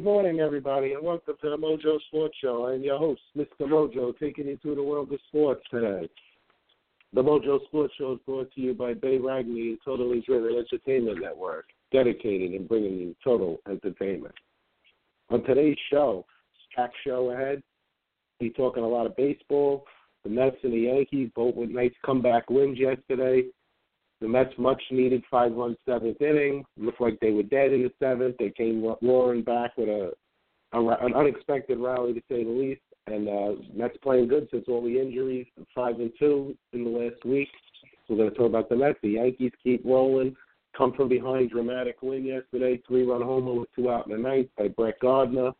Good morning, everybody, and welcome to the Mojo Sports Show. I'm your host, Mr. Mojo, taking you through the world of sports today. The Mojo Sports Show is brought to you by Bay Ragney and Totally Driven Entertainment Network, dedicated in bringing you total entertainment. On today's show, packed show ahead. Be talking a lot of baseball. The Mets and the Yankees both with nice comeback wins yesterday. The Mets much needed five run seventh inning. Looked like they were dead in the seventh. They came roaring back with a, a an unexpected rally to say the least. And uh, Mets playing good since all the injuries. Five and two in the last week. We're going to talk about the Mets. The Yankees keep rolling. Come from behind, dramatic win yesterday. Three run homer with two out in the ninth by Brett Gardner.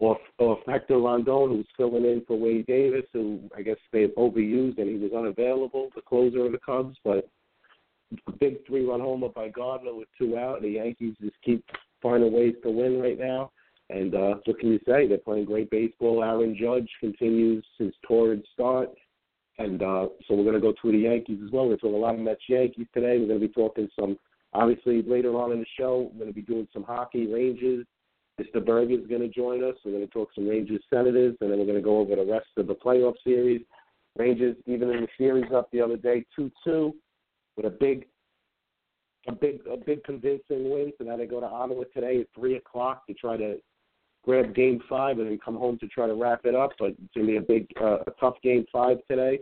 Off, off Hector Rondon, who's filling in for Wade Davis, who I guess they've overused and he was unavailable, the closer of the Cubs. But big three run homer by Gardner with two out. The Yankees just keep finding ways to win right now. And uh, what can you say? They're playing great baseball. Aaron Judge continues his torrid start. And uh, so we're going to go through the Yankees as well. We're talking a lot of Mets Yankees today. We're going to be talking some, obviously, later on in the show, we're going to be doing some hockey, Rangers. Mr. Berger is going to join us. We're going to talk some Rangers Senators, and then we're going to go over the rest of the playoff series. Rangers, even in the series up the other day, 2 2 with a big a big a big convincing win. So now they go to Ottawa today at three o'clock to try to grab game five and then come home to try to wrap it up. But it's gonna be a big uh, a tough game five today.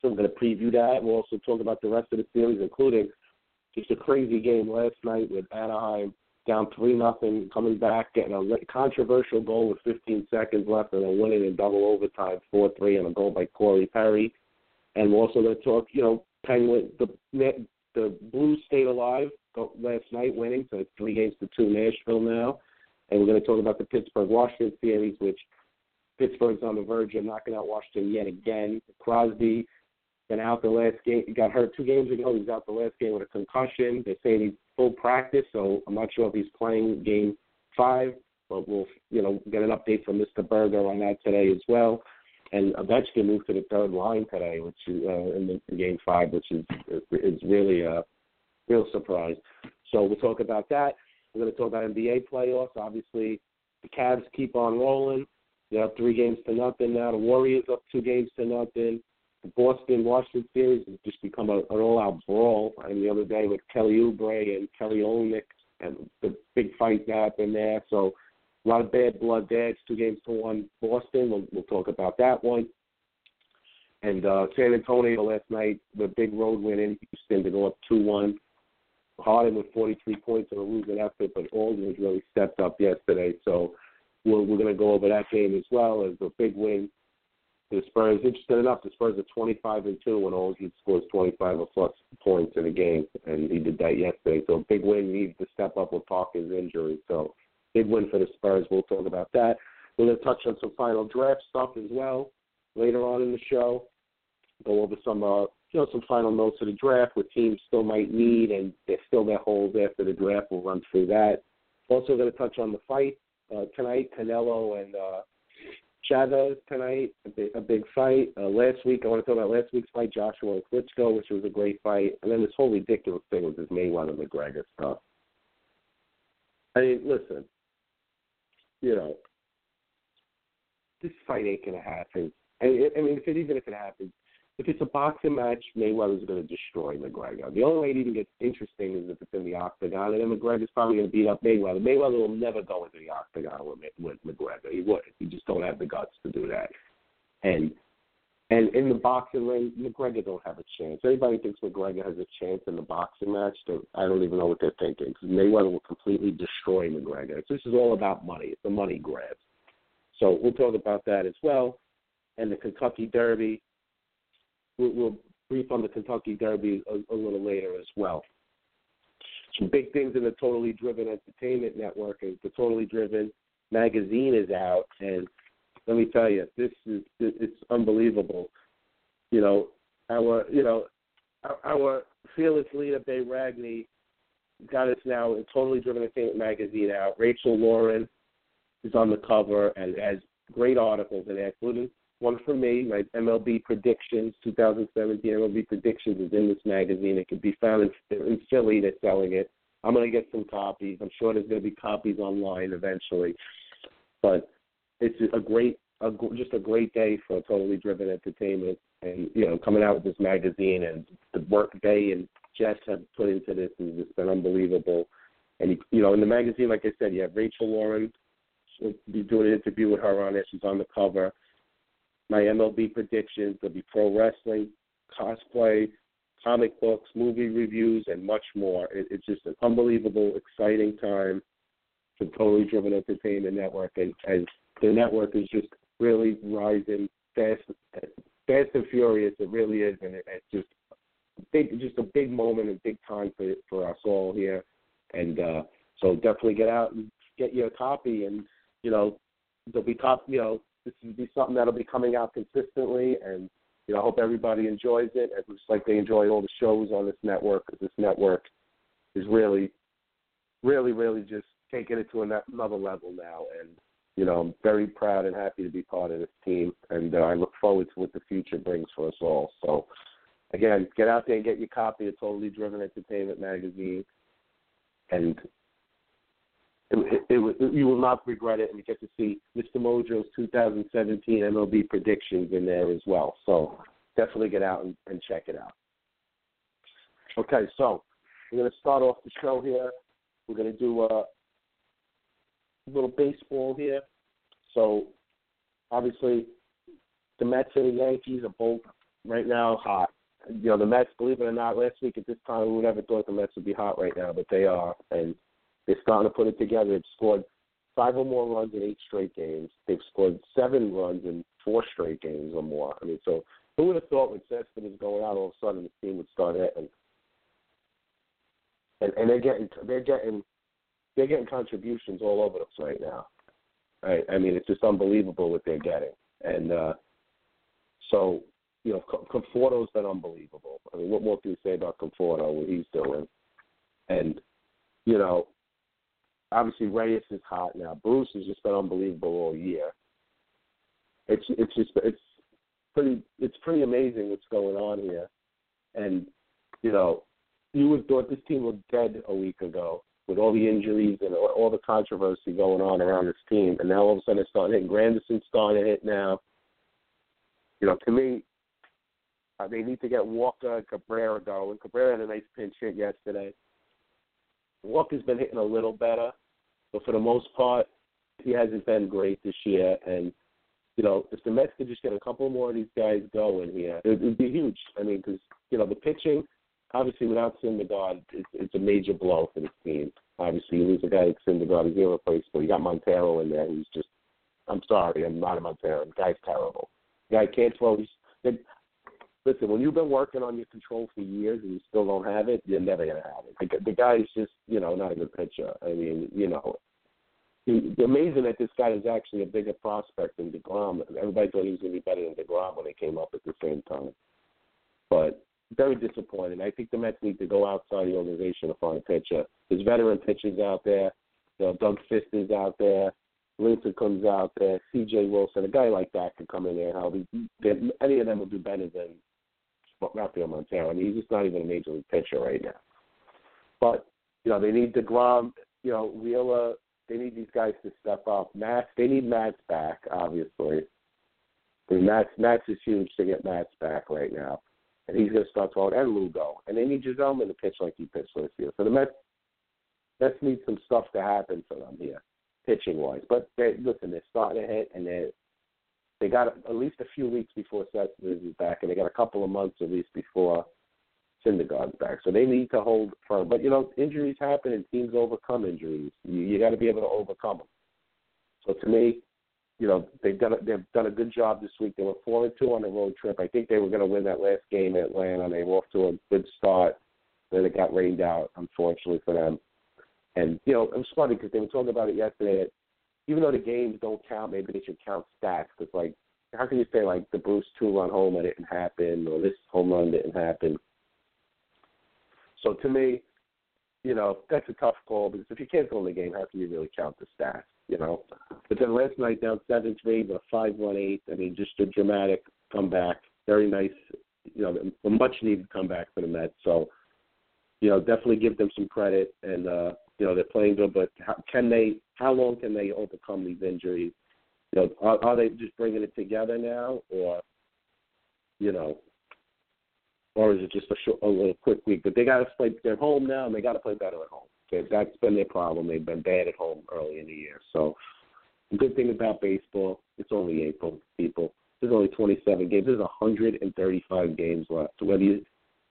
So I'm gonna preview that. We'll also talk about the rest of the series, including just a crazy game last night with Anaheim down three nothing, coming back, getting a controversial goal with 15 seconds left, and then winning in double overtime, four three, and a goal by Corey Perry. And we're also going to talk, you know, Penguin, the the Blues stayed alive uh, last night, winning, so it's three games to two Nashville now. And we're going to talk about the Pittsburgh Washington series, which Pittsburgh's on the verge of knocking out Washington yet again. Crosby been out the last game. Got hurt two games ago. He's out the last game with a concussion. They say he's full practice, so I'm not sure if he's playing game five. But we'll, you know, get an update from Mr. Berger on that today as well. And Ovechkin moved to the third line today, which is uh, in, the, in game five, which is is really a real surprise. So we'll talk about that. We're going to talk about NBA playoffs. Obviously, the Cavs keep on rolling. They're up three games to nothing now. The Warriors up two games to nothing. The Boston Washington series has just become a, an all-out brawl. And the other day with Kelly Oubre and Kelly Olynyk, and the big fight that happened there. So a lot of bad blood there. It's two games to one Boston. We'll, we'll talk about that one. And uh, San Antonio last night, the big road win in Houston to go up 2 1. Harden with 43 points in a losing effort, but Aldridge really stepped up yesterday. So we're, we're going to go over that game as well as a big win. The Spurs, interesting enough, the Spurs are 25 and 2 when Aldridge scores 25 or plus points in a game, and he did that yesterday. So big win. Needs to step up with Parker's injury. So big win for the Spurs. We'll talk about that. We're going to touch on some final draft stuff as well later on in the show. Go over some, uh, you know, some final notes of the draft, what teams still might need, and there's still their holes after the draft. We'll run through that. Also, going to touch on the fight uh, tonight, Canelo and uh, Chavez tonight, a big, a big fight. Uh, last week, I want to talk about last week's fight, Joshua and Klitschko, which was a great fight, and then this whole ridiculous thing with this Mayweather McGregor stuff. I mean, listen, you know, this fight ain't gonna happen. I I mean, if it, even if it happens, if it's a boxing match, Mayweather's going to destroy McGregor. The only way it even gets interesting is if it's in the octagon, and then McGregor's probably going to beat up Mayweather. Mayweather will never go into the octagon with, with McGregor. He would. He just don't have the guts to do that. And and in the boxing ring, McGregor don't have a chance. Everybody thinks McGregor has a chance in the boxing match. I don't even know what they're thinking Mayweather will completely destroy McGregor. This is all about money. It's a money grab. So we'll talk about that as well. And the Kentucky Derby, we'll, we'll brief on the Kentucky Derby a, a little later as well. Some big things in the Totally Driven Entertainment Network. The Totally Driven magazine is out, and let me tell you, this is it's unbelievable. You know, our you know our, fearless leader Bay Ragney got us now a Totally Driven Entertainment magazine out. Rachel Lauren is on the cover and has great articles in there, including one for me, my MLB predictions, 2017 MLB predictions is in this magazine. It can be found in, in Philly. They're selling it. I'm going to get some copies. I'm sure there's going to be copies online eventually. But it's a great, a, just a great day for Totally Driven Entertainment, and you know, coming out with this magazine and the work they and Jess have put into this has just been unbelievable. And you know, in the magazine, like I said, you have Rachel Lauren. She'll be doing an interview with her on it. She's on the cover. My MLB predictions. There'll be pro wrestling, cosplay, comic books, movie reviews, and much more. It, it's just an unbelievable, exciting time for Totally Driven Entertainment Network, and as the network is just really rising fast, fast and furious. It really is, and it, it's just big, just a big moment and big time for for us all here. And uh, so definitely get out and get your copy, and you know there'll be cop, you know this will be something that'll be coming out consistently, and you know I hope everybody enjoys it. It looks like they enjoy all the shows on this network because this network is really, really, really just taking it to another level now, and you know, I'm very proud and happy to be part of this team, and uh, I look forward to what the future brings for us all. So, again, get out there and get your copy of Totally Driven Entertainment magazine, and it, it, it, you will not regret it, and you get to see Mr. Mojo's 2017 MLB predictions in there as well. So, definitely get out and, and check it out. Okay, so we're going to start off the show here. We're going to do uh, little baseball here. So obviously, the Mets and the Yankees are both right now hot. You know, the Mets, believe it or not, last week at this time we would never thought the Mets would be hot right now, but they are, and they're starting to put it together. They've scored five or more runs in eight straight games. They've scored seven runs in four straight games or more. I mean, so who would have thought when Sexton was going out, all of a sudden the team would start hitting? And and they're getting they're getting they're getting contributions all over the place right now. Right? I mean, it's just unbelievable what they're getting, and uh, so you know, Conforto's been unbelievable. I mean, what more can you say about Conforto? What he's doing, and you know, obviously Reyes is hot now. Bruce has just been unbelievable all year. It's it's just it's pretty it's pretty amazing what's going on here, and you know, you would thought this team was dead a week ago with all the injuries and all the controversy going on around this team, and now all of a sudden it's starting hitting. Granderson's starting to hit now. You know, to me, uh, they need to get Walker and Cabrera going. Cabrera had a nice pinch hit yesterday. Walker's been hitting a little better, but for the most part, he hasn't been great this year. And you know, if the Mets could just get a couple more of these guys going here, it would be huge. I mean, because you know the pitching obviously without Syndergaard, it's, it's a major blow for this team. Obviously, you lose a guy like Syndergaard, he's irreplaceable. You got Montero in there, who's just, I'm sorry, I'm not a Montero. The guy's terrible. The guy can't throw. He's, they, listen, when you've been working on your control for years and you still don't have it, you're never gonna have it. The, the guy's just, you know, not a good pitcher. I mean, you know, it's amazing that this guy is actually a bigger prospect than Degrom. Everybody thought he was gonna be better than Degrom when they came up at the same time, but very disappointing. I think the Mets need to go outside the organization to find a pitcher. There's veteran pitchers out there. You know, Doug Fister's out there. Lincecum's out there. C.J. Wilson, a guy like that could come in there help. Any of them will do better than Rafael Montero. I mean, he's just not even a major league pitcher right now. But you know, they need Degrom. You know, Wheeler. They need these guys to step up. Matt. They need Matt's back, obviously. I mean, Matt's Matt's is huge to get Matt's back right now, and he's going to start throwing and Lugo, and they need Gsellman to pitch like he pitched last year. So the Mets Mets need some stuff to happen for them here, pitching wise. But they listen, they're starting to hit, and they they got at least a few weeks before Cespedes is back, and they got a couple of months at least before Syndergaard's back. So they need to hold firm. But you know, injuries happen, and teams overcome injuries. You, you got to be able to overcome them. So to me, you know, they've done a, they've done a good job this week. They were four and two on the road trip. I think they were going to win that last game at Atlanta. They were off to a good start. Then it got rained out, unfortunately for them. And you know, it was funny because they were talking about it yesterday. That even though the games don't count, maybe they should count stats. Because like, how can you say like the Bruce two-run homer didn't happen or this home run didn't happen? So to me, you know, that's a tough call because if you can't go in the game, how can you really count the stats? You know. But then last night down seven three, but five one eight. I mean, just a dramatic comeback. Very nice. You know, a much needed comeback for the Mets. So, you know, definitely give them some credit. And uh, you know, they're playing good. But how, can they? How long can they overcome these injuries? You know, are, are they just bringing it together now, or you know, or is it just a short, a little quick week? But they got to play. They're home now, and they got to play better at home. Okay, That's been their problem. They've been bad at home early in the year. So, the good thing about baseball, it's only April, people. There's only 27 games. There's 135 games left. So whether you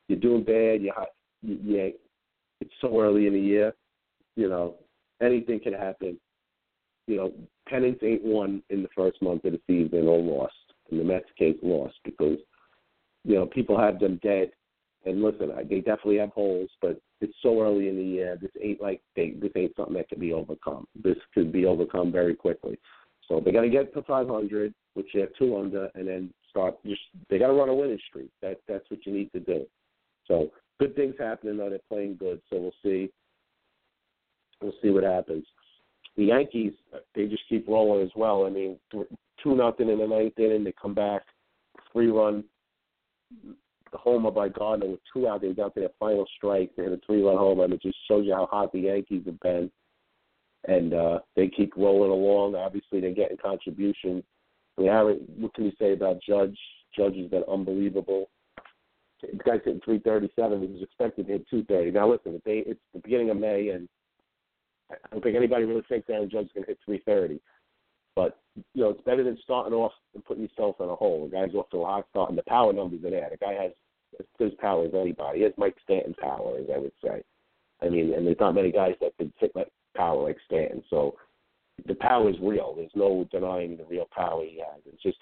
you're doing bad, you're you, you it's so early in the year. You know, anything can happen. You know, pennants ain't won in the first month of the season or lost. In the Mets case, lost because you know people have them dead. And listen, they definitely have holes, but it's so early in the year. This ain't like they, this ain't something that can be overcome. This could be overcome very quickly. So they got to get to 500, which they have two under, and then start. Just they got to run a winning streak. That that's what you need to do. So good things happening. Though they're playing good, so we'll see. We'll see what happens. The Yankees, they just keep rolling as well. I mean, two nothing in the ninth inning, they come back, three run the homer by Gardner with two out. They got their final strike. They had a three run homer, and it just shows you how hot the Yankees have been. And uh, they keep rolling along. Obviously, they're getting contributions. Mean, Aaron, what can you say about Judge? Judge has been unbelievable. The guy's hitting 337. He was expected to hit 230. Now, listen, they, it's the beginning of May, and I don't think anybody really thinks Aaron Judge is going to hit 330. But you know, it's better than starting off and putting yourself in a hole. The guy's off to a hot start, and the power numbers are there. The guy has as good power as anybody. He has Mike Stanton power, as I would say. I mean, and there's not many guys that can hit like power like Stanton. So the power is real. There's no denying the real power he has. It's just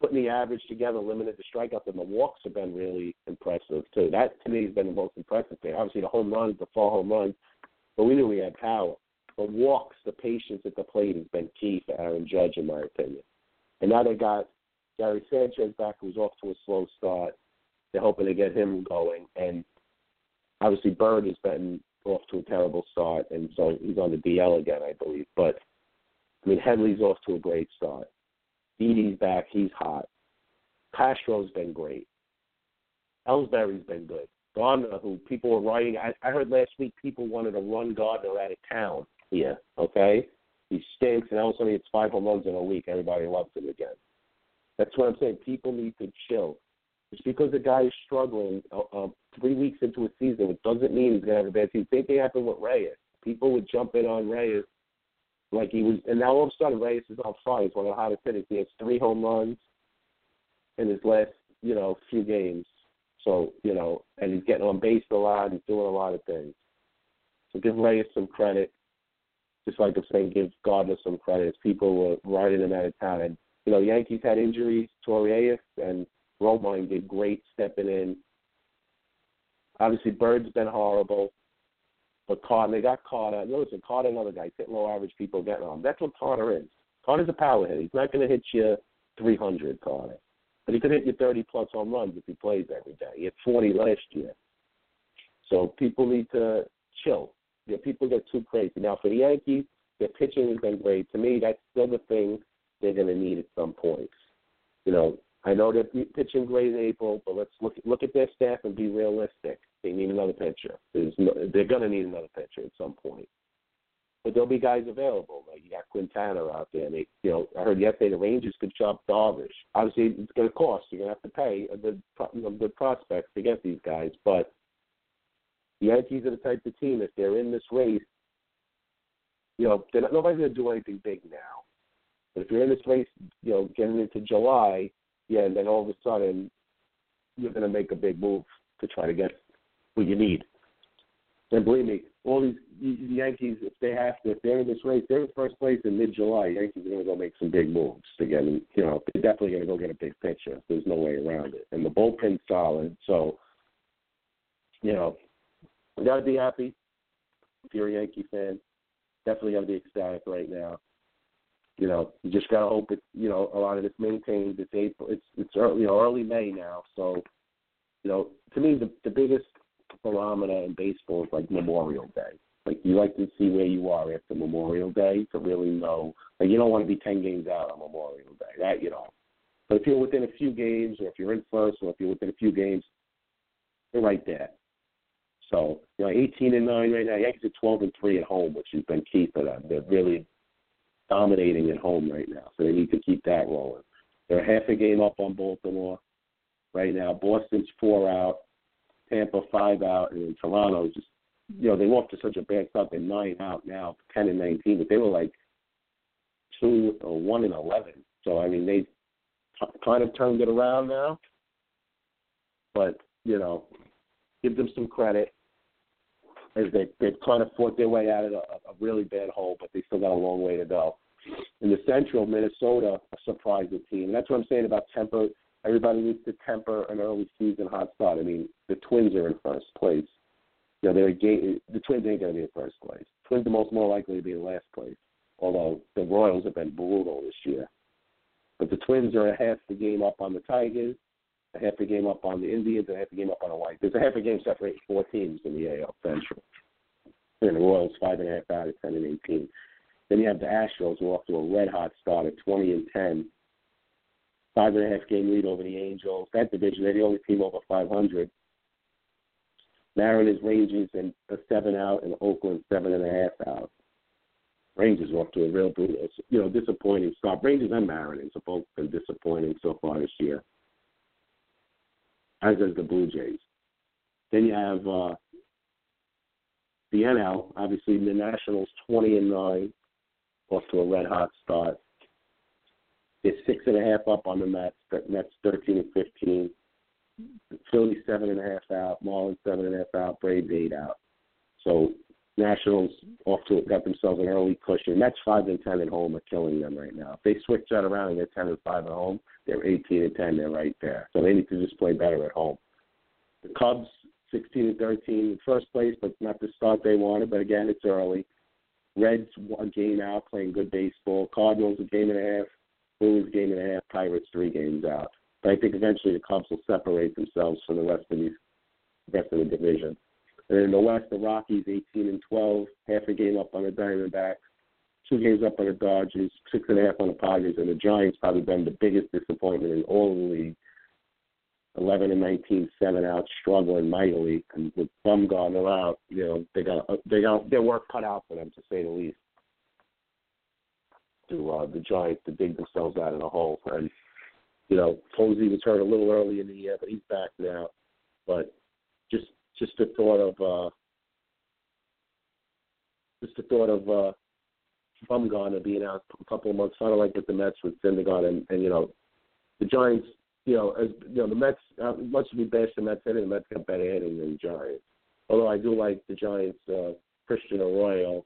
putting the average together, limited the strikeouts, and the walks have been really impressive too. That to me has been the most impressive thing. Obviously, the home runs, the four home runs, but we knew he had power. The walks, the patience at the plate has been key for Aaron Judge, in my opinion. And now they got Gary Sanchez back, who's off to a slow start. They're hoping to get him going, and obviously Bird has been off to a terrible start, and so he's on the DL again, I believe. But I mean, Headley's off to a great start. Didi's back, he's hot. Castro's been great. Ellsbury's been good. Gardner, who people were writing, I, I heard last week people wanted to run Gardner out of town here. Okay, he stinks, and all of a sudden it's five home runs in a week. Everybody loves him again. That's what I'm saying. People need to chill. Just because a guy is struggling uh, uh, three weeks into a season, it doesn't mean he's gonna have a bad season. Same thing happened with Reyes. People would jump in on Reyes like he was, and now all of a sudden Reyes is on fire. He's one of the hottest hitters. He has three home runs in his last, you know, few games. So you know, and he's getting on base a lot. He's doing a lot of things. So give Reyes some credit. Just like I'm saying, give Gardner some credit. People were riding him out of and you know, Yankees had injuries. Torreyes and Romine did great stepping in. Obviously, Bird's been horrible. But Carter, they got Carter. Listen, Carter, another guy, hitting low average people getting on. That's what Carter is. Carter's a power hitter. He's not going to hit you 300, Carter. But he could hit you 30 plus home runs if he plays every day. He hit 40 last year. So people need to chill. Yeah, people get too crazy. Now, for the Yankees, their pitching has been great. To me, that's still the thing they're going to need at some point. You know, I know they're pitching great in April, but let's look look at their staff and be realistic. They need another pitcher. There's no, they're going to need another pitcher at some point. but there'll be guys available. Like you got Quintana out there. And they, you know, I heard yesterday the Rangers could shop Darvish. Obviously, it's going to cost. You're going to have to pay pro- good prospects to get these guys. But the Yankees are the type of team if they're in this race, you know, they're not, nobody's going to do anything big now. But if you're in this race, you know, getting into July, yeah, and then all of a sudden you're going to make a big move to try to get what you need. And believe me, all these the Yankees, if they have to, if they're in this race, they're in first place in mid-July. Yankees are going to go make some big moves to get, you know, they're definitely going to go get a big pitcher. There's no way around it. And the bullpen's solid, so you know, you got to be happy if you're a Yankee fan. Definitely got to be ecstatic right now. You know, you just got to hope it. You know, a lot of this maintains. It's April. It's it's early, you know, early May now. So, you know, to me, the the biggest barometer in baseball is like Memorial Day. Like you like to see where you are after Memorial Day to really know. Like you don't want to be ten games out on Memorial Day. That you know. But if you're within a few games, or if you're in first, or if you're within a few games, you're right there. So you know, 18 and nine right now. Yankees are 12 and three at home, which has been key for them. They're really dominating at home right now, so they need to keep that rolling. They're half a game up on Baltimore right now. Boston's four out, Tampa five out, and Toronto just you know they were to such a bad start. They're nine out now, 10 and 19, but they were like two or one and 11. So I mean they t- kind of turned it around now, but you know give them some credit as they they've kind of fought their way out of a, a really bad hole, but they still got a long way to go. In the Central, Minnesota surprised the team. And that's what I'm saying about temper. Everybody needs to temper an early season hot start. I mean, the Twins are in first place. You know, they're a game, the Twins ain't going to be in first place. Twins are most more likely to be in last place. Although the Royals have been brutal this year, but the Twins are a half the game up on the Tigers, a half a game up on the Indians, a half a game up on the White. There's a half a game separating four teams in the AL Central. And the Royals five and a half out of ten and eighteen. Then you have the Astros who are off to a red hot start at twenty and ten. Five and a half game lead over the Angels. That division, they're the only team over five hundred. Mariners, Rangers, and a seven out, and Oakland seven and a half out. Rangers are off to a real brutal, you know, disappointing start. Rangers and Mariners have both been disappointing so far this year as is the Blue Jays. Then you have uh, the NL. Obviously, the Nationals twenty and nine, off to a red hot start. They're six and a half up on the Mets. The Mets thirteen and fifteen. Philly seven and a half out. Marlins seven and a half out. Braves eight out. So Nationals off to got themselves an early cushion. Mets five and ten at home are killing them right now. If they switch that around and they're ten and five at home, they're eighteen and ten. They're right there. So they need to just play better at home. The Cubs sixteen and thirteen in first place, but not the start they wanted. But again, it's early. Reds one game out, playing good baseball. Cardinals a game and a half. A game and a half. Pirates three games out. But I think eventually the Cubs will separate themselves from the rest of these rest of the division. And in the West, the Rockies 18 and 12, half a game up on the Diamondbacks, two games up on the Dodgers, six and a half on the Padres, and the Giants probably been the biggest disappointment in all the league. 11 and 19, seven out, struggling mightily, and with Bumgarner out, you know they got they got their work cut out for them to say the least. To uh, the Giants to dig themselves out of the hole, and you know Posey was hurt a little early in the year, but he's back now. But just the thought of uh just the thought of uh Bumgarner being out a couple of months, kind of like with the Mets with Syndergaard and, and you know the Giants, you know, as you know the Mets, uh, much as we bash the Mets hitting, the Mets got better hitting than the Giants. Although I do like the Giants, uh, Christian Arroyo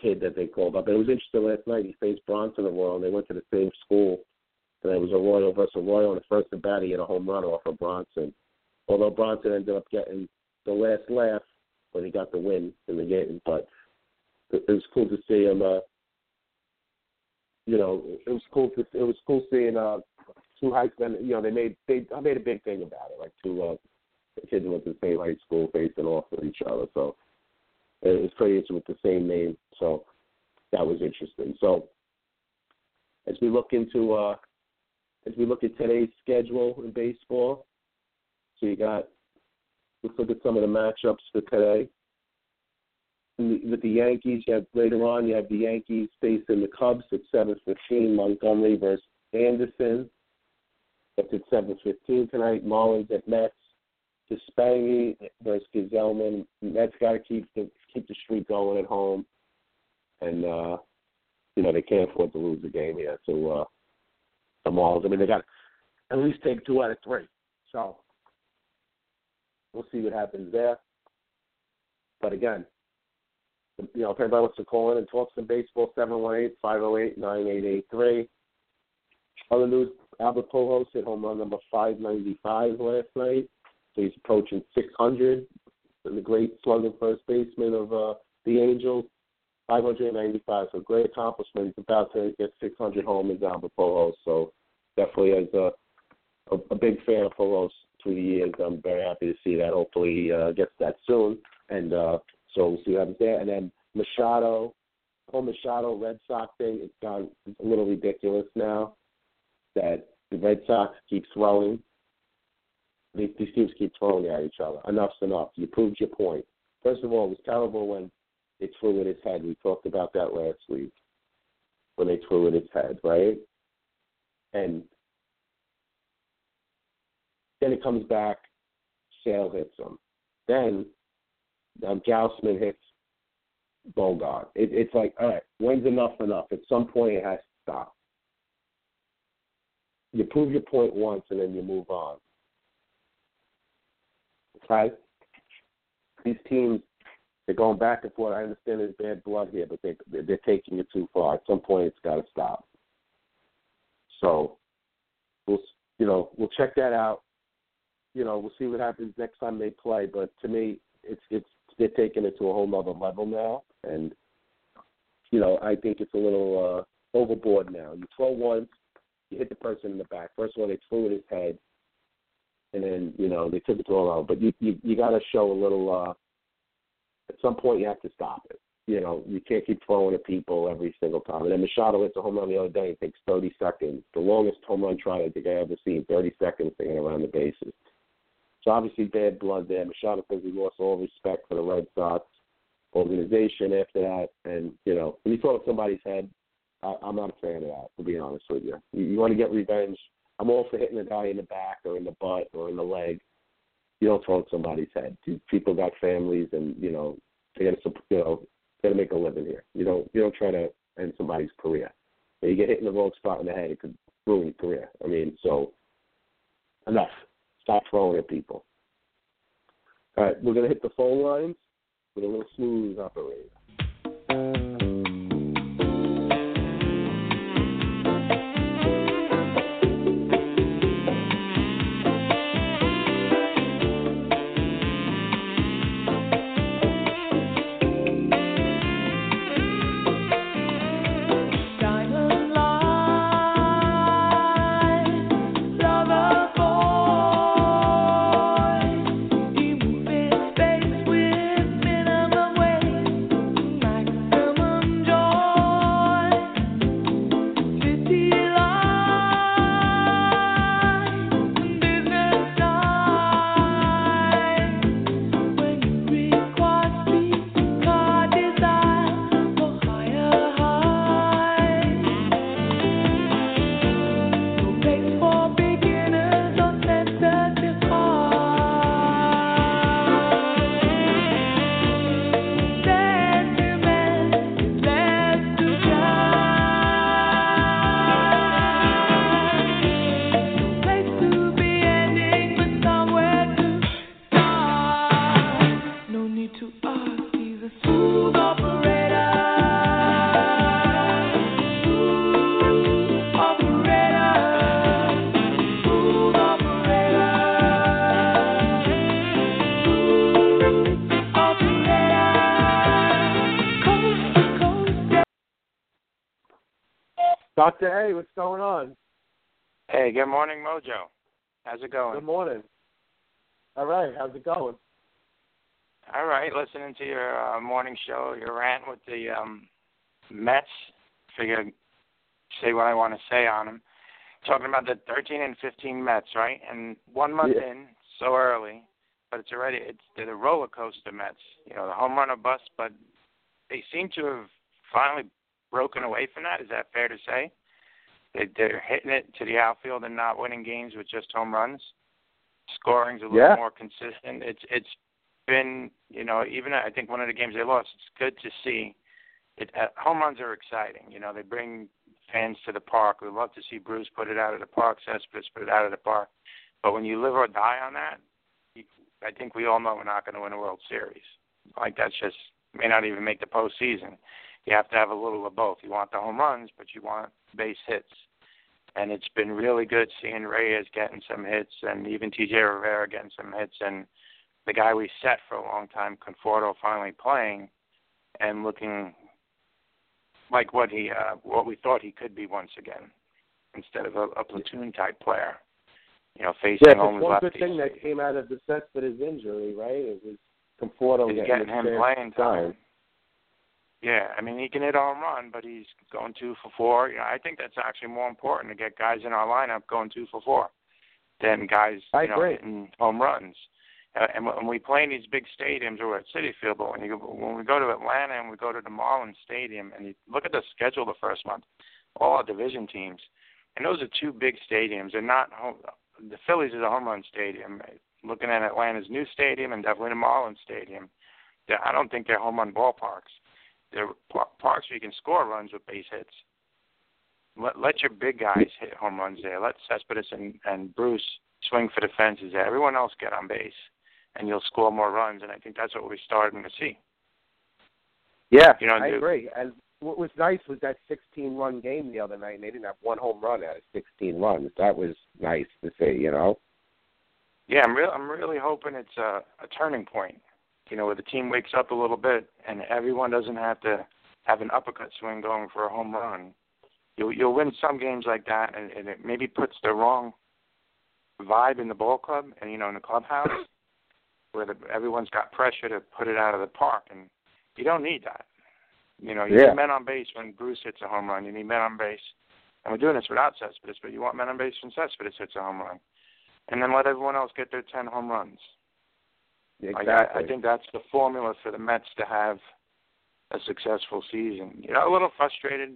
kid that they called up. And it was interesting last night. He faced Bronson Arroyo, and they went to the same school. And it was Arroyo versus Arroyo. And the first at bat, he had a home run off of Bronson although Bronson ended up getting the last laugh when he got the win in the game. But it, was cool to see him. Uh, you know, it was cool to it was cool seeing uh, two high school. You know, they made they I made a big thing about it, like two uh, kids went to the same high school facing off with each other. So it was interesting with the same name. So that was interesting. So as we look into uh, as we look at today's schedule in baseball, so you got let's look at some of the matchups for today. with the Yankees, you have later on you have the Yankees facing the Cubs at seven fifteen. Montgomery versus Anderson. That's at seven fifteen tonight. Marlins at Mets. Spangy versus Gsellman. Mets got to keep the keep the streak going at home, and uh, you know they can't afford to lose the game here. So uh, the Marlins. I mean, they got at least take two out of three. So we'll see what happens there. But again, you know, if everybody wants to call in and talk some baseball, 718-508-9883. Other news, Albert Pujols hit home run number 595 last night. So he's approaching 600. And the great slugging first baseman of uh, the Angels, 595. So great accomplishment. He's about to get 600 home homers, Albert Pujols. So definitely as a, a, a big fan of Pujols through the years, I'm very happy to see that. Hopefully he uh, gets that soon. And uh, so we'll see what happens there. And then Machado, whole Machado Red Sox thing, it's gone a little ridiculous now that the Red Sox keep throwing. These, these teams keep throwing at each other. Enough's enough. You proved your point. First of all, it was terrible when they threw at his head. We talked about that last week. When they threw at his head, right? And then it comes back, Sale hits him. Then um, Gausman hits Bogart. It, it's like, all right, when's enough enough? At some point, it has to stop. You prove your point once, and then you move on. Okay? These teams, they're going back and forth. I understand there's bad blood here, but they, they're, taking it too far. At some point, it's got to stop. So, we'll, you know, we'll check that out. You know, we'll see what happens next time they play. But to me, it's it's they're taking it to a whole nother level now, and you know I think it's a little uh, overboard now. You throw once, you hit the person in the back. First of all, they threw at his head, and then you know they took it to a level. But you you, you got to show a little. uh At some point, you have to stop it. You know, you can't keep throwing at people every single time. And then Machado hits a home run the other day. It takes 30 seconds. The longest home run try I think I ever seen. 30 seconds to get around the bases. So obviously bad blood there. Machado says he lost all respect for the Red Sox organization after that. And, you know, when you throw at somebody's head, I, I'm not a fan of that, to be honest with you. You, you want to get revenge. I'm all for hitting a guy in the back or in the butt or in the leg. You don't throw at somebody's head. People got families and, you know, they got to, you know, got to make a living here. You don't, you don't try to end somebody's career. When you get hit in the wrong spot in the head, it could ruin your career. I mean, so enough. Stop throwing at people. All right, we're going to hit the phone lines with a little smooth operator. What's going on? Hey, good morning, Mojo. How's it going? Good morning. All right, how's it going? All right, listening to your uh, morning show, your rant with the um, Mets. Figure say what I want to say on them. Talking about the 13 and 15 Mets, right? And one month Yeah. in, so early, but it's already it's the roller coaster Mets. You know, the home run or bust, but they seem to have finally broken away from that. Is that fair to say? They, they're hitting it to the outfield and not winning games with just home runs. Scoring's a little Yeah. more consistent. It's it's been you know even I think one of the games they lost. It's good to see. It uh, home runs are exciting. You know they bring fans to the park. We love to see Bruce put it out of the park, Cespedes put it out of the park. But when you live or die on that, you, I think we all know we're not going to win a World Series. Like that's just may not even make the postseason. You have to have a little of both. You want the home runs, but you want base hits. And it's been really good seeing Reyes getting some hits, and even T.J. Rivera getting some hits, and the guy we set for a long time, Conforto, finally playing and looking like what he uh, what we thought he could be once again, instead of a, a platoon type player. You know, facing Yeah, only one lefties. good thing that came out of the set with his injury, right? It was Conforto He's getting, getting him playing time. time. Yeah, I mean he can hit home run, but he's going two for four. You know, I think that's actually more important to get guys in our lineup going two for four than guys I you know agree. hitting home runs. Uh, and when we play in these big stadiums or at Citi Field, but when you when we go to Atlanta and we go to the Marlins Stadium and you look at the schedule the first month, all our division teams, and those are two big stadiums. They're not home. The Phillies is a home run stadium. Looking at Atlanta's new stadium and definitely the Marlins Stadium, I don't think they're home run ballparks. They're par- parks where you can score runs with base hits. Let let your big guys hit home runs there. Let Cespedes and, and Bruce swing for the fences there. Everyone else get on base, and you'll score more runs. And I think that's what we're starting to see. Yeah, You know, I the- agree. And what was nice was that 16-run game the other night, and they didn't have one home run out of 16 runs. That was nice to see, you know. Yeah, I'm real. I'm really hoping it's a, a turning point. You know, where the team wakes up a little bit, and everyone doesn't have to have an uppercut swing going for a home run. You'll you'll win some games like that, and, and it maybe puts the wrong vibe in the ball club and you know in the clubhouse, where the, everyone's got pressure to put it out of the park, and you don't need that. You know, you Yeah. need men on base when Bruce hits a home run. You need men on base, and we're doing this without Cespedes, but you want men on base when Cespedes hits a home run, and then let everyone else get their ten home runs. Exactly. I, I think that's the formula for the Mets to have a successful season. You know, a little frustrated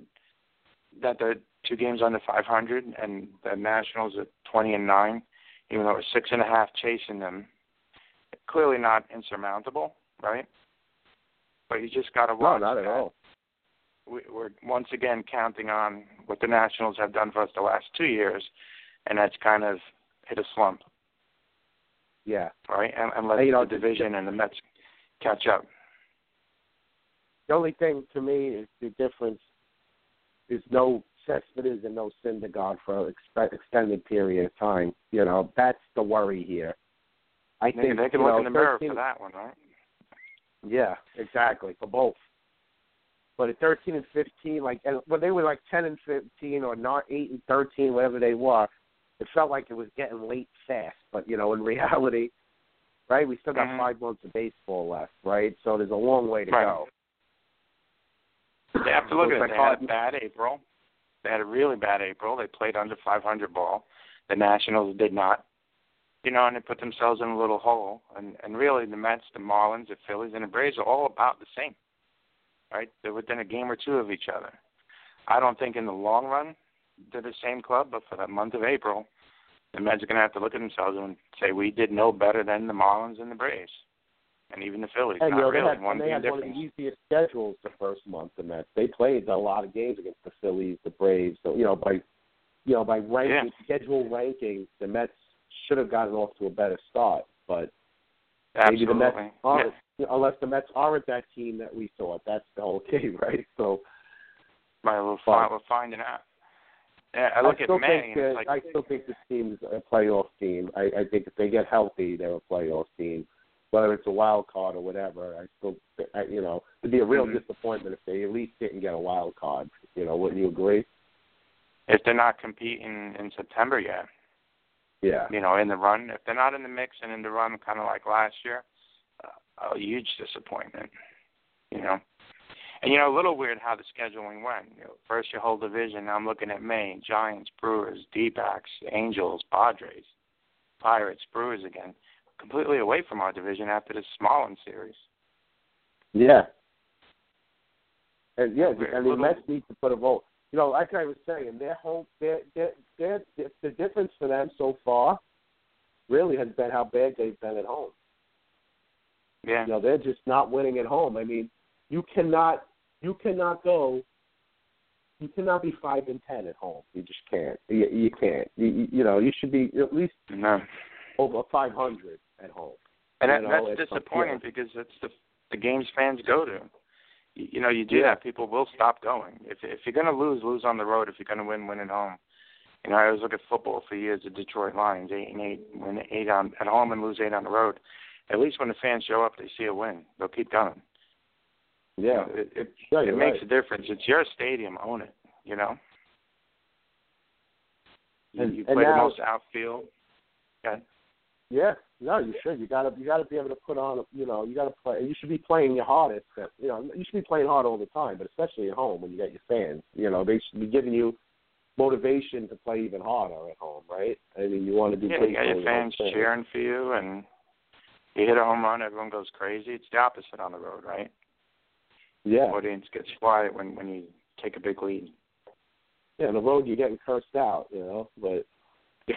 that they're two games under 500 and the Nationals at 20 and nine, even though we're six and a half chasing them. Clearly not insurmountable, right? But you just got to watch. no, not at that. all. We, we're once again counting on what the Nationals have done for us the last two years, and that's kind of hit a slump, Yeah. right? And, and let you know, the division and the Mets catch up. The only thing to me is the difference is no Cespedes and no Syndergaard for an expe- extended period of time. You know, that's the worry here. I They, think they can look know, in the mirror 13 for that one, right? Yeah, exactly for both. But at thirteen and fifteen, like and when they were like ten and fifteen or not eight and thirteen, whatever they were, it felt like it was getting late fast. But you know, in reality, right, we still got Mhm. five months of baseball left, right? So there's a long way to Right. go. They have to look at it. They had a bad April. They had a really bad April. They played under 500 ball. The Nationals did not. You know, and they put themselves in a little hole. And and really, the Mets, the Marlins, the Phillies, and the Braves are all about the same. Right? They're within a game or two of each other. I don't think in the long run they're the same club, but for that month of April, the Mets are going to have to look at themselves and say we did no better than the Marlins and the Braves, and even the Phillies. And not you know, really. they had, one they had one of the easiest schedules the first month. The Mets they played a lot of games against the Phillies, the Braves. So you know, by you know by ranking schedule ranking, the Mets should have gotten off to a better start. But maybe the Mets aren't, unless the Mets aren't that team that we thought. That's the whole game, right? So Right, we're, But- fi- we're finding out. Yeah, I look still at May, think and that, like, I still think this team's a playoff team. I, I think if they get healthy, they're a playoff team. Whether it's a wild card or whatever, I still, I, you know, it'd be a real Mhm. disappointment if they at least didn't get a wild card. You know, wouldn't you agree? if they're not competing in September yet, Yeah. you know, in the run, if they're not in the mix and in the run, kind of like last year, uh, a huge disappointment, you know. And you know, a little weird how the scheduling went. You know, first your whole division. Now I'm looking at Maine, Giants, Brewers, D-backs, Angels, Padres, Pirates, Brewers again, completely away from our division after this Marlins series. Yeah. And yeah, and the little. Mets need to put a vote. You know, like I was saying, their home, their, their, their, the difference for them so far, really has been how bad they've been at home. Yeah. You know, they're just not winning at home. I mean, you cannot, you cannot go. You cannot be five and ten at home. You just can't. You, you can't. You, you- you know, you should be at least No. over five hundred at home. And You that, know, that's disappointing because that's the the games fans go to. You, you know, you do Yeah. that, people will stop going. If if you're going to lose, lose on the road. If you're going to win, win at home. You know, I always look at football for years. The Detroit Lions, eight and eight, win eight on at home and lose eight on the road. At least when the fans show up, they see a win. They'll keep going. Yeah, it it, Yeah, it makes right. a difference. It's your stadium. Own it. You know. And- you and play the most outfield. Yeah. yeah. No, you should. You gotta, you gotta be able to put on. You know, you gotta play. You should be playing your hardest. At, you know, you should be playing hard all the time, but especially at home when you got your fans. You know, they should be giving you motivation to play even harder at home, right? I mean, you want to be Yeah, you got your fans cheering for you, and you hit a home run, everyone goes crazy. It's the opposite on the road, right? Yeah, Audience gets quiet when when you take a big lead. yeah. On the road, you're getting cursed out. You know, but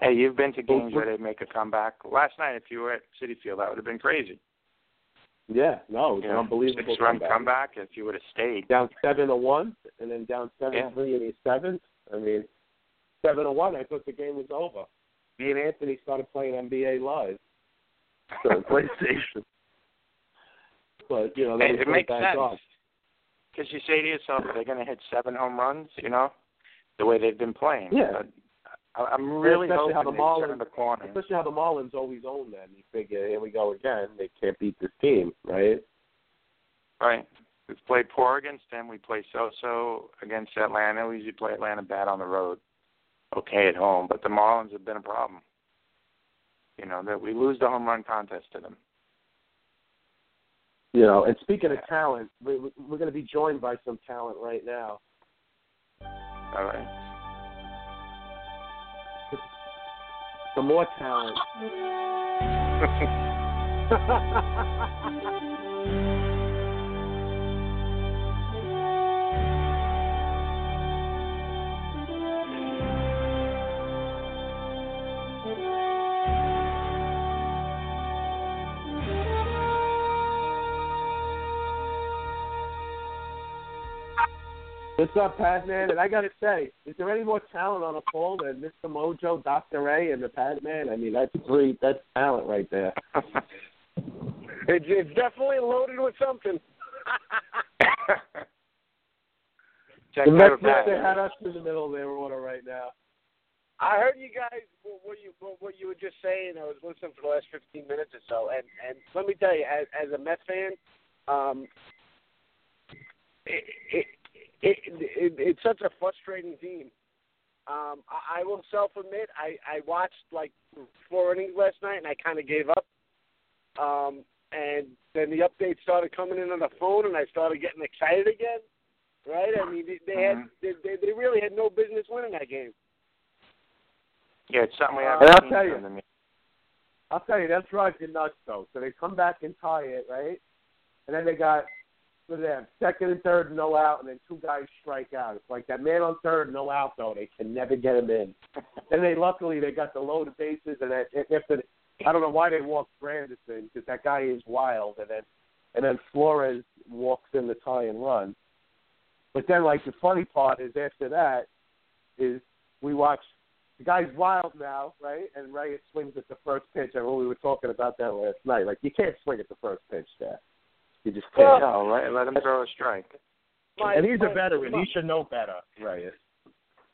hey, you've been to games where they make a comeback. Last night, if you were at Citi Field, that would have been crazy. yeah, no, it's You an unbelievable six-run comeback. comeback. If you would have stayed, Down seven to one, and then down seven Yeah. three in the seventh. I mean, seven to one. I thought the game was over. Me and Anthony started playing NBA Live. So PlayStation. But you know, then Hey, it makes back sense. because you say to yourself, are they going to hit seven home runs? You know, the way they've been playing. Yeah. But I- I'm really especially hoping how the Marlins- turn the corner. Especially how the Marlins always own them. You figure, here we go again. They can't beat this team, right? Right. We've played poor against them. We play so-so against Atlanta. We usually play Atlanta bad on the road. Okay at home, but the Marlins have been a problem. You know that we lose the home run contest to them. You know, and speaking of talent, we, we- we're going to be joined by some talent right now. All right. Some more talent. What's up, Pat Man? And I got to say, is there any more talent on a call than Mr. Mojo, Dr. A, and the Pat Man? I mean, that's three. That's talent right there. It's, it's definitely loaded with something. Check the Mets, they had us in the middle of their order right now. I heard you guys what you what what you were just saying. I was listening for the last fifteen minutes or so, and and let me tell you, as as a Mets fan, um, it, it, it, it it's such a frustrating team. Um, I, I will self admit, I I watched like four innings last night, and I kind of gave up. Um, and then the updates started coming in on the phone, and I started getting excited again. Right? I mean, they, they had Mhm. they, they they really had no business winning that game. Yeah, it's something we Uh, haven't And I'll tell you. from them. I'll tell you, that drives you nuts, though. So they come back and tie it, right? And then they got, they have, second and third, no out, and then two guys strike out. It's like that man on third, no out, though. They can never get him in. and they luckily they got the loaded bases, and then after I don't know why they walked Granderson because that guy is wild, and then and then Flores walks in the tie and run. But then, like the funny part is after that is we watch the guy's wild now, right? And Reyes swings at the first pitch. And we were talking about that last night. Like you can't swing at the first pitch there. You just can't. No, let, let him throw a strike. My, and he's my, a veteran. My, He should know better, Reyes.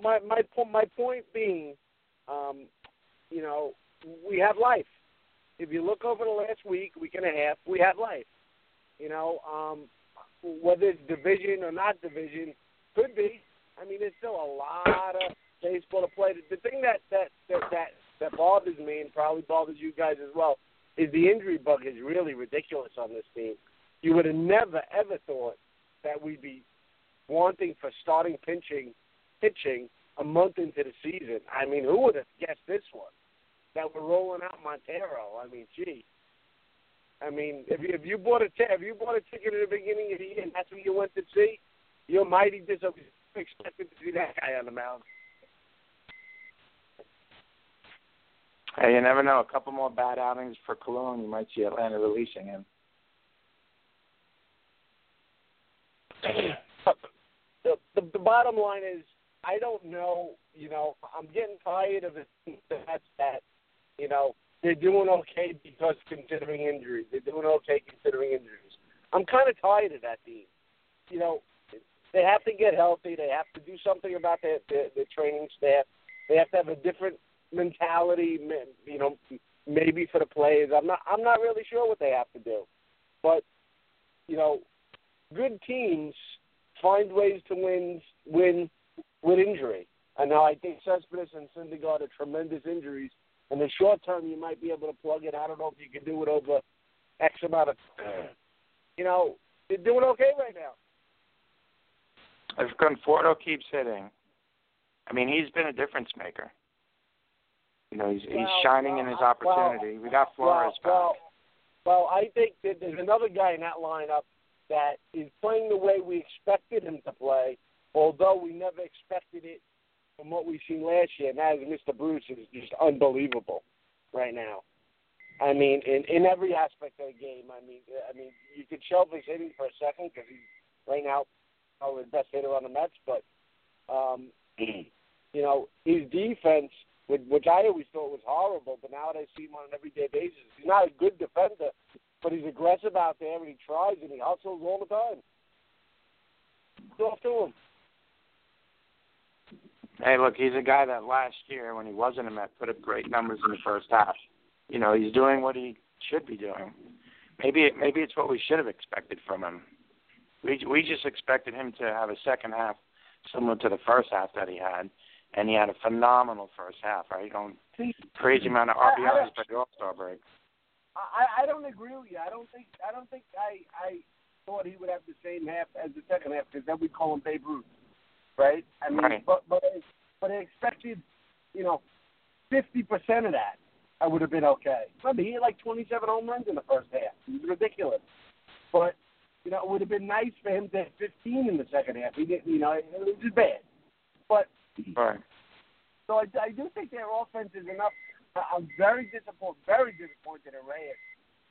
my my po- my point being, um, you know, we have life. If you look over the last week, week and a half, we have life. You know, um, whether it's division or not division, could be. I mean, there's still a lot of baseball to play. The thing that that that that, that bothers me and probably bothers you guys as well is the injury bug is really ridiculous on this team. You would have never ever thought that we'd be wanting for starting pitching pitching a month into the season. I mean, who would have guessed this one? That we're rolling out Montero. I mean, gee. I mean, if you, if you bought a t- if you bought a ticket at the beginning of the year and that's what you went to see, you're mighty disappointed to see that guy on the mound. Hey, you never know. A couple more bad outings for Colon, you might see Atlanta releasing him. The, the the bottom line is I don't know. You know, I'm getting tired of it. That's that. You know, they're doing okay because considering injuries. They're doing okay considering injuries. I'm kind of tired of that team. You know, they have to get healthy. They have to do something about their their, their training staff. They have to have a different mentality. You know, maybe for the players. I'm not. I'm not really sure what they have to do, but you know, good teams find ways to win win with injury. And now I think Cespedes and Syndergaard are tremendous injuries. In the short term, you might be able to plug it. I don't know if you can do it over X amount of. You know, they're doing okay right now. If Conforto keeps hitting, I mean, he's been a difference maker. You know, he's he's shining well, in his opportunity. we got Flores well, well, back. well, I think that there's another guy in that lineup that is playing the way we expected him to play, although we never expected it from what we've seen last year. And that is Mr. Bruce is just unbelievable right now. I mean, in in every aspect of the game. I mean, I mean, you could shelve his hitting for a second because he's right now probably the best hitter on the Mets, but um, you know, his defense, which, which I always thought was horrible, but now that I see him on an everyday basis, he's not a good defender, but he's aggressive out there and he tries and he hustles all the time. Go off to him. Hey, look, he's a guy that last year when he wasn't a Met put up great numbers in the first half. You know, he's doing what he should be doing. Maybe it, maybe it's what we should have expected from him. We we just expected him to have a second half similar to the first half that he had, and he had a phenomenal first half. Right, on crazy amount of I- I RBIs don't- by the All Star break. I, I don't agree with you. I don't think I don't think I I thought he would have the same half as the second half because then we call him Babe Ruth, right? I mean, Right. but but I, but I expected, you know, fifty percent of that. I would have been okay. Remember, he had like twenty-seven home runs in the first half. It was ridiculous. But you know, it would have been nice for him to have fifteen in the second half. He didn't. You know, it was just bad. But Right. so I, I do think their offense is enough. I- I'm very disappointed, very disappointed in Reyes.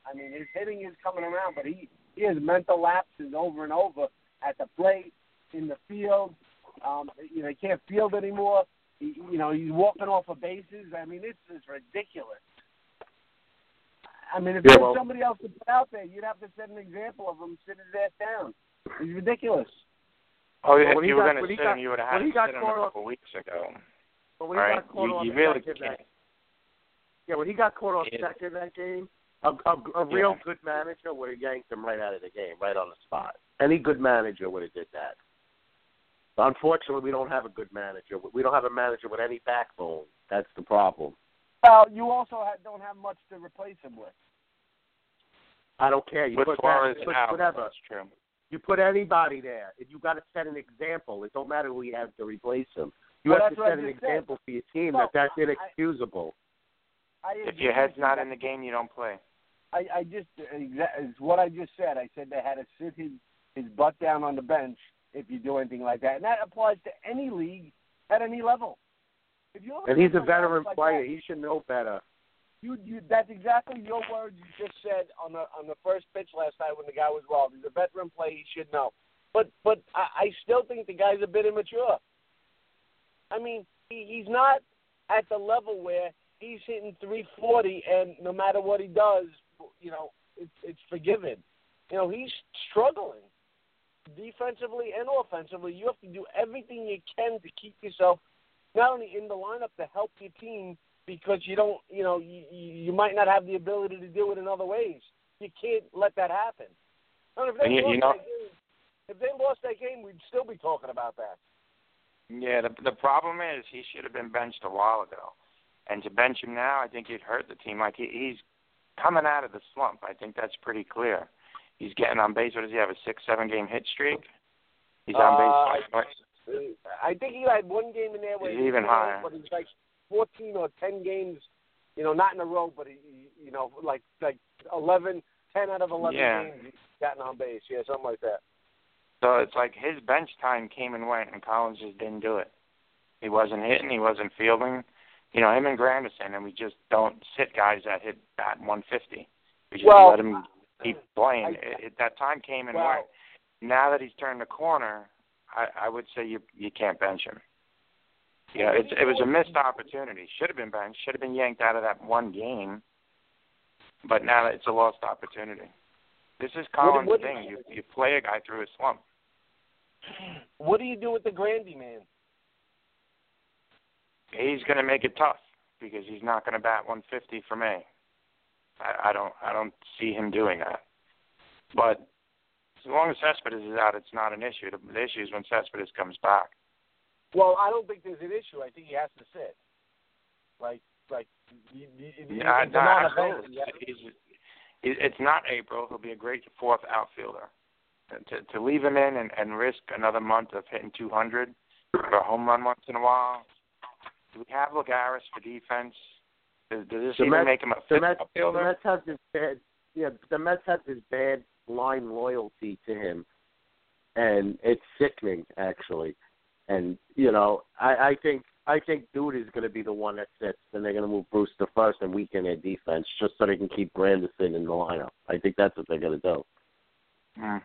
I mean, his hitting is coming around, but he he has mental lapses over and over at the plate, in the field. Um, you know, he can't field anymore. He, you know, he's walking off of bases. I mean, it's it's ridiculous. I mean, if Yeah, there well- somebody else to put out there, you'd have to set an example of him sit his ass down. He's ridiculous. Oh, Well, if when he you were going to sit got- him, you would have had to sit him caught a off- couple weeks ago. But when Right. got caught You- on you really can't. that, yeah, when he got caught on Yeah. second that game, a, a, a real Yeah. good manager would have yanked him right out of the game, right on the spot. Any good manager would have did that. But unfortunately, we don't have a good manager. We don't have a manager with any backbone. That's the problem. Well, you also ha don't have much to replace him with. I don't care. You With put, Flores put out, whatever. that's true. You put anybody there, and you got to set an example. It don't matter who you have to replace him. You Well, have to set an just said. example for your team No, that that's I- I- inexcusable. I If your head's not in the game, you don't play. I, I just exa- is what I just said. I said they had to sit his his butt down on the bench if you do anything like that, and that applies to any league at any level. If you and he's a veteran like player. that, He should know better. you, you that's exactly your words you just said on the on the first pitch last night when the guy was rolled. He's a veteran player. He should know. But but I, I still think the guy's a bit immature. I mean, he, he's not at the level where he's hitting 340, and no matter what he does, you know, it's it's forgiven. You know, he's struggling defensively and offensively. You have to do everything you can to keep yourself not only in the lineup to help your team because you don't, you know, you, you might not have the ability to do it in other ways. You can't let that happen. And if they And you- lost you know- that game, if they lost that game, we'd still be talking about that. Yeah, the the problem is he should have been benched a while ago, and to bench him now, I think he'd hurt the team. Like he, he's coming out of the slump. I think that's pretty clear. He's getting on base. What does he have? A six, seven game hit streak. He's on base. Uh, like, I think he had one game in there where He's he even higher. but he's like 14 or 10 games, you know, not in a row, but he, you know, like like 11, ten out of eleven Yeah. games he's gotten on base. Yeah, something like that. So it's like his bench time came and went, and Collins just didn't do it. He wasn't hitting. He wasn't fielding. You know, him and Granderson, and we just don't sit guys that hit bat 150. We just Well, let him keep playing. I- it, it, that time came and Well- went. Now that he's turned the corner, I, I would say you you can't bench him. You know, it's, it was a missed opportunity. Should have been benched. Should have been yanked out of that one game. But now that it's a lost opportunity. This is Collins' what- thing. You you play a guy through a slump. What do you do with the Grandy man? He's going to make it tough because he's not going to bat 150 for me. I, I don't I don't see him doing that. But as long as Cespedes is out, it's not an issue. The, the issue is when Cespedes comes back. Well, I don't think there's an issue. I think he has to sit. Like, like, you, you, you, Yeah, it's no, absolutely. He's, he- it's not April. He'll be a great fourth outfielder. To to leave him in and, and risk another month of hitting 200 for a home run once in a while. Do we have Lagares for defense? Does, does this The even Mets- make him a fifth Mets, the? Mets have this bad, yeah. The Mets have this bad blind loyalty to him, and it's sickening actually. And you know, I, I think I think Duda is going to be the one that sits, and they're going to move Bruce to first and weaken their defense just so they can keep Granderson in the lineup. I think that's what they're going to do. Mm.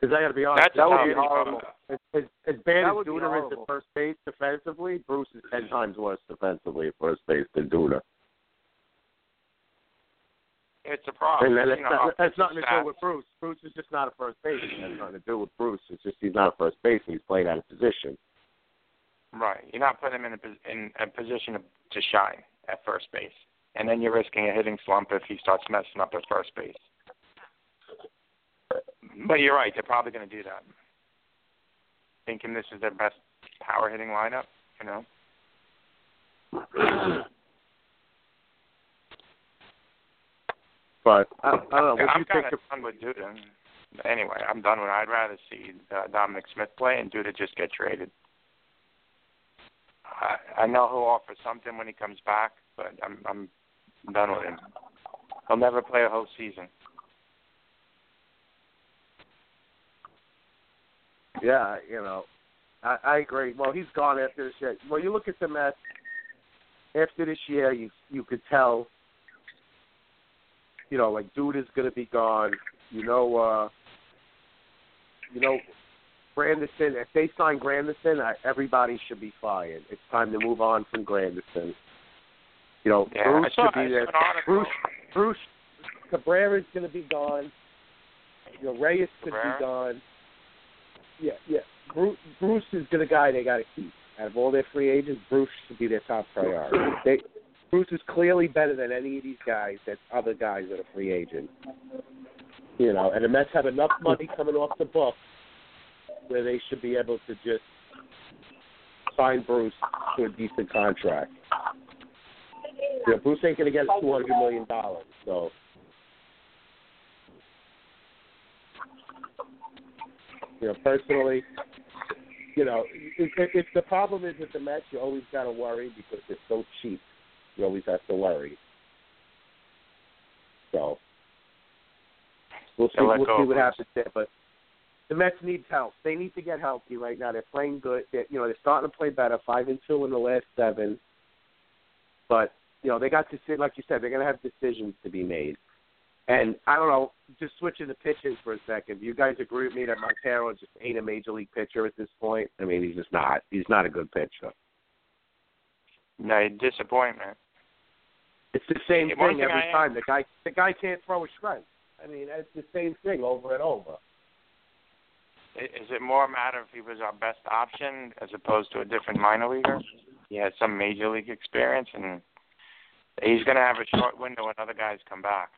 Because I got to be honest, That's that would be horrible. As, as, as bad That as would be Duda is horrible. at first base defensively, Bruce is ten times worse defensively at first base than Duda. It's a problem. And then you that's, know, not, that's offensive nothing to do with Bruce. Bruce is just not a first baseman. It has nothing to do with Bruce. It's just he's not a first baseman. He's playing out of position. Right. You're not putting him in a in a position to, to shine at first base, and then you're risking a hitting slump if he starts messing up at first base. But you're right. They're probably going to do that, thinking this is their best power hitting lineup. You know. But I, I don't know. What I'm you kind think? of done with Duda. Anyway, I'm done with. I'd rather see uh, Dominic Smith play and Duda just get traded. I, I know he'll offer something when he comes back, but I'm I'm done with him. He'll never play a whole season. Yeah, you know, I, I agree. Well, he's gone after this year. Well, you look at the Mets. After this year, you you could tell. You know, like Duda is going to be gone. You know, uh you know, Granderson. If they sign Granderson, I, everybody should be fired. It's time to move on from Granderson. You know, Yeah, Bruce should be there. Bruce, Bruce Cabrera's going to be gone. You know, Reyes could Cabrera? be gone. Yeah, yeah. Bruce, Bruce is the guy they got to keep. Out of all their free agents, Bruce should be their top priority. They, Bruce is clearly better than any of these guys that other guys that are free agents. You know, and the Mets have enough money coming off the books where they should be able to just sign Bruce to a decent contract. You know, Bruce ain't going to get two hundred million dollars, so. You know, personally, you know, if, if if the problem is with the Mets, you always got to worry because they're so cheap. You always have to worry. So we'll see. We'll go see what happens there. But the Mets need help. They need to get healthy right now. They're playing good. They're, you know, they're starting to play better. Five and two in the last seven. But you know, they got to sit like you said, they're going to have decisions to be made. And I don't know, just switching the pitches for a second. Do you guys agree with me that Montero just ain't a major league pitcher at this point? I mean, he's just not. He's not a good pitcher. No, disappointment. It's the same Yeah, thing every I am- time. The guy, the guy can't throw a strength. I mean, it's the same thing over and over. Is it more a matter if he was our best option as opposed to a different minor leaguer? He has some major league experience, and he's going to have a short window when other guys come back,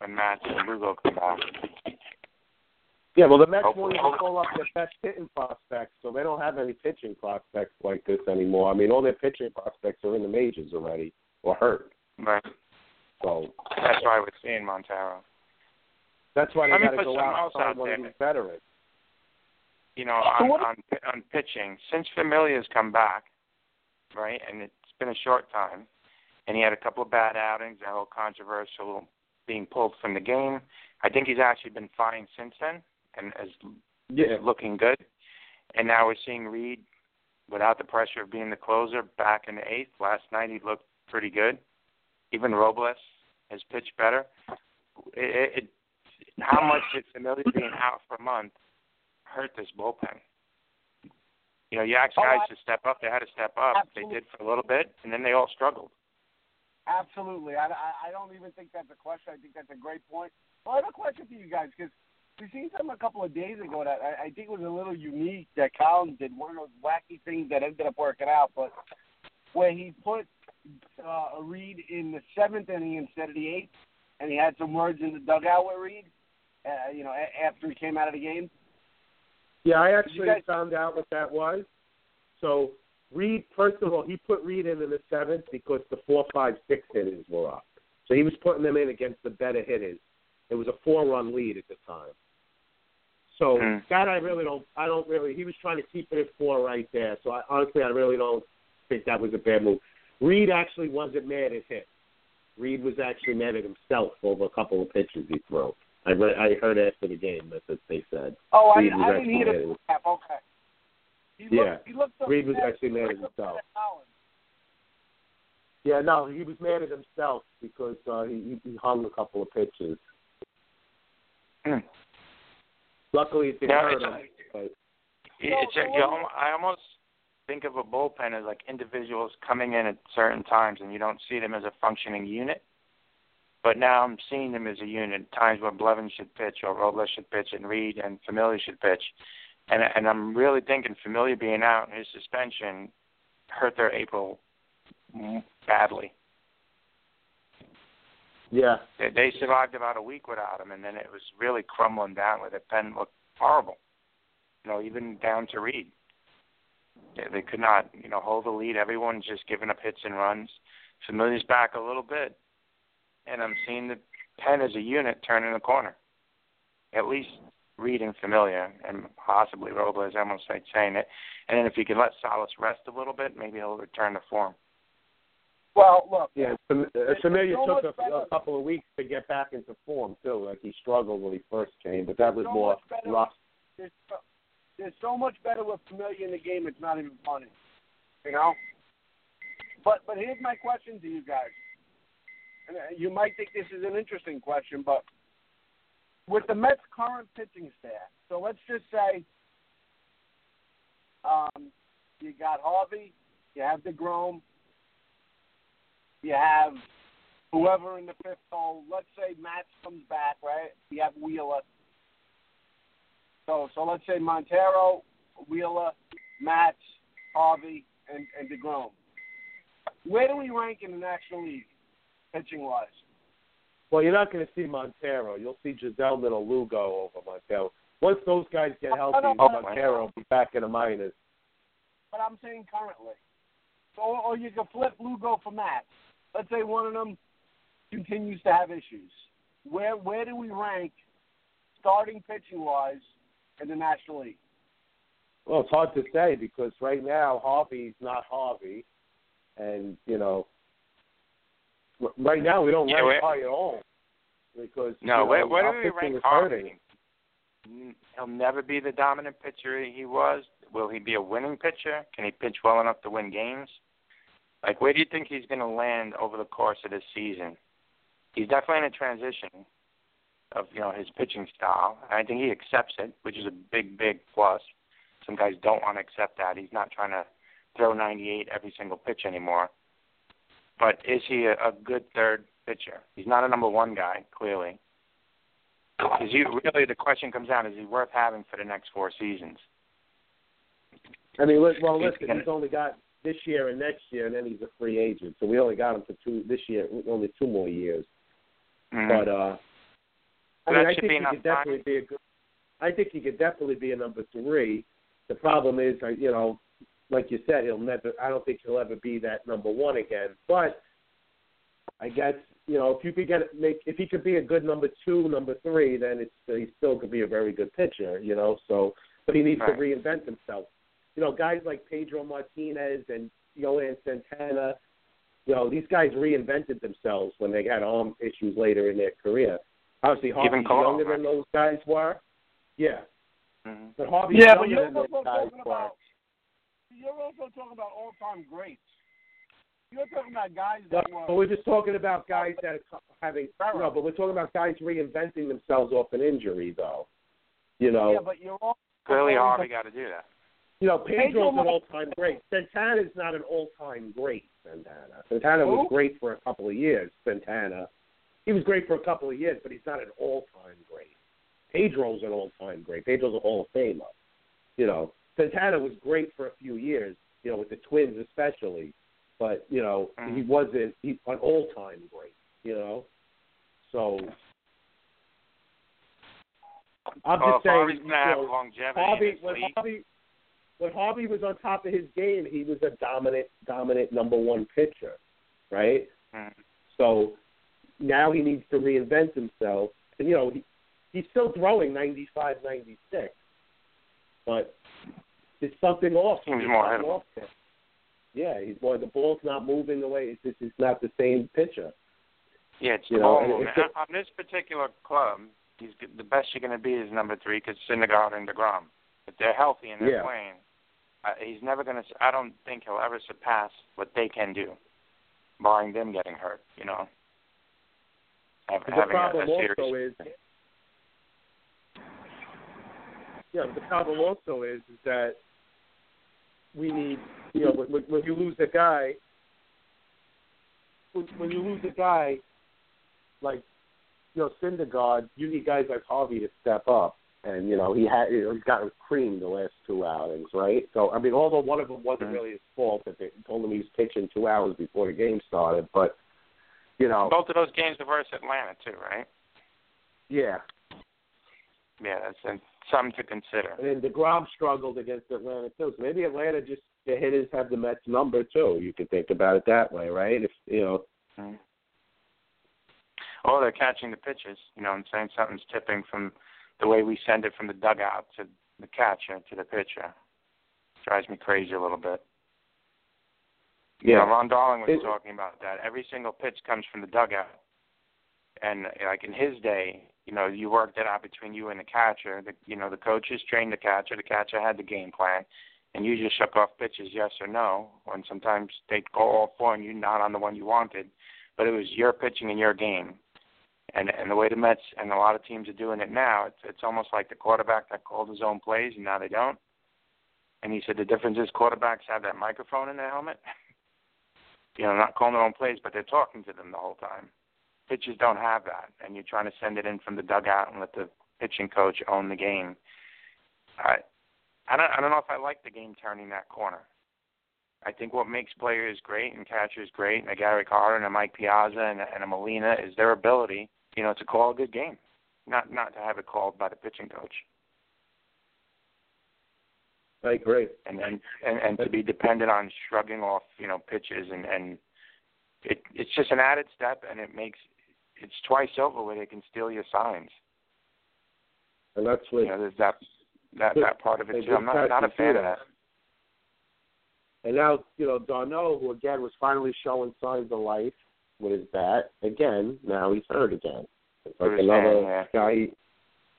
and Lugo come back. Yeah, well, the Mets won't even call up their best hitting prospects, so they don't have any pitching prospects like this anymore. I mean, all their pitching prospects are in the majors already or hurt. But So that's why we're seeing Montero. that's why they got to go out and out one of these veterans. You know, on on on pitching, since Familia's come back, right, and it's been a short time, and he had a couple of bad outings, that whole controversial being pulled from the game. I think he's actually been fine since then and is Yeah. looking good. And now we're seeing Reed without the pressure of being the closer back in the eighth. Last night he looked pretty good. Even Robles has pitched better. It, it, how much did Familia being out for a month hurt this bullpen? You know, you ask Oh, guys I- to step up. They had to step up. Absolutely. They did for a little bit, and then they all struggled. Absolutely. I, I, I don't even think that's a question. I think that's a great point. Well, I have a question for you guys because we seen something a couple of days ago that I, I think was a little unique that Collins did. One of those wacky things that ended up working out, but where he put uh, a Reed in the seventh inning instead of the eighth, and he had some words in the dugout with Reed. Uh, you know, a- after he came out of the game. Yeah, I actually guys- found out what that was. So Reed, first of all, he put Reed in in the seventh because the four, five, six hitters were up. So he was putting them in against the better hitters. It was a four-run lead at the time. So Hmm. that I really don't. I don't really. He was trying to keep it at four right there. So I, honestly, I really don't think that was a bad move. Reed actually wasn't mad at him. Reed was actually mad at himself over a couple of pitches he threw. I read, I heard after the game that that they said. Oh, I, Reed was I didn't hear mad at the Okay. He Yeah. Looked, he looked so Reed was bad. actually mad at himself. at Yeah, no, he was mad at himself because uh, he, he hung a couple of pitches. Luckily, it didn't Yeah, hurt it's- him. But It's a, you know, I almost think of a bullpen as like individuals coming in at certain times, and you don't see them as a functioning unit. But now I'm seeing them as a unit. Times where Blevins should pitch, or Robles should pitch, and Reed and Familia should pitch, and and I'm really thinking Familia being out and his suspension hurt their April badly. yeah, They, they survived about a week without him, and then it was really crumbling down with it. pen looked horrible. You know, even down to Reed. They, they could not, you know, hold the lead. Everyone's just giving up hits and runs. Familia's back a little bit, and I'm seeing the pen as a unit turning the corner. At least Reed and Familia, and possibly Robles. I'm almost like saying it. And then if you can let Salas rest a little bit, maybe he'll return to form. Well, look. yeah. Fam- uh, Familia so took much a, a couple of weeks to get back into form too. Like he struggled when he first came, but that was so more much better. rough. There's so, there's so much better with Familia in the game. It's not even funny. You know. But but here's my question to you guys. And uh, you might think this is an interesting question, but with the Mets' current pitching staff, so let's just say um, you got Harvey, you have DeGrom, you have whoever in the fifth hole. Let's say Matz comes back, right? You have Wheeler. So so let's say Montero, Wheeler, Matz, Harvey, and, and DeGrom. Where do we rank in the National League, pitching wise? Well, you're not going to see Montero. You'll see Gsellman or Lugo over Montero. Once those guys get healthy. Montero will be back in the minors. But I'm saying currently. So, or you can flip Lugo for Matz. Let's say one of them continues to have issues. Where where do we rank starting pitching wise in the National League? Well, it's hard to say because right now Harvey's not Harvey, and you know, right now we don't Yeah, rank high at all because No, you know, where, do we rank. Harvey? He'll never be the dominant pitcher he was. Will he be a winning pitcher? Can he pitch well enough to win games? Like, where do you think he's going to land over the course of this season? He's definitely in a transition of you know his pitching style, and I think he accepts it, which is a big, big plus. Some guys don't want to accept that. He's not trying to throw 98 every single pitch anymore. But is he a, a good third pitcher? He's not a number one guy, clearly. Is he really? The question comes down: Is he worth having for the next four seasons? I mean, well, He's listen, gonna- he's only got this year and next year, and then he's a free agent. So we only got him for two this year, only two more years. Mhm. But uh, I mean, I think he could definitely be a good. I think he could definitely be a number three. The problem is, uh, you know, like you said, he'll never. I don't think he'll ever be that number one again. But I guess you know, if you could get make if he could be a good number two, number three, then it's he still could be a very good pitcher. You know, so but he needs Right. to reinvent himself. You know, guys like Pedro Martinez and Johan Santana, you know, these guys reinvented themselves when they had arm issues later in their career. Obviously, Harvey's Even Cole, younger right? than those guys were. Yeah, hmm but Harvey's Yeah, but younger you're than those guys were. about you're also talking about all time greats. You're talking about guys No, were but we're just talking about guys that are having Thorough. no, but we're talking about guys reinventing themselves off an injury, though. You know, yeah, but you're all Clearly, Harvey got to do that. you know, Pedro Pedro's an all-time great. Santana's not an all-time great. Santana. Santana was great for a couple of years. Santana, he was great for a couple of years, but he's not an all-time great. Pedro's an all-time great. Pedro's a Hall of Famer. You know, Santana was great for a few years. You know, with the Twins especially, but you know, he Mhm. wasn't he, an all-time great. You know, so I'm just if saying. Harvey's to have know, longevity Harvey, when league, Harvey, when Harvey was on top of his game, he was a dominant, dominant number one pitcher, right? Mhm. So now he needs to reinvent himself. And you know, he, he's still throwing 95, 96, but there's something off. There's more off there. Yeah, he's more. The ball's not moving the way. It's just, he's not the same pitcher. yeah, it's you the know, ball and movement. it's- On this particular club, he's the best you're going to be is number three because Syndergaard and Degrom. If they're healthy and they're Yeah. playing, uh, he's never going to. I don't think he'll ever surpass what they can do, barring them getting hurt. You know, The a, problem a series. also is, yeah, the problem also is, is that we need, you know, when, when you lose a guy, when, when you lose a guy like, you know, Syndergaard, you need guys like Harvey to step up. And you know he had you know, he's gotten creamed the last two outings, right? So I mean, although one of them wasn't Mhm. really his fault that they told him he was pitching two hours before the game started, but you know, Both of those games are versus Atlanta too, right? yeah, Yeah, that's something to consider. And then Degrom struggled against Atlanta too. So maybe Atlanta just the hitters have the Mets number too. You could think about it that way, right? If you know, Mm. Oh, they're catching the pitches. You know, what I'm saying something's tipping from the way we send it from the dugout to the catcher to the pitcher. Drives me crazy a little bit. You know, Ron Darling was It- talking about that. Every single pitch comes from the dugout, and like in his day, you know, you worked it out between you and the catcher. The you know the coaches trained the catcher. The catcher had the game plan, and you just shook off pitches, yes or no. And sometimes they'd go all four, and you're not on the one you wanted, but it was your pitching and your game. And and the way the Mets and a lot of teams are doing it now, it's it's almost like the quarterback that called his own plays, and now they don't. And he said the difference is quarterbacks have that microphone in their helmet. you know, not calling their own plays, but they're talking to them the whole time. Pitchers don't have that, and you're trying to send it in from the dugout and let the pitching coach own the game. I, I don't, I don't know if I like the game turning that corner. I think what makes players great and catchers great, and a Gary Carter and a Mike Piazza and a, and a Molina, is their ability, you know, to call a good game, not not to have it called by the pitching coach, I agree. and and and, and to be dependent on shrugging off, you know, pitches and and it it's just an added step, and it makes it's twice over where they can steal your signs. And that's what You know, there's that that that part of it too. I'm not not a fan of that. And now, you know, d'Arnaud, who again was finally showing signs of life with his bat, again, now he's hurt again. It's like another yeah. guy you,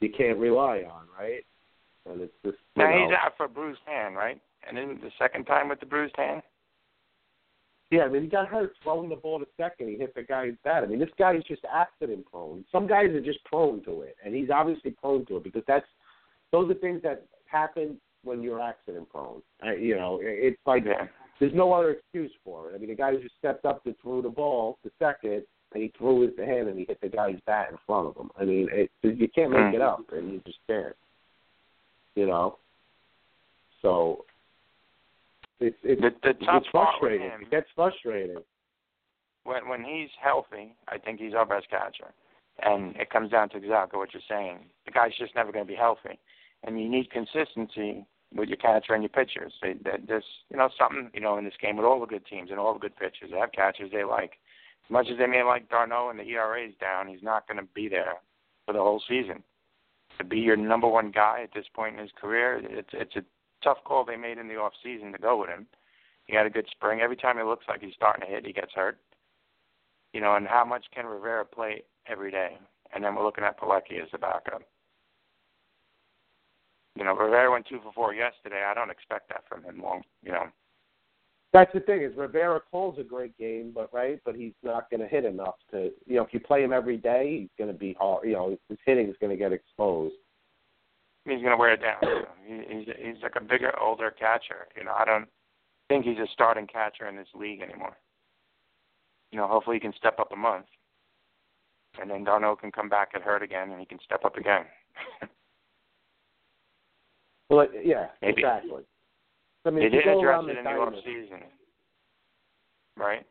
you can't rely on, right? And it's just Now know, he's out for a bruised hand, right? And then the second time with the bruised hand. Yeah, I mean, he got hurt throwing the ball to second. He hit the guy's bat. I mean, this guy is just accident prone. Some guys are just prone to it, and he's obviously prone to it because that's those are things that happen when you're accident prone. I, you know, it's like there's no other excuse for it. I mean, the guy just stepped up to throw the ball to second, and he threw his hand and he hit the guy's bat in front of him. I mean, it, you can't make Mm. it up, and you just can't. You know, so it's it's The the it's frustrating. him It gets frustrating. when when he's healthy, I think he's our best catcher. And it comes down to exactly what you're saying. The guy's just never going to be healthy, and you need consistency with your catcher and your pitchers. They, they, there's you know something you know in this game with all the good teams and all the good pitchers. They have catchers they like. As much as they may like d'Arnaud and the ERA is down, he's not going to be there for the whole season. To be your number one guy at this point in his career, it's it's a tough call they made in the off season to go with him. He had a good spring. Every time it looks like he's starting to hit, he gets hurt. You know, and how much can Rivera play every day? And then we're looking at Plawecki as the backup. You know, Rivera went two for four yesterday. I don't expect that from him long. You know. That's the thing is Rivera calls a great game, but right, but he's not going to hit enough to. You know, if you play him every day, he's going to be hard. You know, his hitting is going to get exposed. He's going to wear it down. You know. he, he's he's like a bigger, older catcher. You know, I don't think he's a starting catcher in this league anymore. You know, hopefully he can step up a month, and then d'Arnaud can come back and hurt again, and he can step up again. well, yeah, Maybe. exactly. I mean, they didn't address it in the off season, right?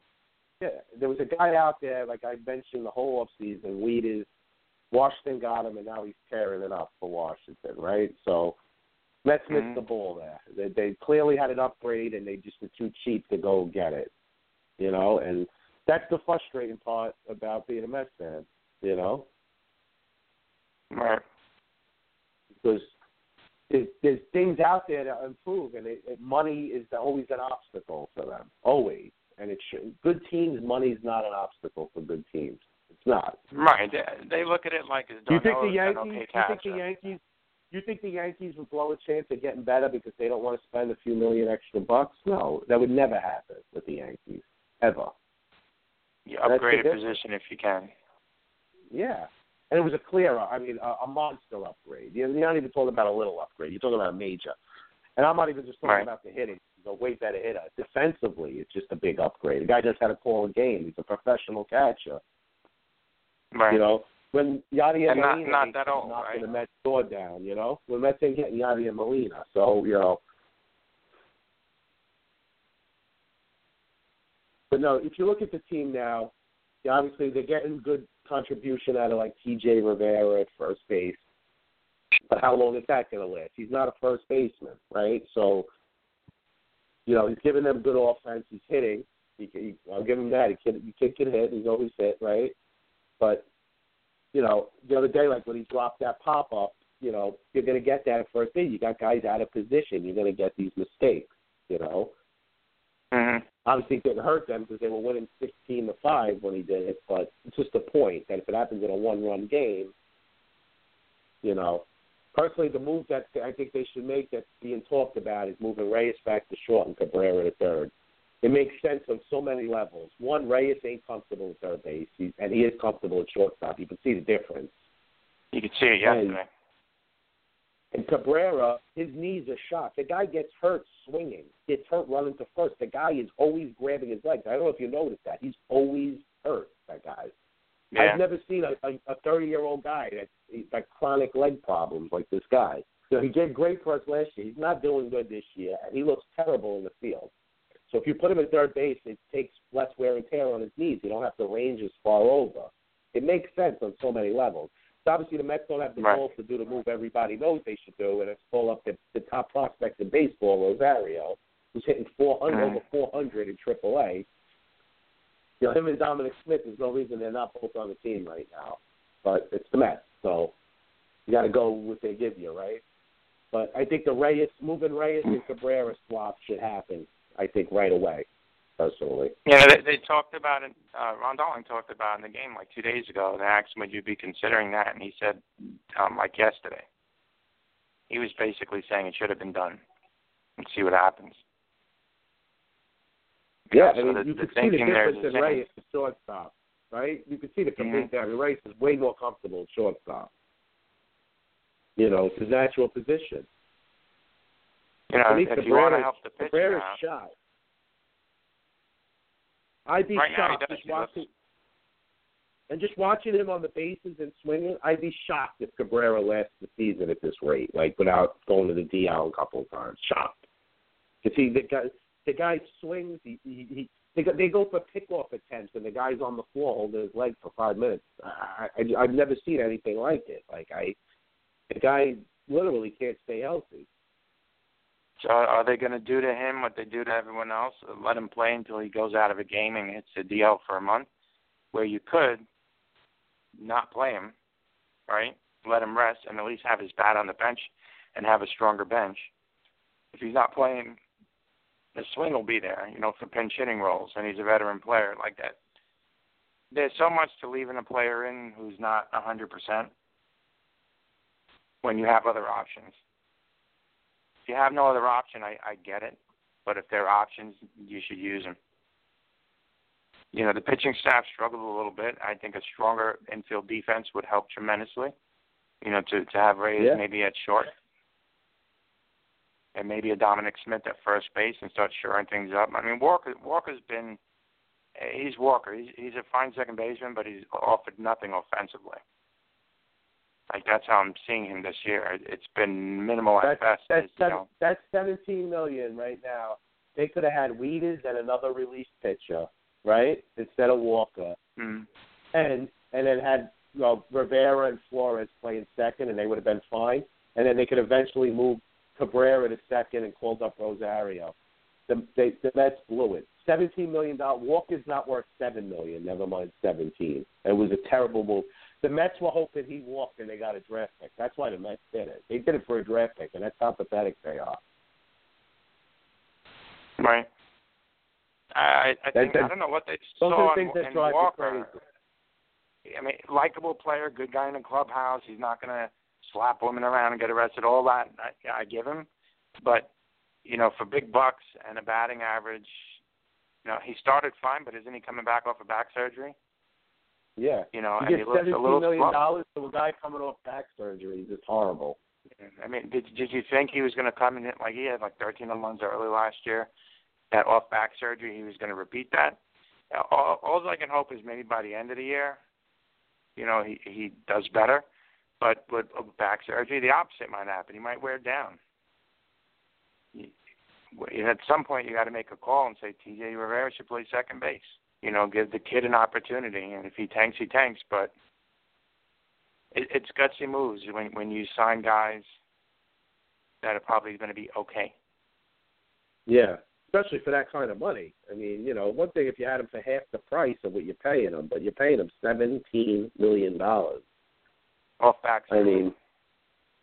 Yeah, there was a guy out there, like I mentioned, the whole off season. Wieters Washington got him, and now he's tearing it up for Washington, right? So Mets Mhm. missed the ball there. They, they clearly had an upgrade, and they just were too cheap to go get it, you know. And that's the frustrating part about being a Mets fan, you know, Right. because there's, there's things out there that improve, and it, it, money is always an obstacle for them, always. And it should, good teams, money is not an obstacle for good teams. Not. Right. They, look at it like it's Do you think the Yankees? okay you think the Yankees? You think the Yankees would blow a chance of getting better because they don't want to spend a few million extra bucks? No, that would never happen with the Yankees ever. You upgrade a position if you can. Yeah, and it was a clear, I mean, a, a monster upgrade. You're you're not even talking about a little upgrade. You're talking about a major. And I'm not even just talking Right. about the hitting. He's a way better hitter. Defensively, it's just a big upgrade. The guy just had to call a game. He's a professional catcher. Right. You know, when Yadier And not- Molina not ain't that old, knocking right? the Mets door down, you know, when Mets ain't getting Yadier Molina, so you know. But no, if you look at the team now, obviously they're getting good contribution out of like T.J. Rivera at first base. But how long is that going to last? He's not a first baseman, right? So, you know, he's giving them good offense. He's hitting. He, he, I'll give him that. He can, he can hit. He's always hit, right? But you know, the other day, like when he dropped that pop up, you know, you're going to get that at first base. You got guys out of position. You're going to get these mistakes. You know, hmm obviously it didn't hurt them because they were winning 16 to five when he did it. But it's just a point that if it happens in a one-run game, you know, personally, the move that I think they should make that's being talked about is moving Reyes back to short and Cabrera to third. It makes sense on so many levels. One, Reyes ain't comfortable at third base, he's, and he is comfortable at shortstop. You can see the difference. You could see it And- yesterday. And Cabrera, his knees are shot. The guy gets hurt swinging, gets hurt running to first. The guy is always grabbing his legs. I don't know if you noticed that. He's always hurt. That guy. Yeah. I've never seen a a thirty year old guy that he's got chronic leg problems like this guy. So he did great for us last year. He's not doing good this year, and he looks terrible in the field. If you put him at third base, it takes less wear and tear on his knees. You don't have to range as far over. It makes sense on so many levels. So obviously the Mets don't have the Right. balls to do the move everybody knows they should do, and it's pull up the, the top prospect in baseball, Rosario, who's hitting 400 Mhm. over 400 in AAA. You know, him and Dominic Smith. There's no reason they're not both on the team right now, but it's the Mets, so you got to go with what they give you, right? But I think the Reyes moving Reyes and Cabrera swap should happen. I think right away, personally. Yeah, they, they talked about it. Uh, Ron Darling talked about it in the game like two days ago. They asked him, "Would you be considering that?" And he said, um, "Like yesterday." He was basically saying it should have been done, and see what happens. Yeah, So I mean, the- you the could see the thinking there is difference in the same. Reyes shortstop, right? You could see the complete Mhm. Reyes is way more comfortable at shortstop. You know, it's his natural position. You know, think if you want to help the pitcher Cabrera's out, shot. I'd be Right shocked just looks- watching, and just watching him on the bases and swinging. I'd be shocked if Cabrera lasts the season at this rate, like without going to the DL a couple of times. Shocked. Because he the guy the guy swings. He, he, he they go, they go for pickoff attempts, and the guy's on the floor holding his leg for five minutes. I, I I've never seen anything like it. Like I, the guy literally can't stay healthy. So are they going to do to him what they do to everyone else? Let him play until he goes out of a game and hits a DL for a month, where you could not play him, right? Let him rest and at least have his bat on the bench and have a stronger bench. If he's not playing the swing will be there, you know, for pinch hitting roles, and he's a veteran player like that. There's so much to leaving a player in who's not hundred percent when you have other options. If you have no other option, I, I get it, but if there are options, you should use them. You know, the pitching staff struggled a little bit. I think a stronger infield defense would help tremendously. You know, to to have Reyes Yeah. maybe at short and maybe a Dominic Smith at first base and start shoring things up. I mean, Walker Walker's been he's Walker. He's he's a fine second baseman, but he's offered nothing offensively. Like that's how I'm seeing him this year. It- It's been minimal at That's best. that's know. that's seventeen million right now. They could have had Wieters and another relief pitcher, right, instead of Walker, Mm. and and then had you know, Rivera and Flores playing second, and they would have been fine. And then they could eventually move Cabrera to second and called up Rosario. The they, the Mets blew it. Seventeen million dollars. Walker's not worth seven million. Never mind seventeen. It was a terrible move. The Mets were hoping he walked and they got a draft pick. That's why the Mets did it. They did it for a draft pick, and that's how pathetic they are. Right. I I think that- I don't know what they Those saw are the things in, that in Walker. crazy. I mean, likable player, good guy in the clubhouse. He's not gonna slap women around and get arrested. All that I, I give him, but you know, for big bucks and a batting average, you know, he started fine, but isn't he coming back off of back surgery? Yeah. You know, You and he looks a little million dollars to a guy coming off back surgery. It's horrible. I mean, did did you think he was going to come in like he had like 13 home runs early last year? That off back surgery, he was going to repeat that. All, all I can hope is maybe by the end of the year, you know, he he does better. But with back surgery, the opposite might happen. He might wear down. You, you- at some point, you got to make a call and say T.J. Rivera should play second base. You know, give the kid an opportunity, and if he tanks, he tanks. But it, it's gutsy moves when when you sign guys that are probably going to be okay. Yeah, especially for that kind of money. I mean, you know, one thing if you had him for half the price of what you're paying him, but you're paying him seventeen million dollars. Off back. I mean,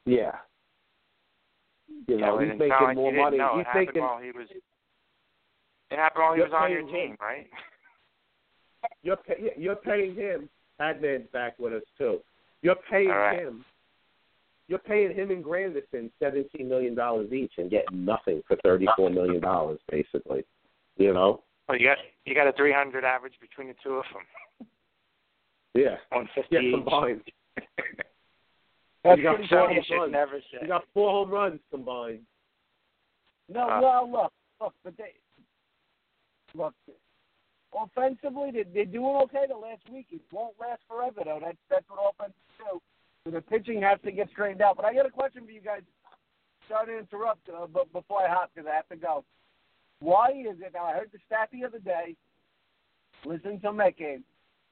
yeah. You yeah, know, he's making like more money. He's it happened making. while he was. It happened while he was on your team, right? You're pay, you're paying him. Adman's back with us too. You're paying All right. him. You're paying him and Granderson seventeen million dollars each and getting nothing for thirty four million dollars, basically. You know? Well, you got you got a 300 average between the two of them. Yeah. 150 Yeah, combined. That's you got four So good. you home should runs. never You got four home runs combined. No, Uh, well, look, look, but they look offensively. They, they're doing okay the last week. It won't last forever, though. That's that's what offenses do. So the pitching has to get straightened out. But I got a question for you guys. Sorry to interrupt, uh, but before I hop, because I have to go. Why is it? Now I heard the stat the other day. Listening to game,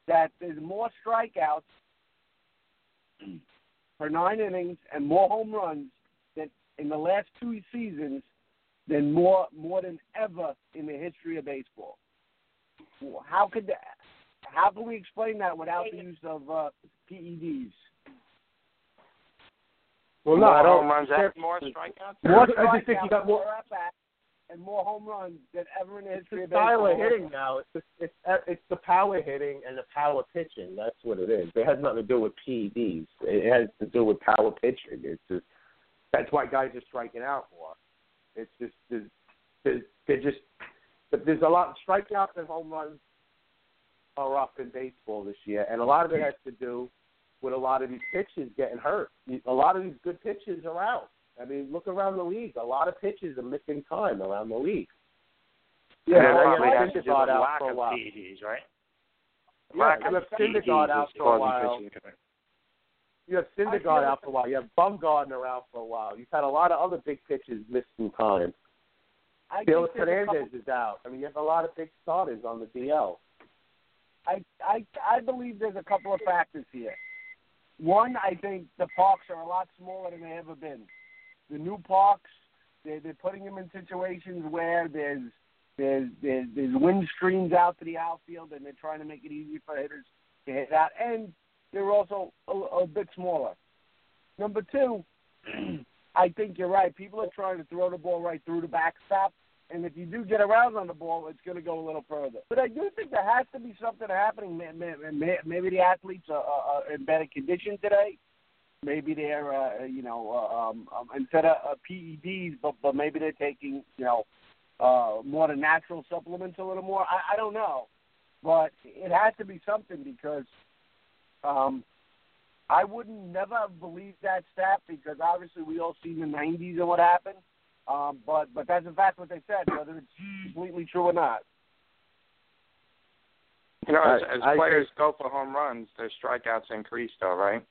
that there's more strikeouts for nine innings and more home runs than in the last two seasons than more more than ever in the history of baseball. How could that, how can we explain that without the use of uh, PEDs? Well, no, more I don't. home runs They're- and more strikeouts. More I just think you strikeouts, got more- more at bats, and more home runs than ever in the It's history the of style baseball. of hitting now. It's the, it's it's the power hitting and the power pitching. That's what it is. It has nothing to do with PEDs. It has to do with power pitching. It's just that's why guys are striking out more. It's just there's, there's, they're just but there's a lot of strikeouts and home runs are up in baseball this year, and a lot of it has to do with a lot of these pitches getting hurt. A lot of these good pitches are out. I mean, look around the league. A lot of pitches are missing time around the league. Yeah, Yeah, that they probably got has to do Syndergaard with out lack for a of while. PEDs, right? Yeah, Lack you have PEDs Syndergaard out for a while. You have Syndergaard out for a while. You have Bumgarner out for a while. You've had a lot of other big pitches miss some time. I there's a couple- is out. I mean, you have a lot of big starters on the DL. I, I I believe there's a couple of factors here. One, I think the parks are a lot smaller than they ever been. The new parks, they're, they're putting them in situations where there's there's there's, there's wind streams out to the outfield, and they're trying to make it easy for hitters to hit out. And they're also a, a bit smaller. Number two, I think you're right. People are trying to throw the ball right through the backstop, and if you do get around on the ball, it's going to go a little further. But I do think there has to be something happening. May- may- may- Maybe the athletes are in better condition today. Maybe they're, uh, you know, uh, um, um, instead of uh, PEDs, but but maybe they're taking, you know, uh, more the natural supplements a little more. I, I don't know, but it has to be something because um, I wouldn't never have believed that stat because obviously we all seen the '90s and what happened. Um, but but that's in fact what they said, whether it's completely true or not. You know, as, as I players go for home runs, their strikeouts increase, though, right?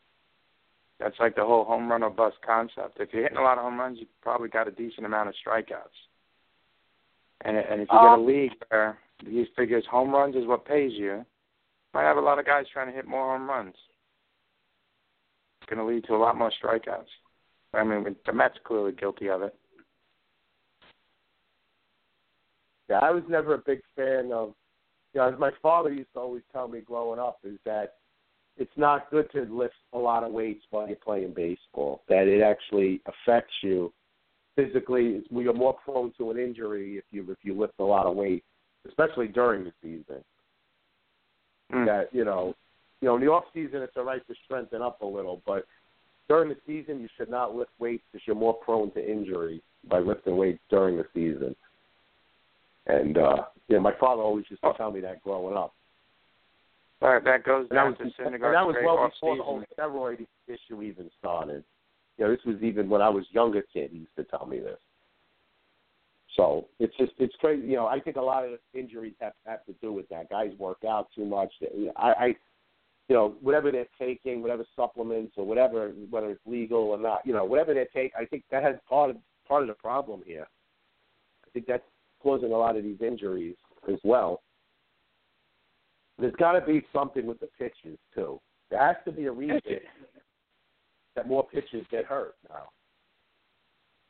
That's like the whole home run or bust concept. If you're hitting a lot of home runs, you probably got a decent amount of strikeouts. And and if you get a Um, league where he figures home runs is what pays you, might have a lot of guys trying to hit more home runs. It's going to lead to a lot more strikeouts. I mean, the Mets clearly guilty of it. Yeah, I was never a big fan of. You know, as my father used to always tell me growing up, is that it's not good to lift a lot of weights while you're playing baseball. That it actually affects you physically. You're more prone to an injury if you if you lift a lot of weight, especially during the season. Mm. That you know, you know, in the off season it's all right to strengthen up a little, but during the season you should not lift weights because you're more prone to injury by lifting weights during the season. And uh yeah, my father always used to tell me that growing up. But that goes And that was, to that was well before the whole steroid issue even started. You know, this was even when I was younger kid. He used to tell me this. So it's just it's crazy. You know, I think a lot of injuries have have to do with that. Guys work out too much. I, I you know, whatever they're taking, whatever supplements or whatever, whether it's legal or not, you know, whatever they take, I think that has part of part of the problem here. I think that's causing a lot of these injuries as well. There's got to be something with the pitches too. There has to be a reason that more pitches get hurt now.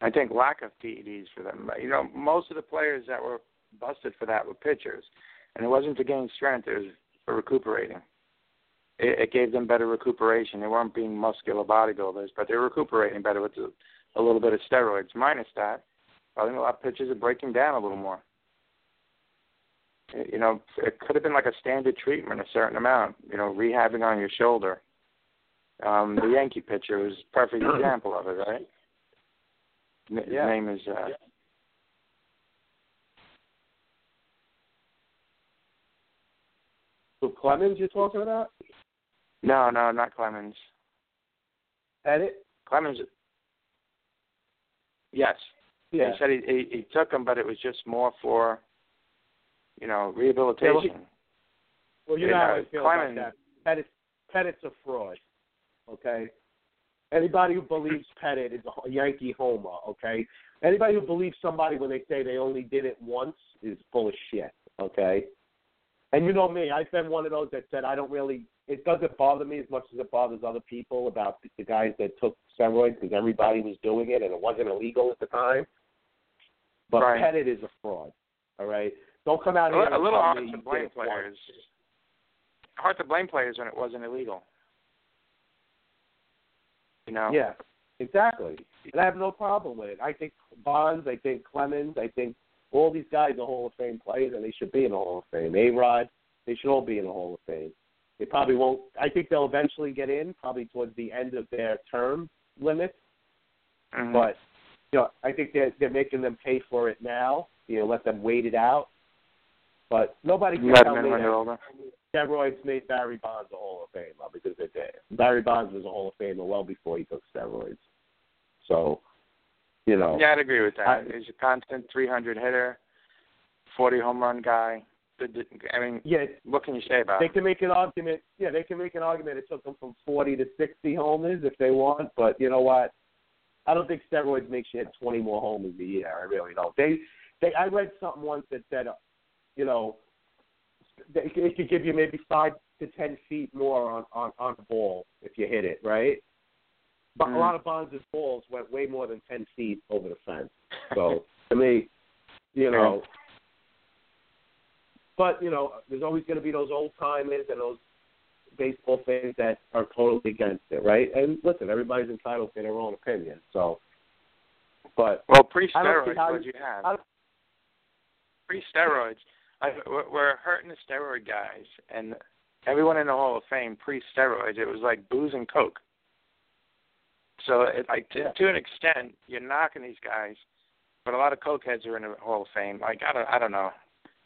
I think lack of PEDs for them. You know, most of the players that were busted for that were pitchers, and it wasn't to gain strength; it was for recuperating. It, it gave them better recuperation. They weren't being muscular bodybuilders, but they were recuperating better with a, a little bit of steroids. Minus that, I think a lot of pitchers are breaking down a little more. You know, it could have been like a standard treatment, a certain amount. You know, rehabbing on your shoulder. Um, the Yankee pitcher was a perfect example of it, right? His Yeah. name is uh, So Clemens, you're talking about? no, no, not Clemens. Edit? Clemens. Yes, Yeah. he said he, he he took them, but it was just more for, you know, rehabilitation. Well, you Yeah, know how I feel Clemens- about that. Pettitte, Pettitte's a fraud. Okay. Anybody who believes Pettitte is a Yankee homer. Okay. Anybody who believes somebody when they say they only did it once is full of shit. Okay. And you know me, I've been one of those that said I don't really. It doesn't bother me as much as it bothers other people about the guys that took steroids because everybody was doing it and it wasn't illegal at the time. But Right. Pettitte is a fraud. All right. Don't come out A, here. a little hard to blame players. Hard to blame players when it wasn't illegal. You know. Yeah, exactly. And I have no problem with it. I think Bonds, I think Clemens, I think all these guys are Hall of Fame players, and they should be in the Hall of Fame. A Rod, they should all be in the Hall of Fame. They probably won't. I think they'll eventually get in, probably towards the end of their term limit. Mhm. But you know, I think they're they're making them pay for it now. You know, let them wait it out. But nobody can let tell me in when they're that steroids made Barry Bonds a Hall of Famer because they did. Barry Bonds was a Hall of Famer well before he took steroids. So, you know, Yeah, I'd agree with that. I- He's a constant 300 hitter, 40 home run guy. The- the- I mean, yeah, what can you say about they can make an argument. Yeah, they can make an argument. It took them from forty to sixty homers if they want, but you know what? I don't think steroids makes you hit twenty more homers a year. I really don't. They, they. I read something once that said, you know, it could- give you maybe five to ten feet more on on on the ball if you hit it right. But Mhm. a lot of Bonds' balls went way more than ten feet over the fence. So to me, you know. But you know, there's always going to be those old timers and those baseball fans that are totally against it, right? And listen, everybody's entitled to their own opinion. So, but Well, pre-steroids, what you- have? Pre-steroids, I, we're we're hurting the steroid guys, and everyone in the Hall of Fame pre-steroids, it was like booze and coke. So, it, like to, Yeah. to an extent, you're knocking these guys, but a lot of cokeheads are in the Hall of Fame. Like I don't, I don't know.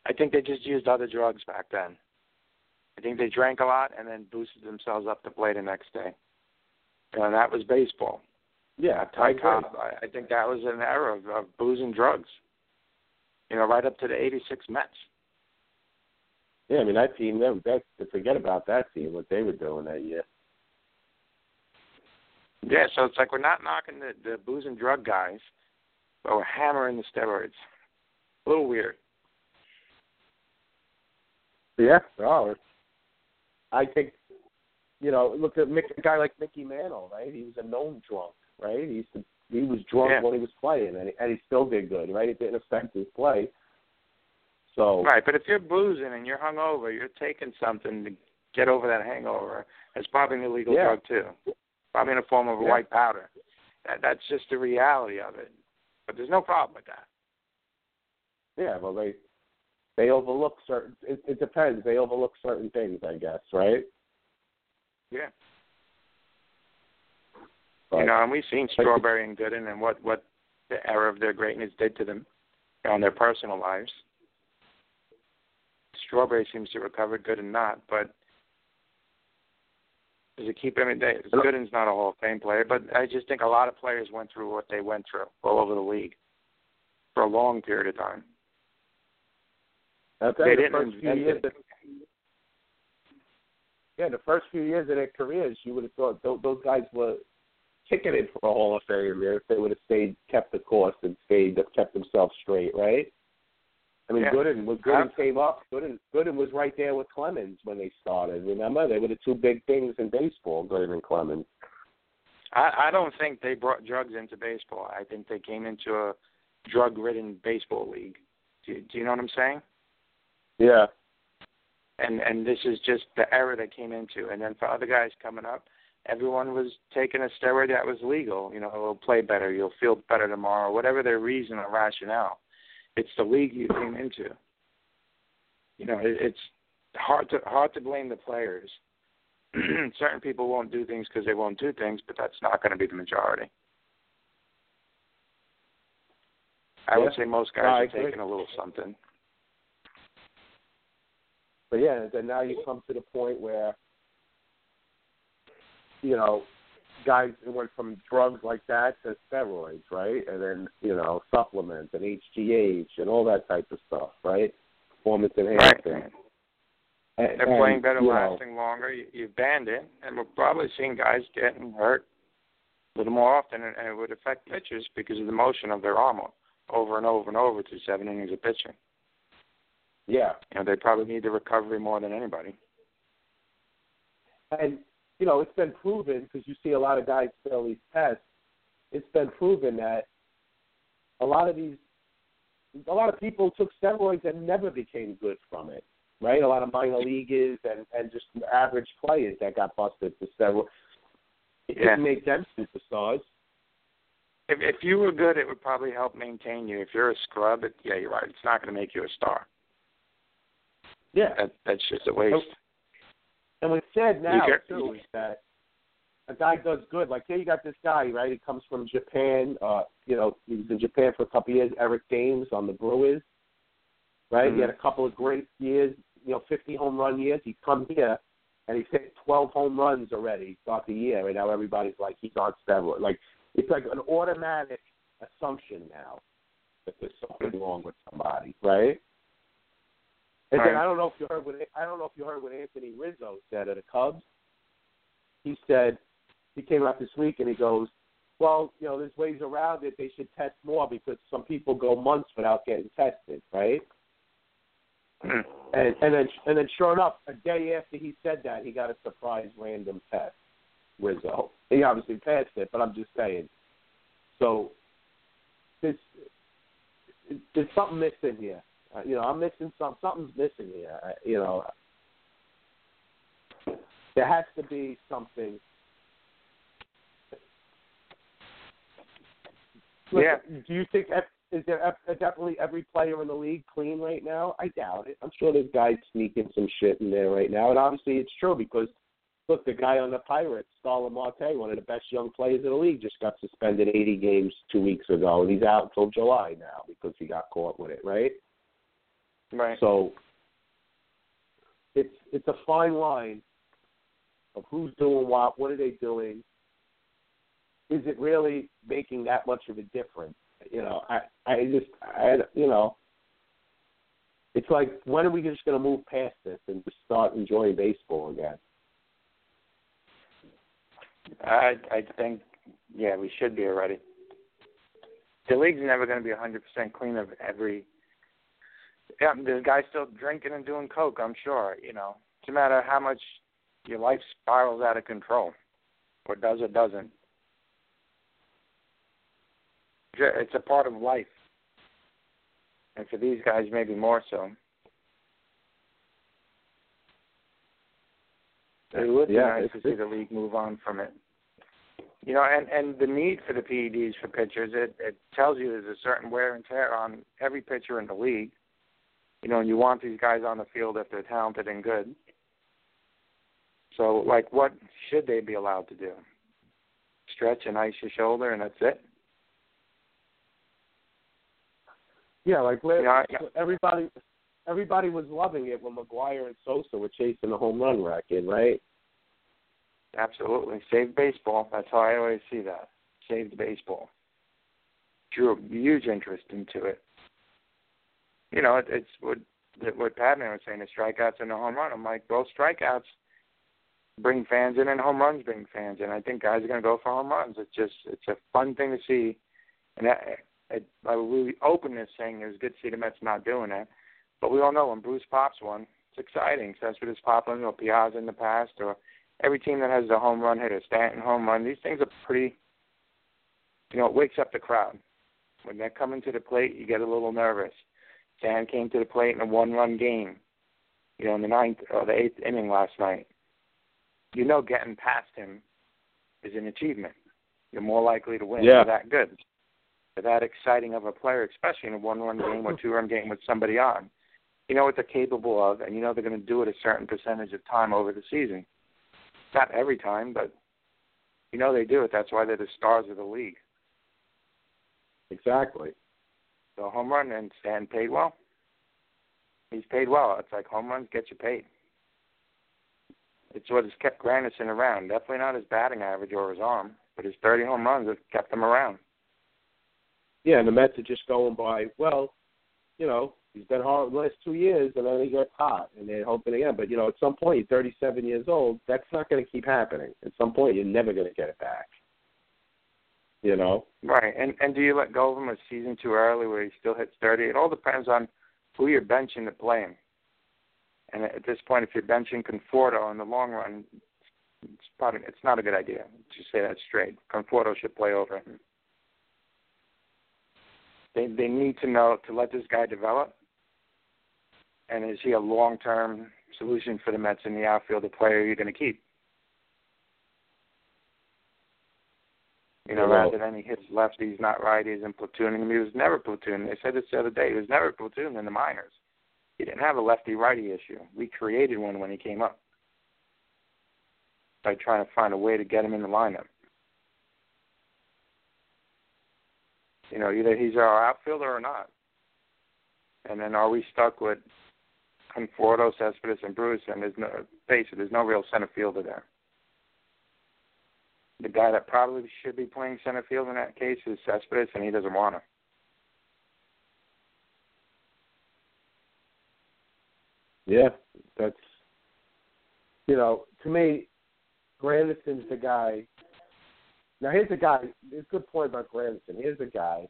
I think they just used other drugs back then. I think they drank a lot and then boosted themselves up to play the next day. And that was baseball. Yeah, I Ty agree. Cobb, I, I think that was an era of, of booze and drugs. You know, right up to the '86 Mets. Yeah, I mean that team. That, that forget about that team. What they were doing that year. Yeah, so it's like we're not knocking the, the booze and drug guys, but we're hammering the steroids. A little weird. Yeah, oh, no, I think you know, look at Mick, a guy like Mickey Mantle, right? He was a known drunk, right? He used to, he was drunk Yeah. when he was playing, and he, and he still did good, right? It didn't affect his play. So Right, but if you're boozing and you're hungover, you're taking something to get over that hangover. It's probably an illegal Yeah. drug too. Probably in the form of a Yeah. white powder. That, that's just the reality of it. But there's no problem with that. yeah, well they they overlook certain. It, it depends. They overlook certain things, I guess, right? Yeah. But, you know, and we've seen Strawberry and Gooden and what what the era of their greatness did to them on their personal lives. Strawberry seems to recover, Gooden not, but does it keep him in day? Gooden's not a Hall of Fame player, but I just think a lot of players went through what they went through all over the league for a long period of time. I'll They the didn't first few years it. yeah, the first few years of their careers, you would have thought those, those guys were ticketed for a Hall of Fame if they would have stayed, kept the course, and stayed, kept themselves straight, right? I mean, Yeah. Gooden when Gooden came up, Gooden Gooden was right there with Clemens when they started. Remember, they were the two big things in baseball, Gooden and Clemens. I, I don't think they brought drugs into baseball. I think they came into a drug-ridden baseball league. Do, do you know what I'm saying? Yeah, and and this is just the era they came into. And then for other guys coming up, everyone was taking a steroid that was legal. You know, it'll play better, you'll feel better tomorrow, whatever their reason or rationale. It's the league you came into. You know, it, it's hard to hard to blame the players. Certain people won't do things because they won't do things, but that's not going to be the majority. I would say most guys No, are taking a little something. But yeah, then now you come to the point where, you know, guys went from drugs like that to steroids, right? And then, you know, supplements and HGH and all that type of stuff, right? Performance enhancing. Right. And, They're playing better, you know, lasting longer. You, you've banned it, and we're probably seeing guys getting hurt a little more often, and, and it would affect pitchers because of the motion of their arm over and over and over through seven innings of pitching. Yeah. Know, they probably need the recovery more than anybody. And, you know, it's been proven, because you see a lot of guys fail these tests, it's been proven that a lot of these, a lot of people took steroids and never became good from it, right? A lot of minor leaguers and, and just average players that got busted for steroids. It Yeah. didn't make them superstars. If if you were good, it would probably help maintain you. If you're a scrub, it, yeah, you're right. It's not going to make you a star. Yeah. That that's just a waste. And we said now, too, is that a guy does good. Like, here you got this guy, right? He comes from Japan. Uh, you know, he was in Japan for a couple of years. Eric Thames on the Brewers, right? He Mhm. had a couple of great years, you know, 50 home run years. He come here, and he's hit 12 home runs already throughout the year, and now everybody's like, he's on steroids. Like, it's like an automatic assumption now that there's something wrong with somebody, right? And then Right. I don't know if you heard what I don't know if you heard what Anthony Rizzo said of the Cubs. He said he came out this week and he goes, "Well, you know, there's ways around it. They should test more because some people go months without getting tested, right?" And and then and then sure enough, a day after he said that, he got a surprise random test. Rizzo. He obviously passed it, but I'm just saying. So there's there's something missing here. Uh, you know, I'm missing some. Something's missing here. Uh, you know, there has to be something. Yeah. Do you think is there definitely every player in the league clean right now? I doubt it. I'm sure there's guys sneaking some shit in there right now, and obviously it's true because look, the guy on the Pirates, Starling Marte, one of the best young players in the league, just got suspended 80 games two weeks ago, and he's out until July now because he got caught with it, right? Right. So it's it's a fine line of who's doing what, what are they doing? Is it really making that much of a difference? You know, I I just I you know, it's like when are we just going to move past this and just start enjoying baseball again? I I think yeah, we should be already. The league's never going to be 100% clean of every. Yeah, there's guys still drinking and doing coke. I'm sure. You know, no matter how much your life spirals out of control, or does or doesn't. It's a part of life, and for these guys, maybe more so. It would be Yeah, nice to see the league move on from it. You know, and and the need for the PEDs for pitchers, it it tells you there's a certain wear and tear on every pitcher in the league. You know, and you want these guys on the field if they're talented and good. So, like, what should they be allowed to do? Stretch and ice your shoulder, and that's it. Yeah, like last, Yeah, yeah. everybody everybody was loving it when McGwire and Sosa were chasing the home run record, right? Absolutely. Save baseball. That's how I always see that. Saved baseball. Drew a huge interest into it. You know, it, it's what what Patman was saying, the strikeouts and the home run. I'm like, well, strikeouts bring fans in and home runs bring fans in. I think guys are going to go for home runs. It's just, it's a fun thing to see. And I, I, be open to saying it was good to see the Mets not doing that. But we all know when Bruce pops one, it's exciting. So that's what is popping, or Piazza in the past, or every team that has the home run hitter, Stanton home run. These things are pretty. You know, it wakes up the crowd. When they're coming to the plate, you get a little nervous. Stan came to the plate in a one-run game. You know, in the ninth or the eighth inning last night. You know, getting past him is an achievement. You're more likely to win. Yeah. That good. You're that exciting of a player, especially in a one-run game or two-run game with somebody on. You know what they're capable of, and you know they're going to do it a certain percentage of time over the season. Not every time, but you know they do it. That's why they're the stars of the league. Exactly. So home run and Stan paid well. He's paid well. It's like home runs get you paid. It's what has kept Granderson around. Definitely not his batting average or his arm, but his 30 home runs have kept him around. Yeah, and the Mets are just going by, well, you know, he's been hard the last two years, and then he gets hot, and they're hoping again. But, you know, at some point, you're 37 years old. That's not going to keep happening. At some point, you're never going to get it back. You know? Right. And and do you let go of him a season too early where he still hits 30? It all depends on who you're benching to play him. And at this point, if you're benching Conforto in the long run, it's probably it's not a good idea. Just say that straight. Conforto should play over him. They they need to know to let this guy develop. And is he a long term solution for the Mets in the outfield? A player you're going to keep? You know, Well- rather than he hits lefties, not righties, and platooning him. He was never platooning. They said this the other day. He was never platooning in the minors. He didn't have a lefty righty issue. We created one when he came up by trying to find a way to get him in the lineup. You know, either he's our outfielder or not. And then are we stuck with Conforto, Cespedes, and Bruce? And there's no face it, there's no real center fielder there. The guy that probably should be playing center field in that case is Cespedes, and he doesn't want to. Yeah, that's you know, to me, Granderson's the guy. Now here's a guy. There's a good point about Granderson. Here's a guy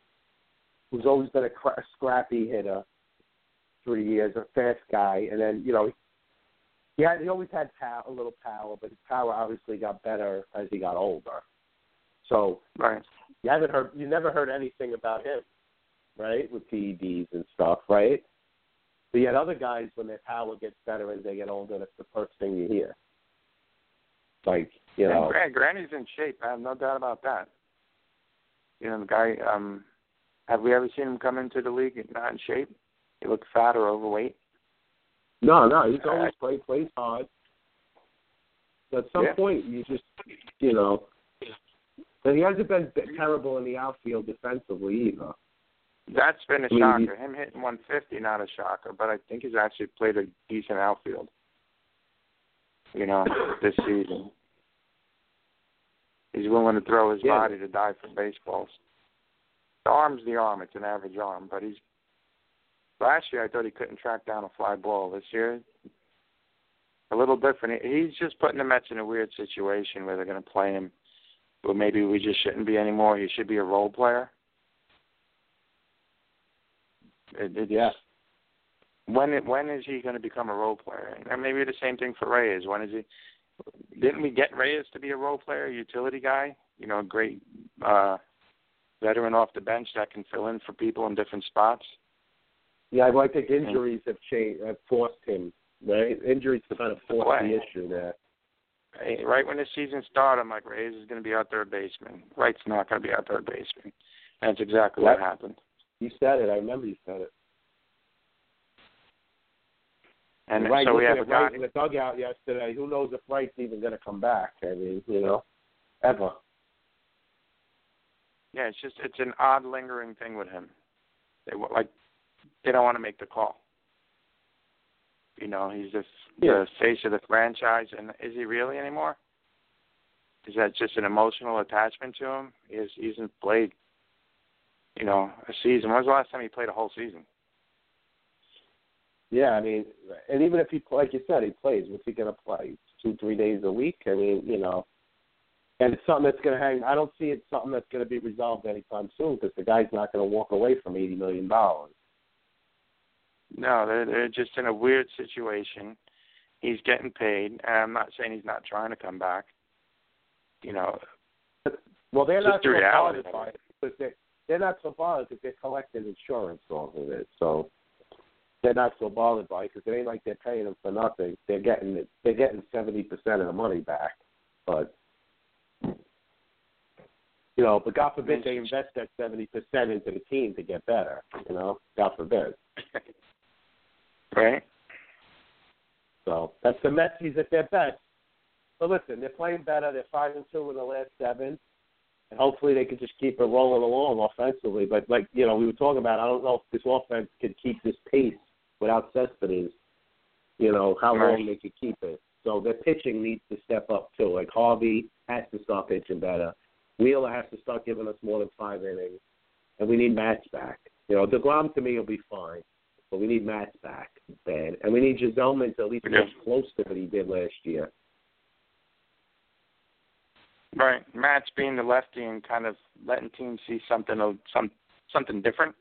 who's always been a, cra- scrappy hitter through the years, a fast guy, and then you know, he had he always had pow- a little power, but his power obviously got better as he got older. So Right. you haven't heard, you never heard anything about him, right, with PEDs and stuff, right? But yet other guys, when their power gets better as they get older, that's the first thing you hear. Like, you know, And Granny's in shape. I have no doubt about that. You know, the guy um Have we ever seen him come into the league not in shape? He looked fat or overweight. No, no, he's always played plays hard. At some Yeah. point, you just, you know, and he hasn't been terrible in the outfield defensively either. That's been a I mean, shocker. Him hitting 150, not a shocker, but I think he's actually played a decent outfield. You know, this season. He's willing to throw his Yeah. body to die for baseballs. The arm's the arm. It's an average arm, but he's. Last year, I thought he couldn't track down a fly ball. This year, a little different. He's just putting the Mets in a weird situation where they're going to play him. Well, maybe we just shouldn't be anymore. He should be a role player. It, it's, Yeah. When it, when is he going to become a role player? And maybe the same thing for Reyes. When is he? Didn't we get Reyes to be a role player, utility guy? You know, a great uh, veteran off the bench that can fill in for people in different spots. Yeah, I think injuries have changed, have forced him. Right, injuries have kind of forced the issue there. Hey, Right when the season started, I'm like, Reyes is going to be our third baseman. Wright's not going to be our third baseman. That's exactly what happened. You said it. I remember you said it. And right, so we have a guy. Wright in the dugout yesterday. Who knows if Wright's even going to come back? I mean, you know, ever. Yeah, it's just it's an odd lingering thing with him. They like they don't want to make the call. You know, he's just Yeah. the face of the franchise, and is he really anymore? Is that just an emotional attachment to him? He, has, he hasn't played, you know, a season. When was the last time he played a whole season? Yeah, I mean, and even if he, like you said, he plays, what's he going to play? Two, three days a week? I mean, you know, and it's something that's going to hang. I don't see it something that's going to be resolved anytime soon because the guy's not going to walk away from eighty million dollars. No, they're they're just in a weird situation. He's getting paid, and I'm not saying he's not trying to come back. You know, Well, they're not the so bothered by it. it because they they're not so bothered because they're collecting insurance off of it. So they're not so bothered by it because it ain't like they're paying them for nothing. They're getting. They're getting seventy percent of the money back. But you know, but God forbid they invest that seventy percent into the team to get better. You know, God forbid. right? So that's the Metsies at their best. But listen, they're playing better. They're five and two in the last seven, and hopefully they can just keep it rolling along offensively. But like you know, we were talking about, I don't know if this offense could keep this pace without Cespedes. You know how Right. long they could keep it. So their pitching needs to step up too. Like Harvey has to start pitching better. Wheeler has to start giving us more than five innings, and we need Matz back. You know, deGrom to me will be fine, but we need Matz back bad, and we need Gsellman to at least get close to what he did last year. Right. Matz being the lefty and kind of letting teams see something of some something different.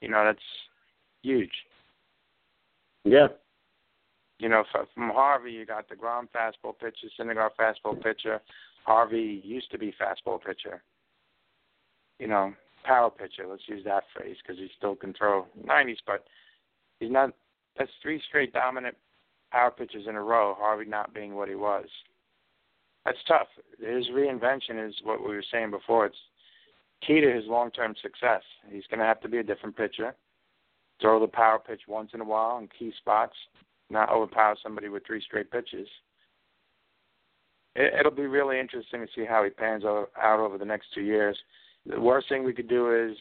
You know, that's huge. Yeah, You know, from Harvey, you got deGrom fastball pitcher, Syndergaard fastball pitcher. Harvey used to be fastball pitcher. You know, power pitcher. Let's use that phrase because he still can throw 90s, but he's not. That's three straight dominant power pitchers in a row. Harvey not being what he was. That's tough. His reinvention is what we were saying before. It's key to his long-term success. He's going to have to be a different pitcher. Throw the power pitch once in a while in key spots not overpower somebody with three straight pitches. It, it'll be really interesting to see how he pans out over the next two years. The worst thing we could do is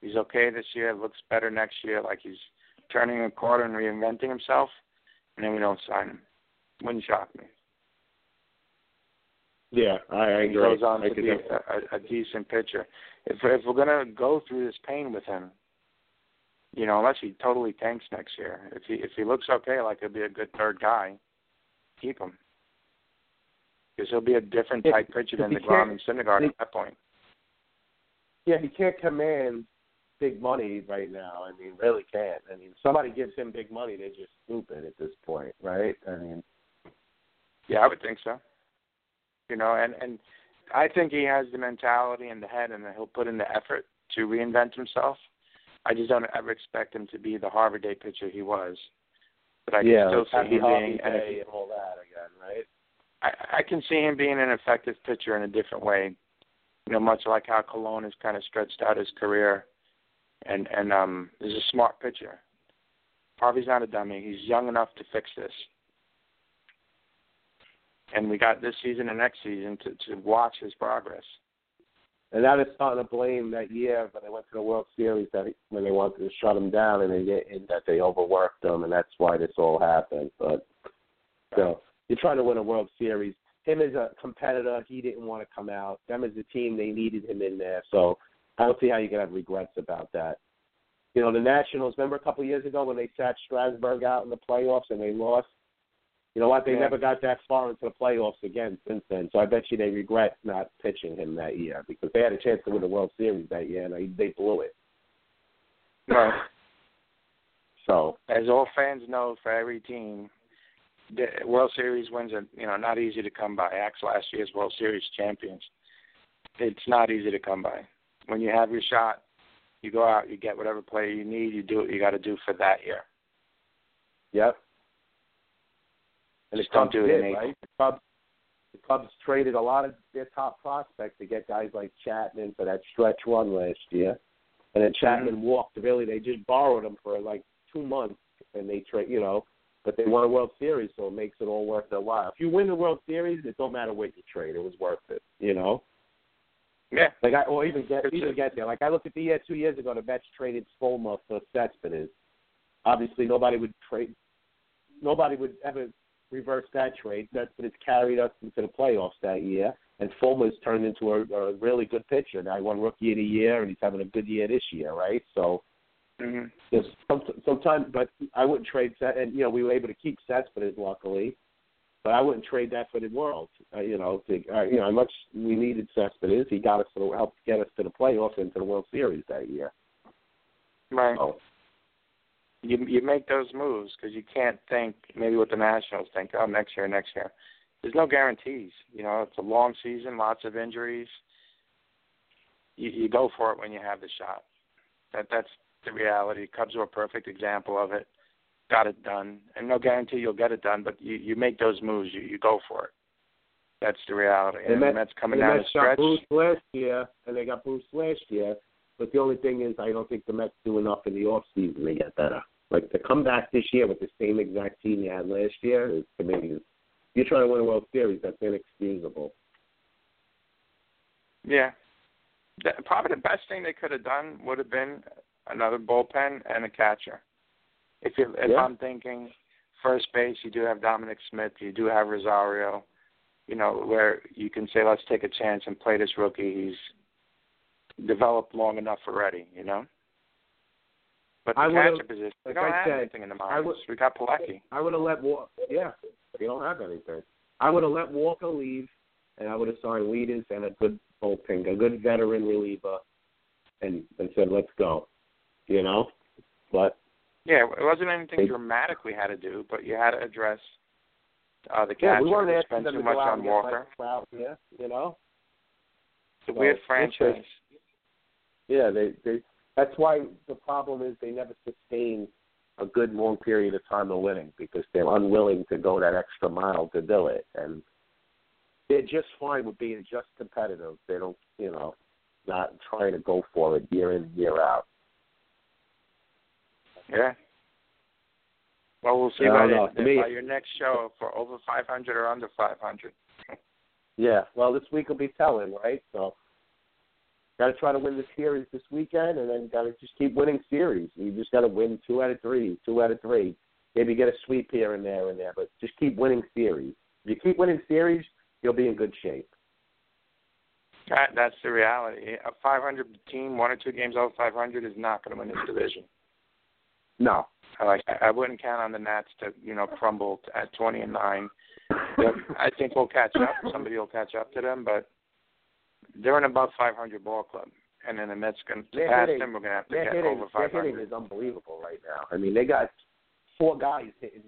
he's okay this year, looks better next year, like he's turning a corner and reinventing himself, and then we don't sign him. Wouldn't shock me. yeah, I, I He goes on I to be a, a, a decent pitcher. If if we're gonna go through this pain with him, you know, unless he totally tanks next year, if he if he looks okay, like he'll be a good third guy, keep him. Because he'll be a different Yeah, type pitcher than he deGrom and Syndergaard at that point. Yeah, he can't command big money right now. I mean, really can't. I mean, somebody gives him big money, they're just stupid at this point, right? I mean, Yeah, I would think so. You know, and and I think he has the mentality and the head, and he'll put in the effort to reinvent himself. I just don't ever expect him to be the Harvey Day pitcher he was. But I yeah, can still see him being and all that again, right? I, I can see him being an effective pitcher in a different way You know, much like how Colon has kind of stretched out his career, and and um, is a smart pitcher. Harvey's not a dummy. He's young enough to fix this. And we got this season and next season to to watch his progress. And now they're starting to blame that year when they went to the World Series that he, when they wanted to shut him down and, they, and that they overworked him, and that's why this all happened. But so you're trying to win a World Series. Him as a competitor, he didn't want to come out. Them as a team, they needed him in there. So I don't see how you can have regrets about that. You know, the Nationals. Remember a couple of years ago when they sat Strasburg out in the playoffs and they lost. You know what? They Yeah. never got that far into the playoffs again since then. So I bet you they regret not pitching him that year because they had a chance to win the World Series that year and they, they blew it. Right. So As all fans know, for every team, the World Series wins are you know not easy to come by. Axe last year's World Series champions. It's not easy to come by. When you have your shot, you go out, you get whatever player you need, you do what you got to do for that year. Yep. And Just don't do it did, in right? The Cubs, the Cubs traded a lot of their top prospects to get guys like Chapman for that stretch run last year, and then Chapman mm-hmm. walked. Really, they just borrowed him for like two months, and they trade, you know, but they won a World Series, so it makes it all worth their while. If you win the World Series, it don't matter what you trade; it was worth it, you know. Yeah. Like I, or even get even get there. Like I looked at the year two years ago, the Mets traded Fulmer for Cespedes. Obviously, nobody would trade. Nobody would ever reverse that trade. Cespedes carried us into the playoffs that year, and Fulmer's turned into a, a really good pitcher. Now he won Rookie of the Year, and he's having a good year this year, right? So hmm Yes, some, sometimes, but I wouldn't trade that. And you know, we were able to keep Cespedes, luckily, but I wouldn't trade that for the world. Uh, you know, to, uh, you know, how much we needed Cespedes, he got us to help get us to the playoffs and to the World Series that year. Right. So, You you make those moves because you can't think maybe what the Nationals think. Oh, next year, next year. There's no guarantees. You know, it's a long season, lots of injuries. You you go for it when you have the shot. That that's the reality. Cubs were a perfect example of it. Got it done, and no guarantee you'll get it done, but you you make those moves. You you go for it. That's the reality. the And the Mets, Mets coming the down the Mets got stretch. Bruce last year, and they got Bruce last year. But the only thing is, I don't think the Mets do enough in the off season to get better. Like to come back this year with the same exact team you had last year is to me you're trying to win a World Series, that's inexcusable. Yeah. The, probably the best thing they could have done would have been another bullpen and a catcher. If you if Yeah. I'm thinking first base, you do have Dominic Smith, you do have Rosario, you know, where you can say let's take a chance and play this rookie. He's developed long enough already, you know. But the I catcher position, we like don't I have said, anything in the I minors. would- we got Plawecki. I would have let Walker. Yeah, they don't have anything. I would have let Walker leave, and I would have signed Wieters and a good bullpen, a good veteran reliever, and and said let's go. You know, but Yeah, it wasn't anything They- dramatic we had to do, but you had to address uh, the yeah, we weren't We asking them too to much on Walker. Yeah, you know. It's a weird So, it's franchise. Yeah, they they. That's why the problem is they never sustain a good long period of time of winning because they're unwilling to go that extra mile to do it, and they're just fine with being just competitive. They don't, you know, not trying to go for it year in year out. Yeah. Well, we'll see I by, don't the, me- by your next show for over 500 or under 500. Yeah, well, this week will be telling, right? So, got to try to win the series this weekend, and then got to just keep winning series. You just got to win two out of three, two out of three. Maybe get a sweep here and there and there, but just keep winning series. If you keep winning series, you'll be in good shape. That, that's the reality. A 500 team, one or two games over 500, is not going to win this division. No, I like. I wouldn't count on the Nats to, you know, crumble at 20 and nine. I think we'll catch up. Somebody will catch up to them, but they're an above 500 ball club, and then the Mets to They're pass hitting- them. We're going to have to get hitting, over their 500. hitting is unbelievable right now. I mean, they got four guys hitting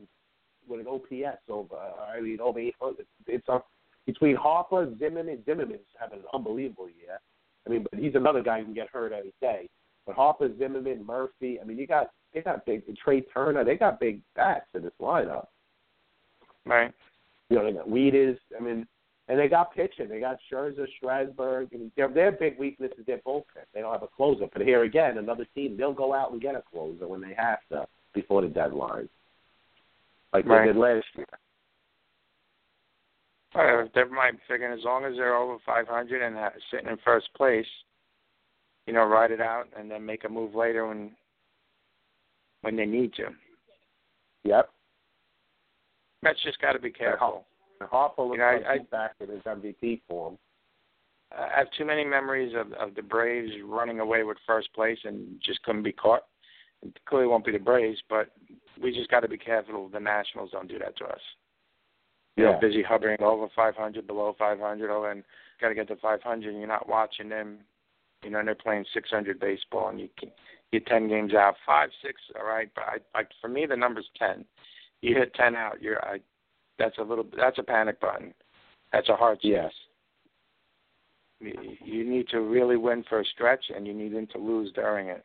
with an OPS over. I mean, over 800. It's uh, between Harper, Zimmerman. and Zimmerman's having an unbelievable year. I mean, but he's another guy who can get hurt any day. But Harper, Zimmerman, Murphy. I mean, you got they got big Trea Turner. They got big bats in this lineup. Right. You know, they got Wieters. I mean, And they got pitching. They got Scherzer, Strasburg, and their their big weakness is their bullpen. They don't have a closer. But here again, another team, they'll go out and get a closer when they have to before the deadline, like Right. they did last year. Uh, they're my figuring as long as they're over 500 and ha- sitting in first place, you know, ride it out and then make a move later when when they need to. Yep. Mets just got to be careful. Harper looks You know, I- like I- he's back in his MVP form. I have too many memories of of the Braves running away with first place and just couldn't be caught. It clearly won't be the Braves, but we just got to be careful the Nationals don't do that to us. You know, Yeah. busy hovering over 500, below 500, oh, and got to get to 500. And you're not watching them. You know, and they're playing 600 baseball, and you can, you're 10 games out, five, six, all right. But I, like for me, the number's 10. You hit 10 out, you're I. That's a little. That's a panic button. That's a heart Yeah. chase. You you need to really win for a stretch, and you need them to lose during it.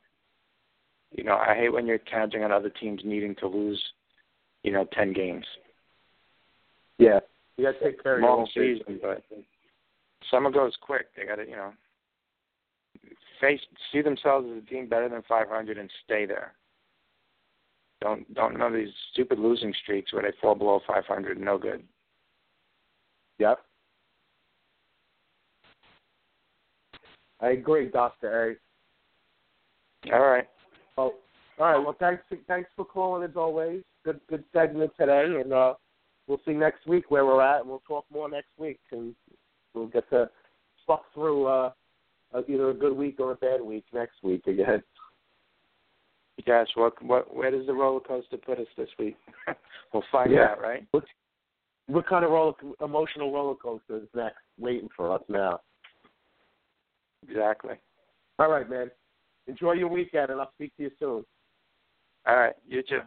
You know, I hate when you're counting on other teams needing to lose, you know, 10 games. Yeah. You got to take care of your long own business. season, but summer goes quick. They got to, you know, face see themselves as a team better than 500 and stay there. Don't don't know these stupid losing streaks where they fall below 500. No good. Yep. I agree, Doctor A. All right. Well, all right. Well, thanks. Thanks for calling as always. Good, good segment today, and uh, we'll see next week where we're at, and we'll talk more next week, and we'll get to fuck through uh, uh, Uh, either a good week or a bad week next week again. Gosh, what what where does the roller coaster put us this week? we'll find Yeah. out, right? What, what kind of roller, emotional roller coaster is next, waiting for us now? Exactly. All right, man. Enjoy your weekend, and I'll speak to you soon. All right. You too.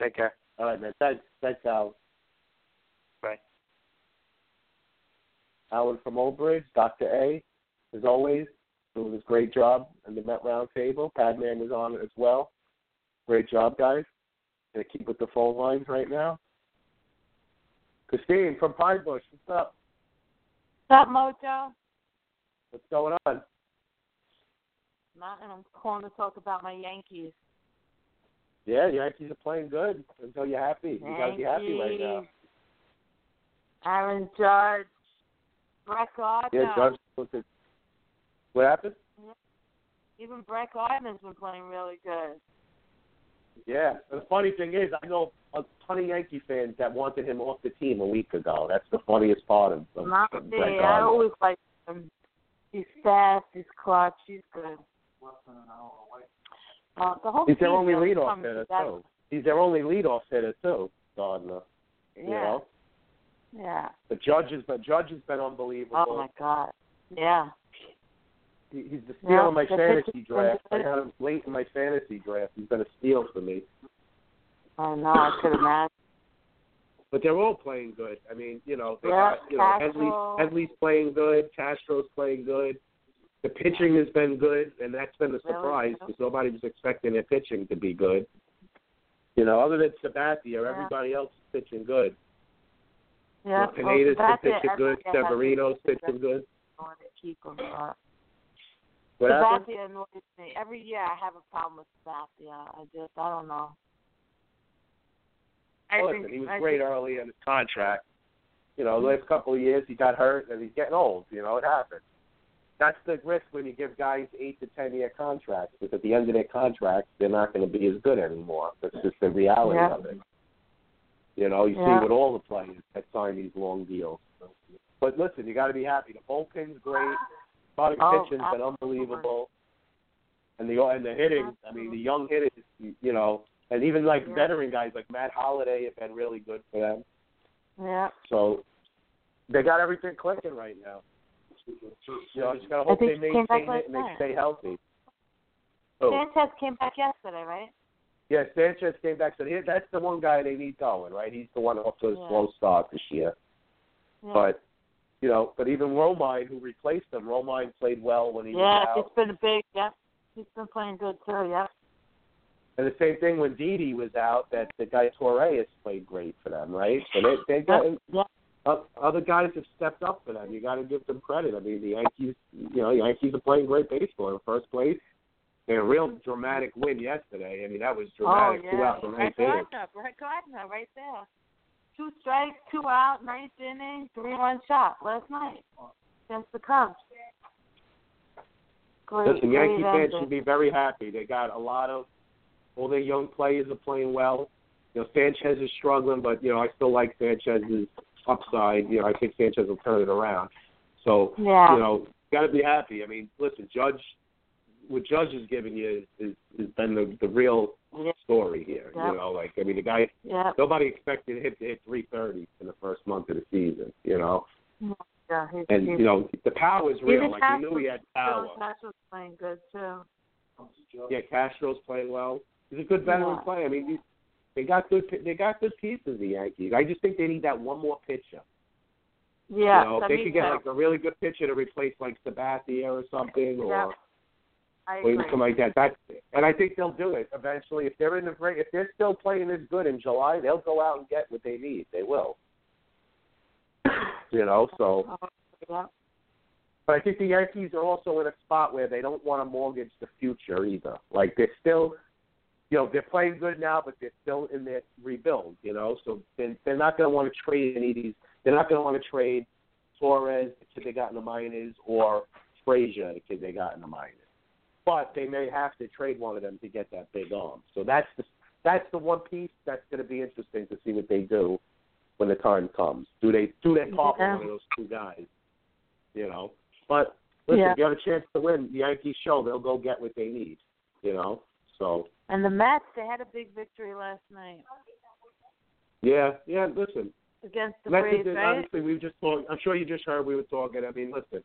Take care. All right, man. Thanks, thanks, Al. Bye. Alan from Old Bridge, Dr. A, as always, doing his great job in the Met Roundtable. Padman was on it as well. Great job, guys. Gonna keep with the phone lines right now. Christine from Pine Bush, what's up? What's up, Mojo? What's going on? Nothing. I'm calling to talk about my Yankees. Yeah, the Yankees are playing good until you're happy. You gotta be happy right now. Aaron Judge, Brett Gardner. Yeah, Judge. look at- What happened? Even Brett Gardner's been playing really good. Yeah. The funny thing is, I know a ton of Yankee fans that wanted him off the team a week ago. That's the funniest part of, of, Not of me. Brett I always like him. He's fast. He's clutch. He's good. Uh, the whole He's their only leadoff hitter too. He's their only leadoff hitter too, Gardner. Yeah. You know, Yeah. the Judge has been Judge has been unbelievable. Oh my God. Yeah. He, he's the steal Yeah, in my fantasy draft. I had him late in my fantasy draft. He's been a steal for me. I know. I could imagine. But they're all playing good. I mean, you know, they Yeah, got, you know, Castro. Headley's, Headley's playing good. Castro's playing good. The pitching has been good, and that's been a surprise because nobody was expecting their pitching to be good. You know, other than Sabathia, Yeah. everybody else is pitching good. Yeah. Well, Pineda's that's been pitching good. Severino's pitching good. want to keep him. Uh, What? Sabathia annoys me. Every year I have a problem with Sabathia. I just, I don't know. I Well, think listen, he was I great think- early in his contract. You know, the mm-hmm. last couple of years he got hurt and he's getting old. You know, it happens. That's the risk when you give guys eight to ten year contracts because at the end of their contract they're not going to be as good anymore. That's just the reality Yeah. of it. You know, you Yeah. see with all the players that sign these long deals. But listen, you got to be happy. The bullpen's great. Starting Oh, pitching's been unbelievable. And the and the hitting, I mean, the young hitters, you know, and even like Yeah. veteran guys like Matt Holliday have been really good for them. Yeah. So they got everything clicking right now. You know, just gotta hope they he came back maintain it and they stay healthy. Oh, Sanchez came back yesterday, right? yeah, Sanchez came back. So he- that's the one guy they need going, right? He's the one off to a Yeah. slow start this year. Yeah. But you know, but even Romine, who replaced him, Romine played well when he yeah, was out. Yeah, he's been a big. Yeah, he's been playing good too. Yeah. And the same thing when Didi was out, that the guy Torre has played great for them, right? So they they got Yeah. other guys have stepped up for them. You got to give them credit. I mean, the Yankees, you know, the Yankees are playing great baseball in first place. They had a real dramatic win yesterday. I mean, that was oh, dramatic. oh yeah, out the Brett ninth inning. Gardner, Brett Gardner, right there. Two strikes, two out, ninth inning, three run shot last night against the Cubs. Great, Listen, Yankee fans should be very happy. They got a lot of all their young players are playing well. You know, Sanchez is struggling, but you know, I still like Sanchez's upside. You know, I think Sanchez will turn it around. So, Yeah. you know, got to be happy. I mean, listen, Judge, what Judge is giving you is has been the the real Yeah. story here. Yeah. You know, like I mean, the guy Yeah. nobody expected him to hit 330 in the first month of the season. You know, mm-hmm. Yeah, he's, and he's, you know the power is real. Like we knew he had power. Castro's playing good too. Yeah, Castro's playing well. He's a good veteran Yeah. player. I mean, these, they got good. They got good pieces. The Yankees. I just think they need that one more pitcher. Yeah, you know, they could get like a really good pitcher to replace like Sabathia or something, or. Or something like that. That, and I think they'll do it eventually. If they're in the if they're still playing as good in July, they'll go out and get what they need. They will. You know, so. But I think the Yankees are also in a spot where they don't want to mortgage the future either. Like they're still, you know, they're playing good now, but they're still in their rebuild. You know, so they're, they're not going to want to trade any of these. They're not going to want to trade Torres, the kid they got in the minors, or Frazier, the kid they got in the minors. But they may have to trade one of them to get that big arm. So that's the that's the one piece that's going to be interesting to see what they do when the time comes. Do they do they call Yeah. one of those two guys? You know. But listen, Yeah. if you have a chance to win, the Yankees show they'll go get what they need. You know. So And the Mets, they had a big victory last night yeah, yeah. Listen, against the Mets Braves, is- right? obviously we just talked. I'm sure you just heard we were talking. I mean, listen,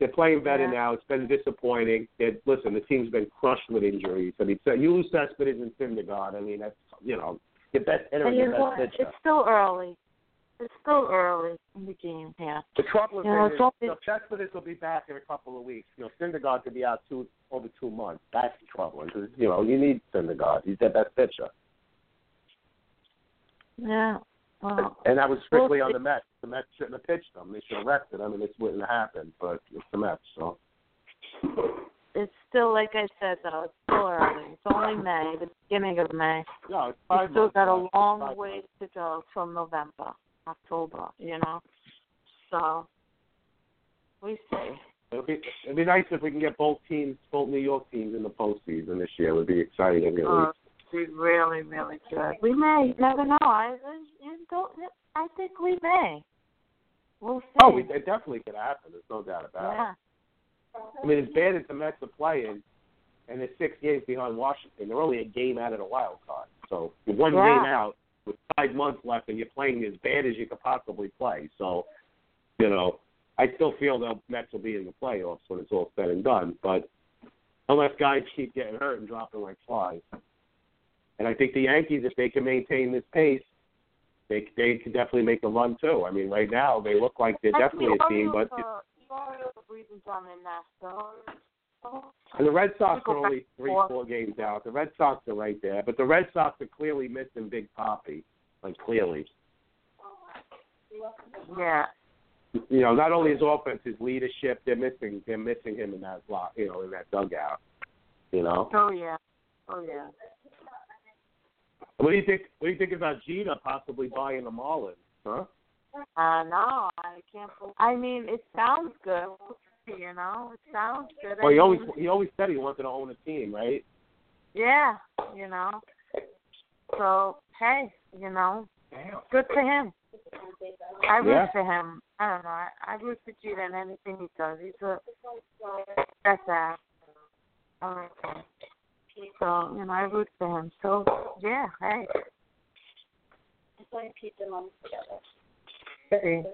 they're playing better Yeah. now. It's been disappointing. They're, listen, the team's been crushed with injuries. I mean, so you lose Cespedes and Syndergaard. I mean, that's you know your best hitter And and you your best pitcher. It's still early. It's still early in the game here. The trouble is, You know, is you know, Cespedes will be back in a couple of weeks. You know, Syndergaard could be out two over two months. That's the trouble. Because you know, you need Syndergaard. He's their best pitcher, Yeah. And that was strictly Well, on the Mets. The Mets shouldn't have pitched them. They should have rested him, and this wouldn't have happened. But it's the Mets, so. it's still like I said though. It's still early. It's only May, the beginning of May. No, it's five still months got a long months. to go till November, October. You know. So we see. It'd be it'd be nice if we can get both teams, both New York teams, in the postseason this year. It would be exciting. At Uh, least. Be really, really good. We may. Never know. I, I, you don't, I think we may. We'll see. Oh, we, it definitely could happen. There's no doubt about yeah. it. I mean, as bad as the Mets are playing, and they're six games behind Washington, they're only a game out of the wild card. So you're one Yeah. game out with five months left, and you're playing as bad as you could possibly play. So, you know, I still feel the Mets will be in the playoffs when it's all said and done. But unless guys keep getting hurt and dropping like flies, and I think the Yankees, if they can maintain this pace, they they can definitely make a run too. I mean, right now they look like they're definitely a team, but breathing down in Nashville. And the Red Sox are only three, four. four games out. The Red Sox are right there, but the Red Sox are clearly missing Big Papi, like clearly. Yeah. You know, not only his offense, his leadership. They're missing. They're missing him in that block. You know, in that dugout. You know. Oh yeah. Oh yeah. What do you think? What do you think about Jeter possibly buying the Marlins? Huh? Uh no, I can't. believe I mean, it sounds good. You know, it sounds good. Well, he always he always said he wanted to own a team, right? Yeah. You know. So hey, you know, good for him. I root Yeah. for him. I don't know. I, I root for Jeter in anything he does. He's a that's that. So you know, I root for him. So yeah, hey. I'm going to pizza mom together. Hey.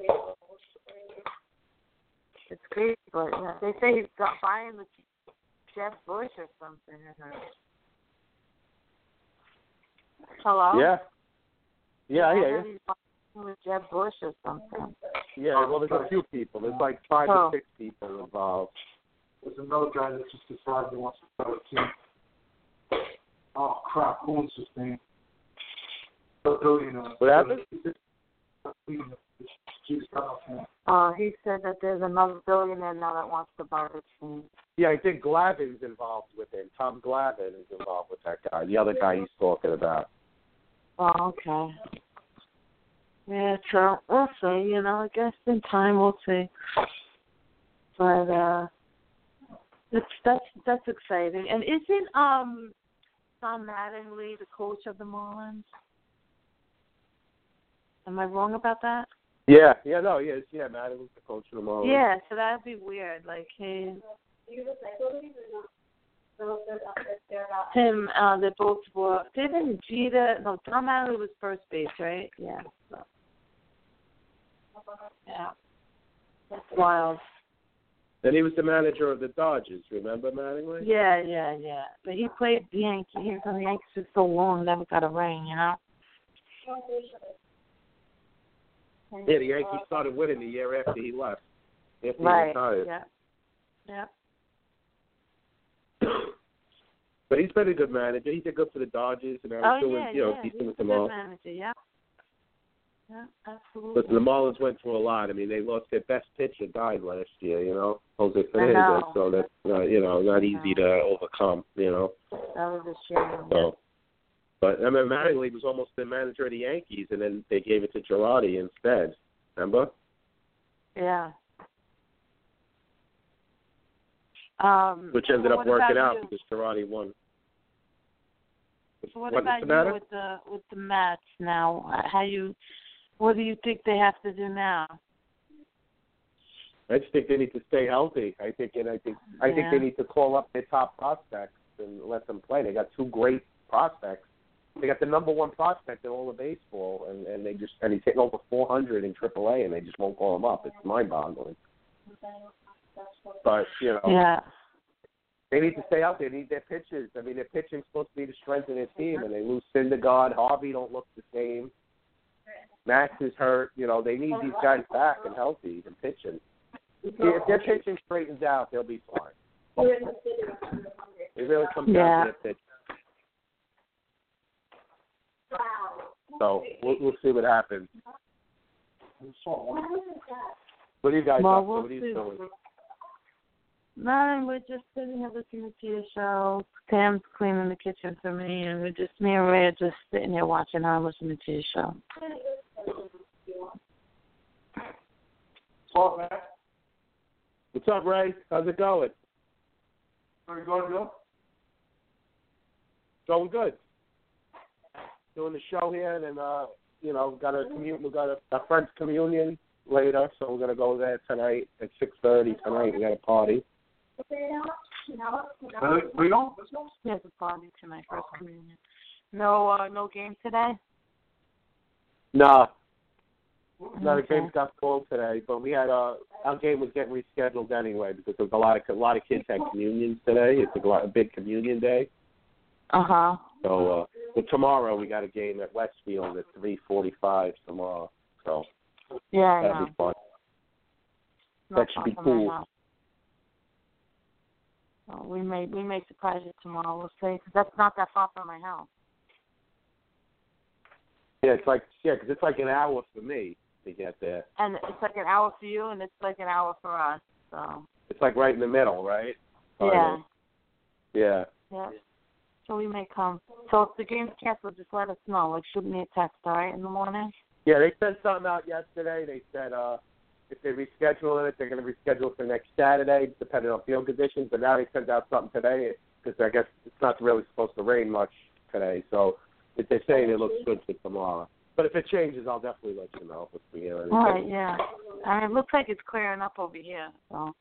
It's crazy, but yeah, they say he's got buying with Jeb Bush or something. Hello. Yeah. Yeah, I yeah, heard with Jeb Bush or something. yeah. Well, there's a few people. There's like five Oh. or six people involved. There's another guy that just decided he wants to start a team. Oh crap, who owns this thing? A billionaire. What happened? He's got a Uh, he said that there's another billionaire now that wants to buy the team. Yeah, I think Glavine's involved with it. Tom Glavine is involved with that guy. The other guy he's talking about. Oh, okay. Yeah, so we'll see. You know, I guess in time we'll see. But uh, it's that's that's exciting. And isn't um Don Mattingly the coach of the Marlins? Am I wrong about that? Yeah, yeah, no, yes, yeah, Matt was the coach of the Marlins. Yeah, so that'd be weird. Like he, him, uh, they both were. Didn't Jeter? No, Don Mattingly was first base, right? Yeah. Yeah. That's wild. Then he was the manager of the Dodgers. Remember Mattingly? Yeah, yeah, yeah. But he played the Yankees. He was on the Yankees for so long, never got a ring. You know. Yeah, the Yankees started winning the year after he left. After Right. he retired. Yeah. Yeah. But he's been a good manager. He did good for the Dodgers, and I was Oh doing, yeah, you know, yeah. decent He's with a them good all. manager. Yeah. Yeah, absolutely. Listen, the Marlins went through a lot. I mean, they lost their best pitcher, died last year. You know, Jose Fernandez. know. So that's uh, you know not easy to overcome. You know, That was a shame. so. But I mean, Mattingly was almost the manager of the Yankees, and then they gave it to Girardi instead. Remember? Yeah. Um, Which ended up working out you? because Girardi won. So what What's about you with the with the Mets now? How you? What do you think they have to do now? I just think they need to stay healthy. I think, and I think, I think they need to call up their top prospects and let them play. They got two great prospects. They got the number one prospect in all of baseball, and and they just and he's hitting over 400 in AAA, and they just won't call him up. It's mind-boggling. But you know, Yeah. they need to stay out there. They need their pitchers. I mean, their pitching's supposed to be the strength of their team, and they lose Syndergaard. Harvey don't look the same. Matz is hurt. You know, they need these guys back and healthy and pitching. If their pitching straightens out, they'll be fine. It really comes Yeah. down to their pitch. So we'll, we'll see what happens. What are you guys Well, up to? we'll What are you doing? Nothing. We're just sitting here listening to your show. Sam's cleaning the kitchen for me, and we're just me and Ray are just sitting here watching her and listening to your show. What's up, Ray? How's it going? Are you going to go? Going good. Doing the show here, and then uh, you know, got a commun- we got a, a friend's communion later, so we're gonna go there tonight at six thirty tonight. We got a party. Are we going? Let's go. There's a party tonight, first communion. No, uh, no game today. Nah, no, the Okay. games got pulled today, but we had uh, our game was getting rescheduled anyway because there was a lot of a lot of kids had communions today. It's a, lot, a big communion day. Uh huh. So, uh, but tomorrow we got a game at Westfield at three forty-five tomorrow. So Yeah, that'll know. be fun. Not that should be cool. Well, we may we may surprise you tomorrow. We'll see because that's not that far from my house. Yeah, it's like yeah, 'cause it's like an hour for me to get there. And it's like an hour for you, and it's like an hour for us. So It's like right in the middle, right? yeah, Yeah. yeah. So we may come. So if the game's canceled, just let us know. Like shoot me a text, all right, in the morning. Yeah, they sent something out yesterday. They said uh if they reschedule it, they're going to reschedule it for next Saturday, depending on field conditions. But now they sent out something today because I guess it's not really supposed to rain much today. So if they're saying it looks good for tomorrow. But if it changes, I'll definitely let you know if we anything. All right, yeah. I it looks like it's clearing up over here. So,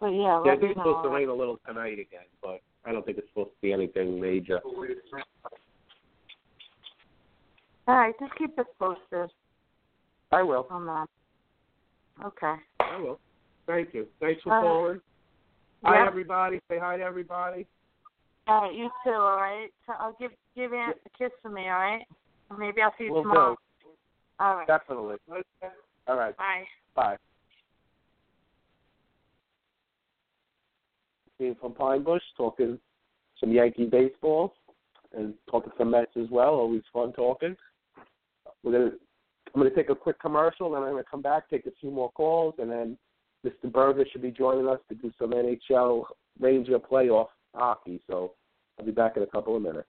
but yeah, Yeah, I think it's supposed to rain a little tonight again, but I don't think it's supposed to be anything major. All right, just keep us posted I will. on that. Okay. I will. Thank you. Thanks for Uh, calling. Hi, yeah. everybody. Say hi to everybody. All right, you too. All right. So I'll give give Aunt a kiss for me. All right. Maybe I'll see you Will tomorrow. do. All right. Definitely. All right. Bye. Bye. Being from Pine Bush, talking some Yankee baseball and talking some Mets as well. Always fun talking. We're gonna I'm going to take a quick commercial, and I'm going to come back, take a few more calls, and then Mr. Berger should be joining us to do some NHL Ranger playoff hockey. So I'll be back in a couple of minutes.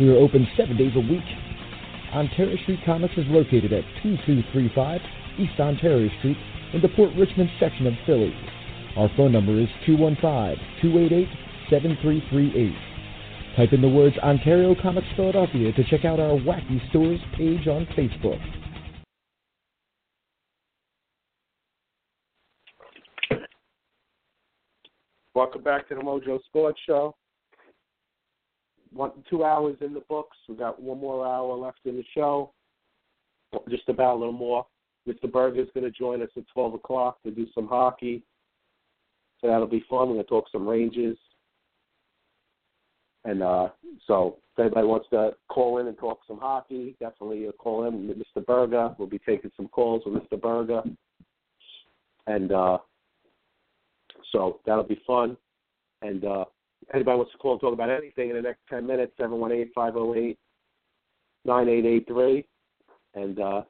We are open seven days a week. Ontario Street Comics is located at 2235 East Ontario Street in the Port Richmond section of Philly. Our phone number is 215-288-7338. Type in the words Ontario Comics Philadelphia to check out our Wacky Stores page on Facebook. Welcome back to the Mojo Sports Show. One, two hours in the books. We got one more hour left in the show. Just about a little more. Mr. Berger's going to join us at 12 o'clock to do some hockey. So that'll be fun. We're going to talk some Rangers. And uh, so if anybody wants to call in and talk some hockey, definitely call in Mr. Berger. We'll be taking some calls with Mr. Berger. And uh, so that'll be fun. And uh, anybody wants to call and talk about anything in the next 10 minutes, 718 508 9883. And uh,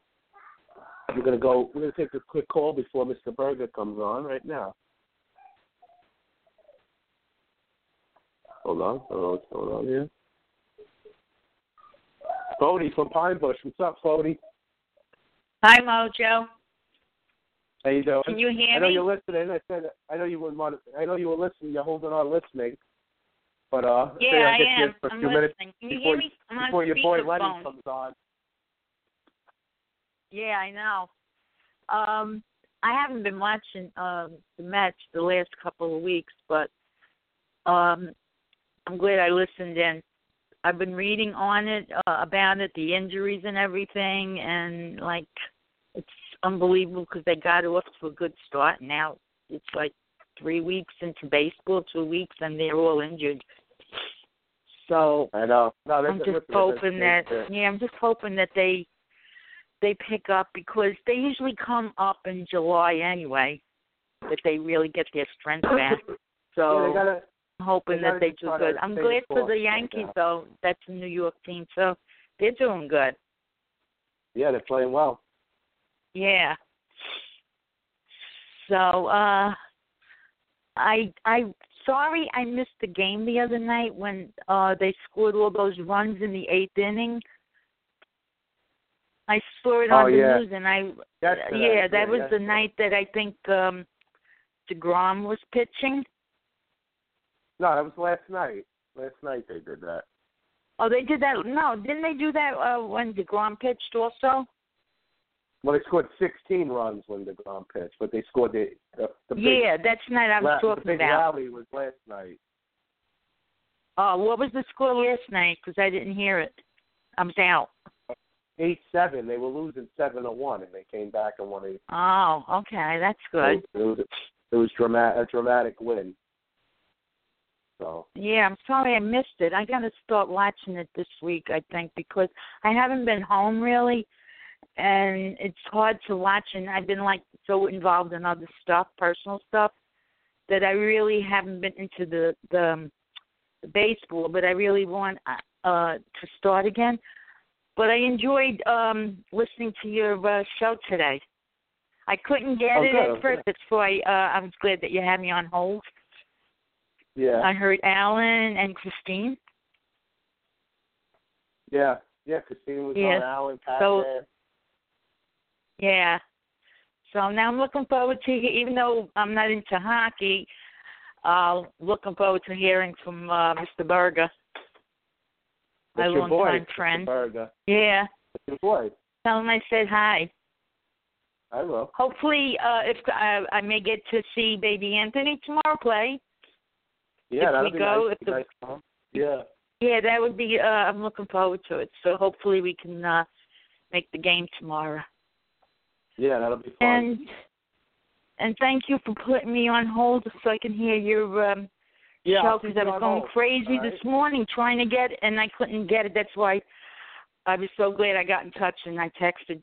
we're going to go, we're going to take a quick call before Mr. Berger comes on right now. Hold on. I don't know what's going on here. Fody from Pine Bush. What's up, Fody? Hi, Mojo. How you doing? Can you hear me? I know you're listening. I said I know you wouldn't want. To, I know you were listening. You're holding on listening. But uh, Yeah, I am. for I'm listening. Can you hear me? I'm before your boy Lenny speakerphone. comes on. Yeah, I know. Um, I haven't been watching um the Mets the last couple of weeks, but um, I'm glad I listened in. I've been reading on it uh, about it, the injuries and everything, and like it's unbelievable because they got off to a good start. Now it's like three weeks into baseball, two weeks, and they're all injured. So I know. No, I'm just hoping that yeah, I'm just hoping that they they pick up because they usually come up in July anyway. That they really get their strength back. So Yeah, gotta- I'm hoping that they do good. I'm glad for the Yankees though. That's a New York team, so they're doing good. Yeah, they're playing well. Yeah. So, uh I I sorry I missed the game the other night when uh they scored all those runs in the eighth inning. I saw it Oh, on the yeah. news and I Yesterday, yeah, that yeah, was the night that I think um deGrom was pitching. No, that was last night. Last night they did that. Oh, they did that. No, didn't they do that uh when deGrom pitched also? Well, they scored 16 runs when the deGrom pitched, but they scored the the, the big, yeah, that's night I was ra- talking the big about. rally was last night. Oh, what was the score last night? Because I didn't hear it. I was out. Eight seven. They were losing seven to one, and they came back and won eight. Oh, okay, that's good. It was it was dramatic a dramatic win. So Yeah, I'm sorry I missed it. I got to start watching it this week, I think, because I haven't been home really, and it's hard to watch. And I've been like so involved in other stuff, personal stuff, that I really haven't been into the the, um, the baseball. But I really want uh to start again. But I enjoyed um listening to your uh, show today. I couldn't get Oh, it good, at first. That's why uh, I was glad that you had me on hold. yeah, I heard Alan and Christine. yeah, yeah. Christine was Yeah, on Alan so- Pac-Man. Yeah. So now I'm looking forward to, even though I'm not into hockey, uh, looking forward to hearing from uh, Mr. Berger, my That's boy, longtime Mr. friend. Berger. Yeah. That's your boy. Tell him I said hi. I will. Hopefully, uh, if uh, I may get to see Baby Anthony tomorrow play. Yeah, that'll we be go, nice. if the- nice. Yeah. Yeah, that would be. Uh, I'm looking forward to it. So hopefully we can uh, make the game tomorrow. Yeah, that'll be fun. And and thank you for putting me on hold so I can hear your um, Yeah, because I was going hold, crazy all this morning trying to get it and I couldn't get it. That's why I was so glad I got in touch and I texted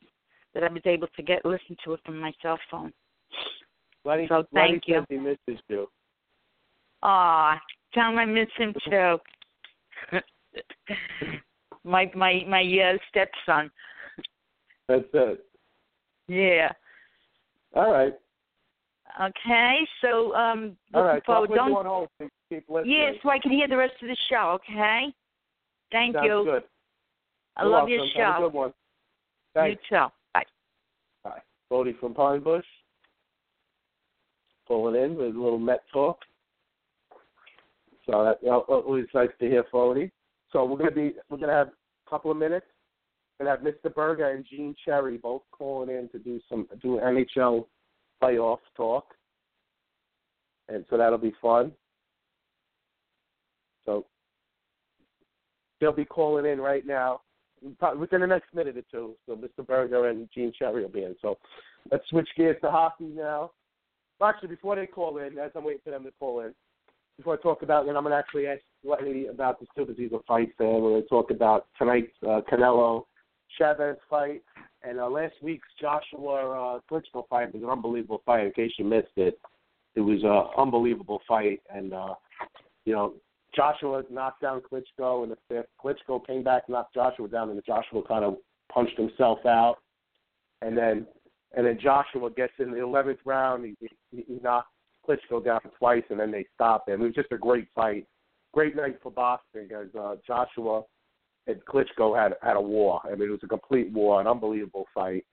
that I was able to get listen to it from my cell phone. Lenny, So Lenny thank you. says he misses you. Aw, tell him I miss him too. my my my uh, stepson. That's it. Yeah. All right. Okay. So um All right. So I'll forward. Don't on hold. Keep listening. Yeah, so I can hear the rest of the show, okay? Thank Sounds you. good. I You're love welcome. your Have a show. good one. Thanks. You too. Bye. Bye. Bodie from Pine Bush. Pulling in with a little Met talk. So that you know, always nice to hear Bodie. So we're gonna be we're gonna have a couple of minutes. Gonna have Mr. Berger and Gene Cherry both calling in to do some do NHL playoff talk. And so that'll be fun. So they'll be calling in right now within the next minute or two. So Mr. Berger and Gene Cherry will be in. So let's switch gears to hockey now. Well, actually, before they call in, as I'm waiting for them to call in, before I talk about it, I'm going to actually ask Lenny about the Super a fight fan. We're going to talk about tonight's uh, Canelo Chavez fight and uh, last week's Joshua uh, Klitschko fight was an unbelievable fight. In case you missed it, it was an unbelievable fight, and uh, you know Joshua knocked down Klitschko in the fifth. Klitschko came back, knocked Joshua down, and Joshua kind of punched himself out. And then, and then Joshua gets in the eleventh round. He, he, he knocked Klitschko down twice, and then they stopped him. It was just a great fight, great night for boxing. Because uh, Joshua and Klitschko had had a war. I mean, it was a complete war, an unbelievable fight.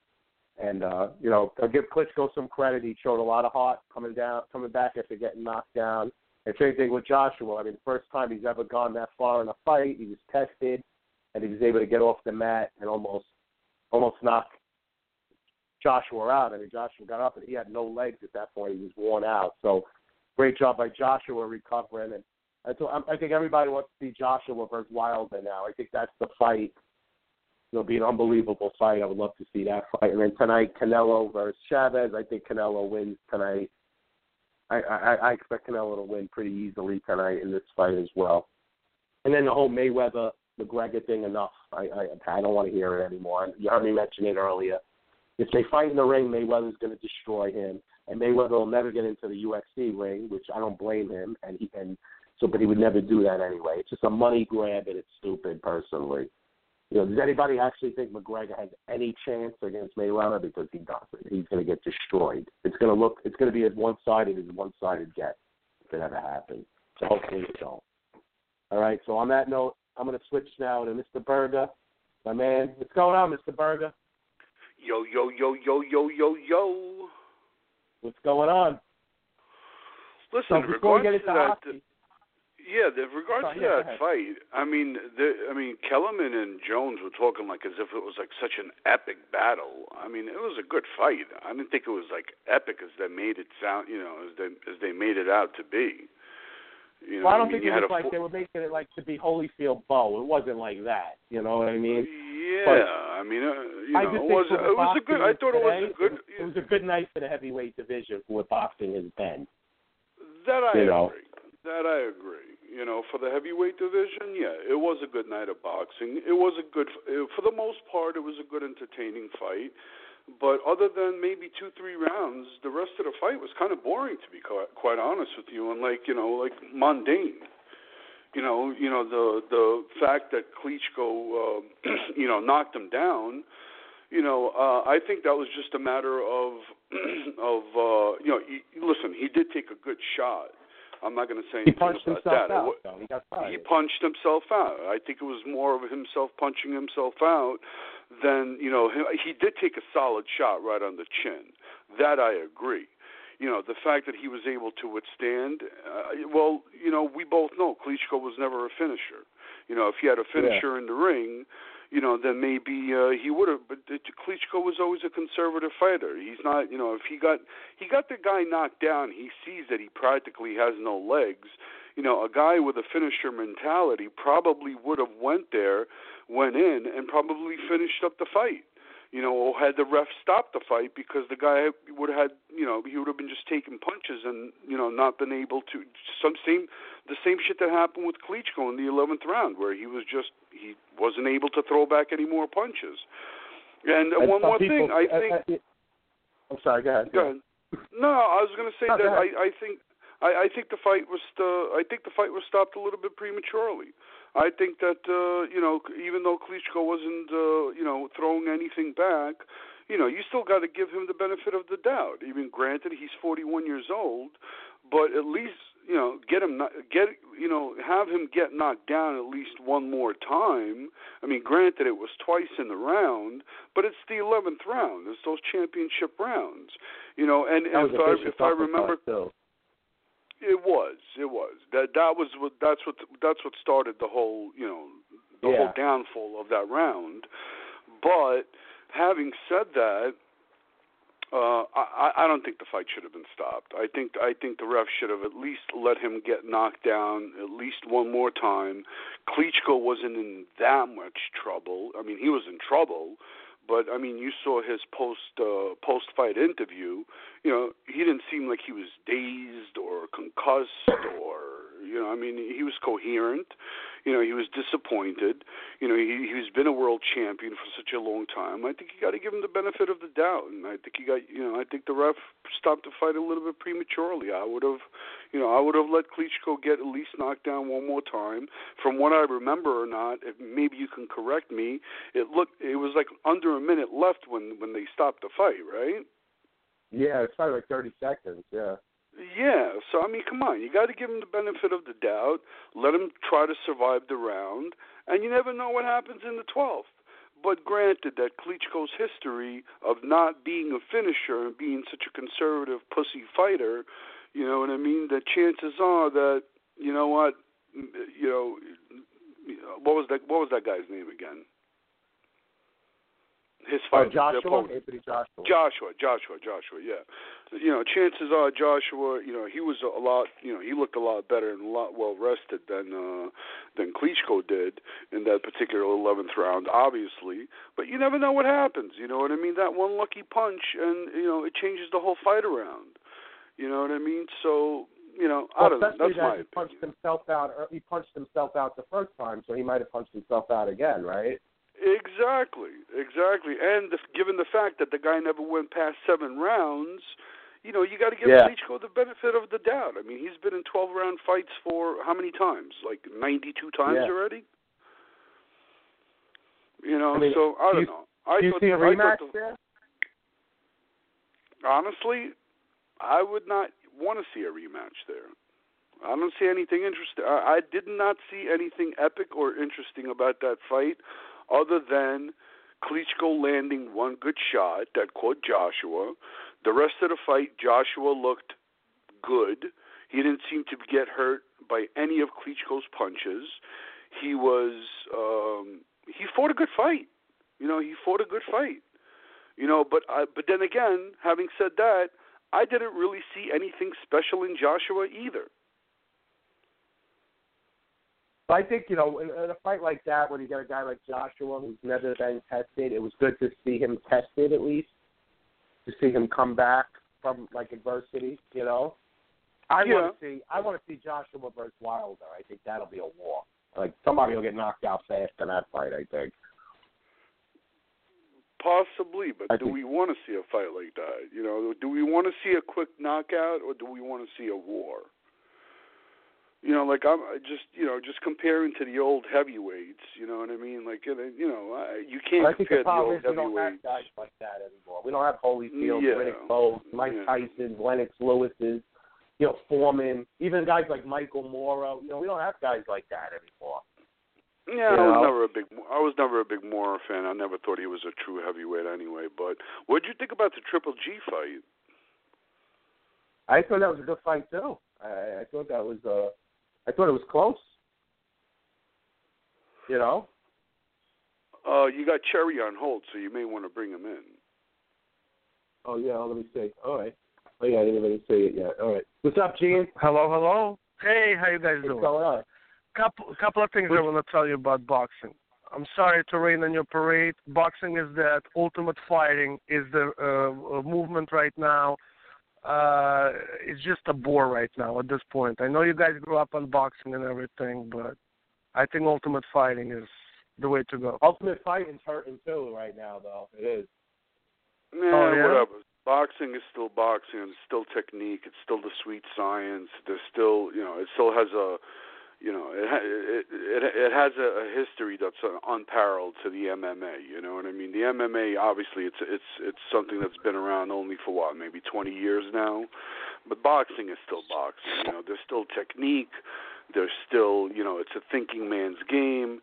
And uh, you know, I'll give Klitschko some credit. He showed a lot of heart coming down, coming back after getting knocked down. And same thing with Joshua. I mean, first time he's ever gone that far in a fight, he was tested, and he was able to get off the mat and almost, almost knock Joshua out. I mean, Joshua got up and he had no legs at that point. He was worn out. So, great job by Joshua recovering. And I, th- I think everybody wants to see Joshua versus Wilder now. I think that's the fight It'll be an unbelievable fight. I would love to see that fight. And then tonight, Canelo versus Chavez. I think Canelo wins tonight. I, I, I expect Canelo to win pretty easily tonight in this fight as well. And then the whole Mayweather McGregor thing. Enough. I I, I don't want to hear it anymore. You heard me mention it earlier. If they fight in the ring, Mayweather's going to destroy him, and Mayweather will never get into the UFC ring, which I don't blame him. And he and so, but he would never do that anyway. It's just a money grab, and it's stupid, personally. You know, does anybody actually think McGregor has any chance against Mayweather? Because he doesn't. He's going to get destroyed. It's going to look. It's going to be as one-sided as a one-sided gets if it ever happens. So hopefully it don't. All right. So on that note, I'm going to switch now to Mr. Berger, my man. What's going on, Mr. Berger? Yo, yo, yo, yo, yo, yo, yo. What's going on? Listen, so before we get into to hockey, yeah, the, regards Sorry, to yeah, that fight, I mean, the, I mean, Kellerman and Jones were talking like as if it was like such an epic battle. I mean, it was a good fight. I didn't think it was like epic as they made it sound, you know, as they as they made it out to be. You know, well, I don't mean, think it was like fo- they were making it like to be Holyfield Bowe. It wasn't like that. You know what I mean? Yeah, I mean, uh, you I know, it was it was a good. I thought it was a good. It was a good night for the heavyweight division for what boxing has been. That I you know. agree. That I agree. You know, for the heavyweight division, yeah, it was a good night of boxing. It was a good, for the most part, it was a good, entertaining fight. But other than maybe two, three rounds, the rest of the fight was kind of boring, to be quite, quite honest with you, and like you know, like mundane. You know, you know the the fact that Klitschko, uh, you know, knocked him down. You know, uh, I think that was just a matter of of uh, you know. He, listen, he did take a good shot. I'm not going to say He anything punched about himself that. Out. He got fired. he punched himself out. I think it was more of himself punching himself out than you know. He, he did take a solid shot right on the chin. That I agree. You know the fact that he was able to withstand. Uh, well, you know we both know Klitschko was never a finisher. You know if he had a finisher in the ring, you know then maybe uh, he would have. But Klitschko was always a conservative fighter. He's not. You know if he got he got the guy knocked down, he sees that he practically has no legs you know, a guy with a finisher mentality probably would have went there, went in, and probably finished up the fight. You know, or had the ref stop the fight because the guy would have had, you know, he would have been just taking punches and you know not been able to. Some same, the same shit that happened with Klitschko in the 11th round, where he was just he wasn't able to throw back any more punches. And, And one more people- thing, I think. uh, I'm sorry. Go ahead. Go ahead. No, I was going to say No, that. I, I think I, I think the fight was uh, I think the fight was stopped a little bit prematurely. I think that uh, you know even though Klitschko wasn't uh, you know throwing anything back, you know you still got to give him the benefit of the doubt. Even granted he's 41 years old, but at least you know get him not, get you know have him get knocked down at least one more time. I mean, granted it was twice in the round, but it's the 11th round. It's those championship rounds. You know, and, That and was if I if I remember too. It was. It was. That that was what that's what that's what started the whole, you know, the Yeah. whole downfall of that round. But having said that, uh I I don't think the fight should have been stopped. I think I think the ref should have at least let him get knocked down at least one more time. Klitschko wasn't in that much trouble. I mean, he was in trouble, but I mean, you saw his post uh, post fight interview. You know, he didn't seem like he was dazed or concussed or you know. I mean, he was coherent. You know, he was disappointed. You know, he he's been a world champion for such a long time. I think you got to give him the benefit of the doubt, and I think he got you know. I think the ref stopped the fight a little bit prematurely. I would have, you know, I would have let Klitschko get at least knocked down one more time. From what I remember or not, if maybe you can correct me. It looked it was like under a minute left when when they stopped the fight, right? Yeah, it's probably like 30 seconds. Yeah. Yeah, so I mean, come on, you got to give him the benefit of the doubt. Let him try to survive the round, and you never know what happens in the twelfth. But granted that Klitschko's history of not being a finisher and being such a conservative pussy fighter, you know what I mean. The chances are that you know what, you know, what was that? What was that guy's name again? His Oh, fight, Joshua. Anthony Joshua. Joshua, Joshua, Joshua. Yeah, you know, chances are Joshua. You know, he was a lot. You know, he looked a lot better and a lot well rested than uh, than Klitschko did in that particular eleventh round, obviously. But you never know what happens. You know what I mean? That one lucky punch, and you know, it changes the whole fight around. You know what I mean? So you know, I Well, don't know. That's that my he punched himself out. Or he punched himself out the first time, so he might have punched himself out again, right? Exactly, exactly. And the, given the fact that the guy never went past seven rounds, you know, you got to give Yeah. Klitschko the benefit of the doubt. I mean, he's been in 12 round fights for how many times? Like 92 times Yeah. already? You know, I mean, so I do don't you- know. I Do you see a rematch the- there? honestly, I would not want to see a rematch there. I don't see anything interesting. I, I did not see anything epic or interesting about that fight, other than Klitschko landing one good shot that caught Joshua. The rest of the fight, Joshua looked good. He didn't seem to get hurt by any of Klitschko's punches. He was um, he fought a good fight. You know, he fought a good fight. You know, but I, but then again, having said that, I didn't really see anything special in Joshua either. But I think you know, in, in a fight like that, when you get a guy like Joshua who's never been tested, it was good to see him tested at least, to see him come back from like adversity. You know, I Yeah. want to see I want to see Joshua versus Wilder. I think that'll be a war. Like somebody will get knocked out fast in that fight. I think. Possibly, but I do think- we want to see a fight like that? You know, do we want to see a quick knockout or do we want to see a war? You know, like I'm just you know just comparing to the old heavyweights. You know what I mean? Like you know, you I- you can't But I think compare the the old is we don't have guys like that anymore. We don't have Holyfield, Yeah. Riddick Bowe, Mike Yeah. Tyson, Lennox Lewis's, you know, Foreman, even guys like Michael Moorer. You know, we don't have guys like that anymore. Yeah, You I was never a big I was never a big Moorer fan. I never thought he was a true heavyweight anyway. But what did you think about the Triple G fight? I thought that was a good fight too. I, I thought that was uh, I thought it was close. You know, Uh, you got Cherry on hold, so you may want to bring him in. Oh yeah, let me see. All right. Oh yeah, I didn't even see it yet. All right. What's up, Gene? Hello, hello. Hey, how you guys What's doing? going on? Couple couple of things I want to tell you about boxing. I'm sorry to rain on your parade. Boxing is that ultimate fighting is the uh, uh, movement right now. Uh, it's just a bore right now at this point. I know you guys grew up on boxing and everything, but I think ultimate fighting is the way to go. Ultimate Fighting's hurting too right now, though. It is. Yeah, Oh, yeah? whatever. Boxing is still boxing. It's still technique. It's still the sweet science. There's still, you know, it still has a, you know, it it it, it has a, a history that's uh, unparalleled to the MMA. You know what I mean? The MMA, obviously, it's it's it's something that's been around only for what, maybe 20 years now. But boxing is still boxing. You know, there's still technique. There's still, you know, it's a thinking man's game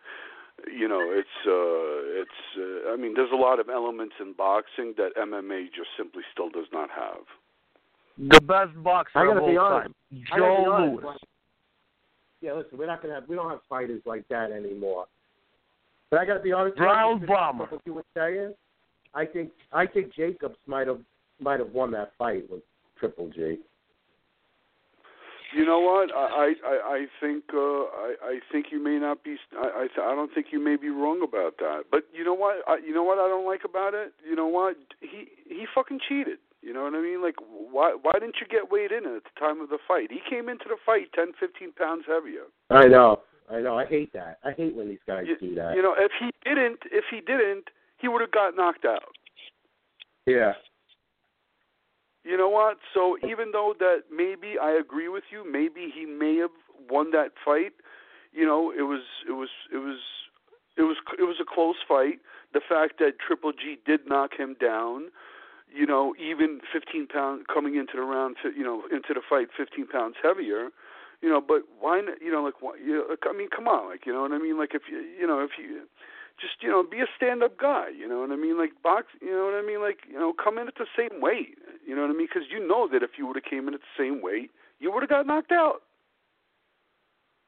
you know it's uh it's uh, i mean there's a lot of elements in boxing that mma just simply still does not have The best boxer I of gotta all be honest. time, I gotta Joe honest, Louis. like- yeah, listen, we're not gonna have we don't have fighters like that anymore. But I gotta be honest. Brown just Bomber. What you were saying, I think I think Jacobs might have might have won that fight with Triple G. you know what i i i I think uh i i think you may not be i i, th- I don't think you may be wrong about that but you know what I, you know what i don't like about it you know what he he fucking cheated you know what i mean like why why didn't you get weighed in at the time of the fight he came into the fight ten fifteen pounds heavier I know, I know. I hate that. I hate when these guys do that. You know, if he didn't, if he didn't, he would have got knocked out. yeah. You know what? So even though that maybe I agree with you, maybe he may have won that fight. You know, it was it was it was it was it was a close fight. The fact that Triple G did knock him down, you know, even 15 pounds coming into the round, you know, into the fight 15 pounds heavier. You know, but why? not You know, like why, you know, like, I mean, come on, like you know what I mean? Like if you you know if you just you know be a stand up guy you know what i mean like box you know what i mean like you know come in at the same weight you know what i mean because you know that if you would have came in at the same weight you would have got knocked out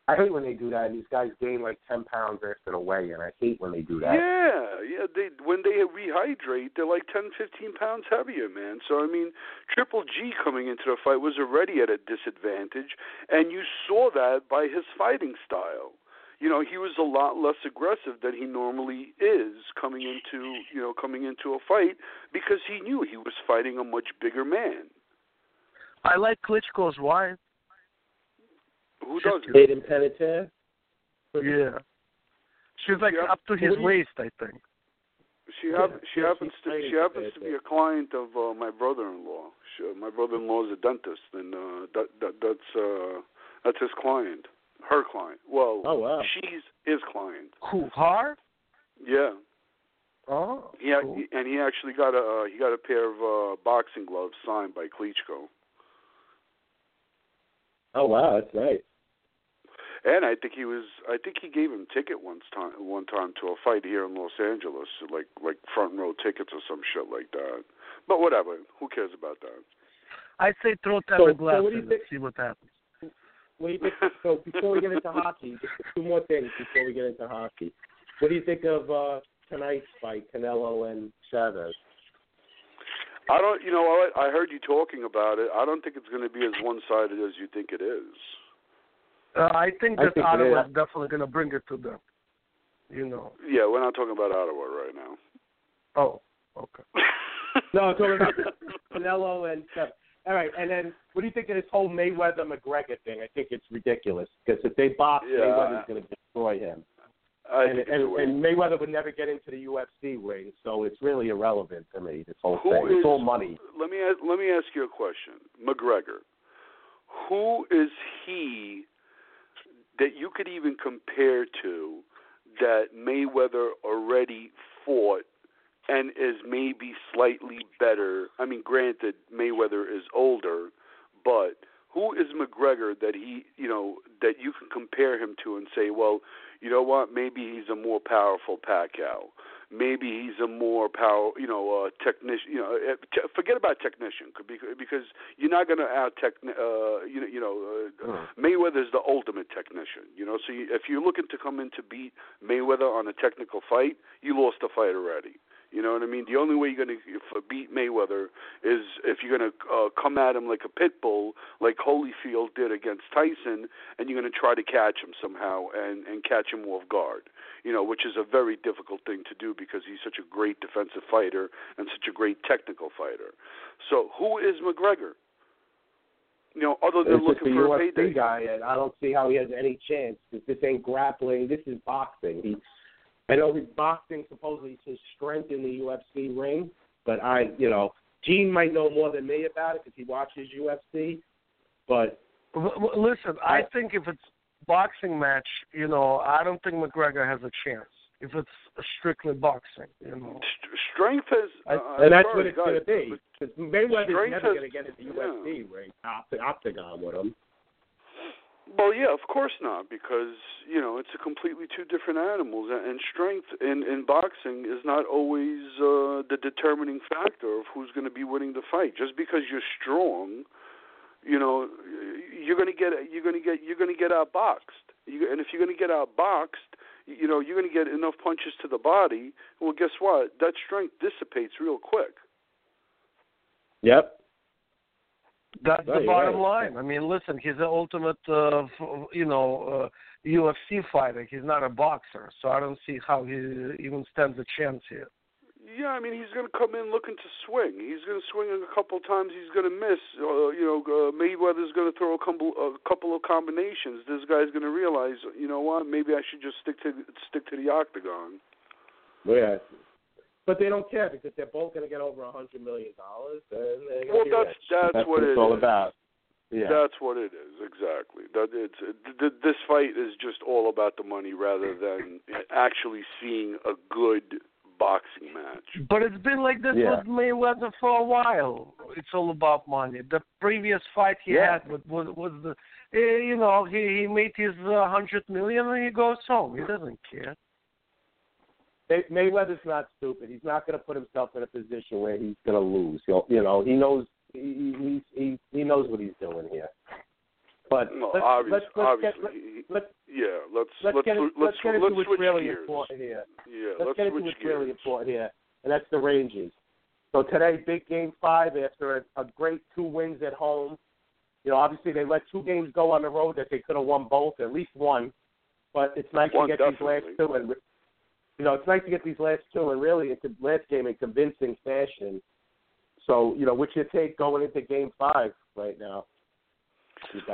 I hate when they do that. and These guys gain like ten pounds after the weigh, and I hate when they do that. Yeah, yeah. They when they rehydrate, they're like ten, fifteen pounds heavier, man. So I mean, Triple G coming into the fight was already at a disadvantage, and you saw that by his fighting style. You know, he was a lot less aggressive than he normally is coming into you know coming into a fight because he knew he was fighting a much bigger man. I like Klitschko's wife. Who doesn't? Hayden Panettiere. Yeah. She's like Yeah. up to his you- waist, I think. She hap- she yeah, happens to she happens to be a client of uh, my brother-in-law. She, my brother-in-law is a dentist, and uh, that, that that's uh, that's his client, her client. Well, Oh wow. she's his client. Who? Her? Yeah. Oh. He, ac- cool. and he actually got a uh, he got a pair of uh, boxing gloves signed by Klitschko. Oh wow, that's nice. And I think he was I think he gave him ticket once time one time to a fight here in Los Angeles, like like front row tickets or some shit like that. But whatever, who cares about that? I'd say throw So- Tevin so what do you think- and see what happens. What do you think? So before we get into hockey, just two more things before we get into hockey. What do you think of uh, tonight's fight, Canelo and Chavez? I don't, you know, I, I heard you talking about it. I don't think it's going to be as one-sided as you think it is. Uh, I think I that think Ottawa is. is definitely going to bring it to them. You know. Yeah, we're not talking about Ottawa right now. Oh, okay. No, I'm talking about Canelo and Chavez. All right, and then what do you think of this whole Mayweather McGregor thing? I think it's ridiculous because if they box, Yeah. Mayweather's going to destroy him. I and, think it's a and, and Mayweather would never get into the UFC ring, so it's really irrelevant to me. This whole Who thing, is- it's all money. Let me ask, let me ask you a question, McGregor. Who is he that you could even compare to that Mayweather already fought and is maybe slightly better? I mean, granted, Mayweather is older, but who is McGregor that he, you know, that you can compare him to and say, well, you know what? Maybe he's a more powerful Pacquiao. Maybe he's a more power, you know, uh, technician. You know, uh, t- forget about technician because you're not going to out tech. Uh, you know, you know, uh, Mayweather's the ultimate technician. You know, so you, if you're looking to come in to beat Mayweather on a technical fight, you lost the fight already. You know what I mean? The only way you're going to beat Mayweather is if you're going to uh, come at him like a pit bull, like Holyfield did against Tyson, and you're going to try to catch him somehow and and catch him off guard. You know, which is a very difficult thing to do because he's such a great defensive fighter and such a great technical fighter. So, who is McGregor? You know, other than It's just a looking for a UFC payday. guy, and I don't see how he has any chance. 'cause This ain't grappling. This is boxing. He, I know he's boxing supposedly his strength in the UFC ring, but I, you know, Gene might know more than me about it because he watches UFC. But W- w- Listen, I think if it's boxing match, you know, I don't think McGregor has a chance. If it's strictly boxing, you know. St- strength is, I, uh, and that's what it's going to be. but Because Mayweather's never going to get into the UFC ring, oct- octagon with him. Well, yeah, of course not, because you know it's a completely two different animals, and and strength in in boxing is not always uh, the determining factor of who's going to be winning the fight. Just because you're strong, you know, you're going to get you're going to get you're going to get outboxed. You, and if you're going to get outboxed, you know you're going to get enough punches to the body. Well, guess what? That strength dissipates real quick. Yep. That's Right, the bottom right. line. I mean, listen, he's the ultimate, uh, you know, uh, UFC fighter. He's not a boxer, so I don't see how he even stands a chance here. Yeah, I mean he's going to come in looking to swing. He's going to swing a couple times. He's going to miss. Uh, you know, uh, Mayweather's going to throw a couple a couple of combinations. This guy's going to realize, you know what? Maybe I should just stick to stick to the octagon. Yeah. But they don't care because they're both going to get over a hundred million dollars. and they're gonna Well, that's that's, that's what it's all is. about. Yeah. That's what it is exactly. That it's th- th- this fight is just all about the money rather than actually seeing a good boxing match. But it's been like this Yeah. with Mayweather for a while. It's all about money. The previous fight he Yeah. had was was, was the, eh, you know, he he made his uh, hundred million and he goes home. He doesn't care. May- Mayweather's not stupid. He's not going to put himself in a position where he's going to lose. He'll, you know, he knows he he he he knows what he's doing here. But Well, let's, obvious- let's, let's obviously, get, he- let's, yeah, let's let's, let's get, let's let's get into what's really gears. important here. Yeah, let's, get into what's gears. really important here, and that's the Rangers. So today, big game five after a, a great two wins at home. You know, obviously they let two games go on the road that they could have won both, at least one. But it's nice One, to get these last two, and you know, it's nice to get these last two, and really it's the last game in convincing fashion. So, you know, what's your take going into game five right now?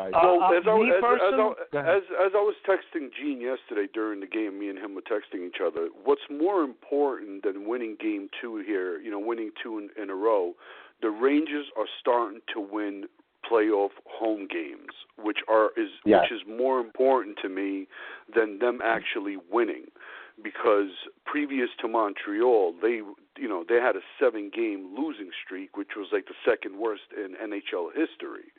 You? Well, Uh, as, I, as, as, I, as as I was texting Gene yesterday during the game, me and him were texting each other. What's more important than winning game two here? You know, winning two in, in a row. The Rangers are starting to win playoff home games, which are is Yes. which is more important to me than them actually winning. Because previous to Montreal, they you know they had a seven game losing streak, which was like the second worst in NHL history.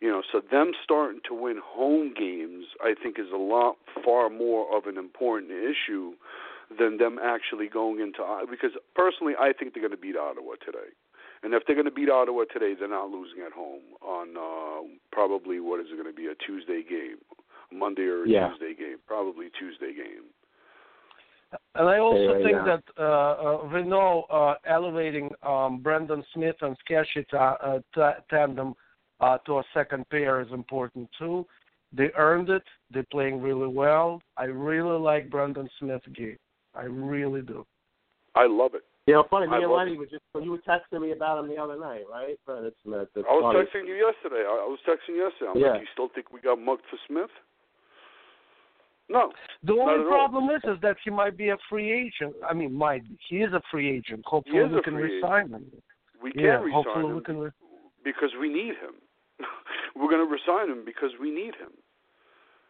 You know, so them starting to win home games, I think, is a lot far more of an important issue than them actually going into. Because personally, I think they're going to beat Ottawa today, and if they're going to beat Ottawa today, they're not losing at home on uh, probably what is it going to be a Tuesday game, Monday or Yeah. Tuesday game, probably Tuesday game. And I also right think now. that uh, uh, Vigneault uh, elevating um, Brendan Smith and Sketchy ta- uh, ta- tandem uh, to a second pair is important too. They earned it. They're playing really well. I really like Brandon Smith's game. I really do. I love it. You know, funny, me I and love Lenny were just you were texting me about him the other night, right? Brendan Smith. It's I was funny. texting you yesterday. I, I was texting you yesterday. I'm Yeah. like, you still think we got mugged for Smith? No. The Not only at all. problem is, is that he might be a free agent. I mean, might be. He is a free agent. Hopefully, is we a can free resign him. We can yeah, resign hopefully him we can. Re- because we need him. We're going to resign him because we need him.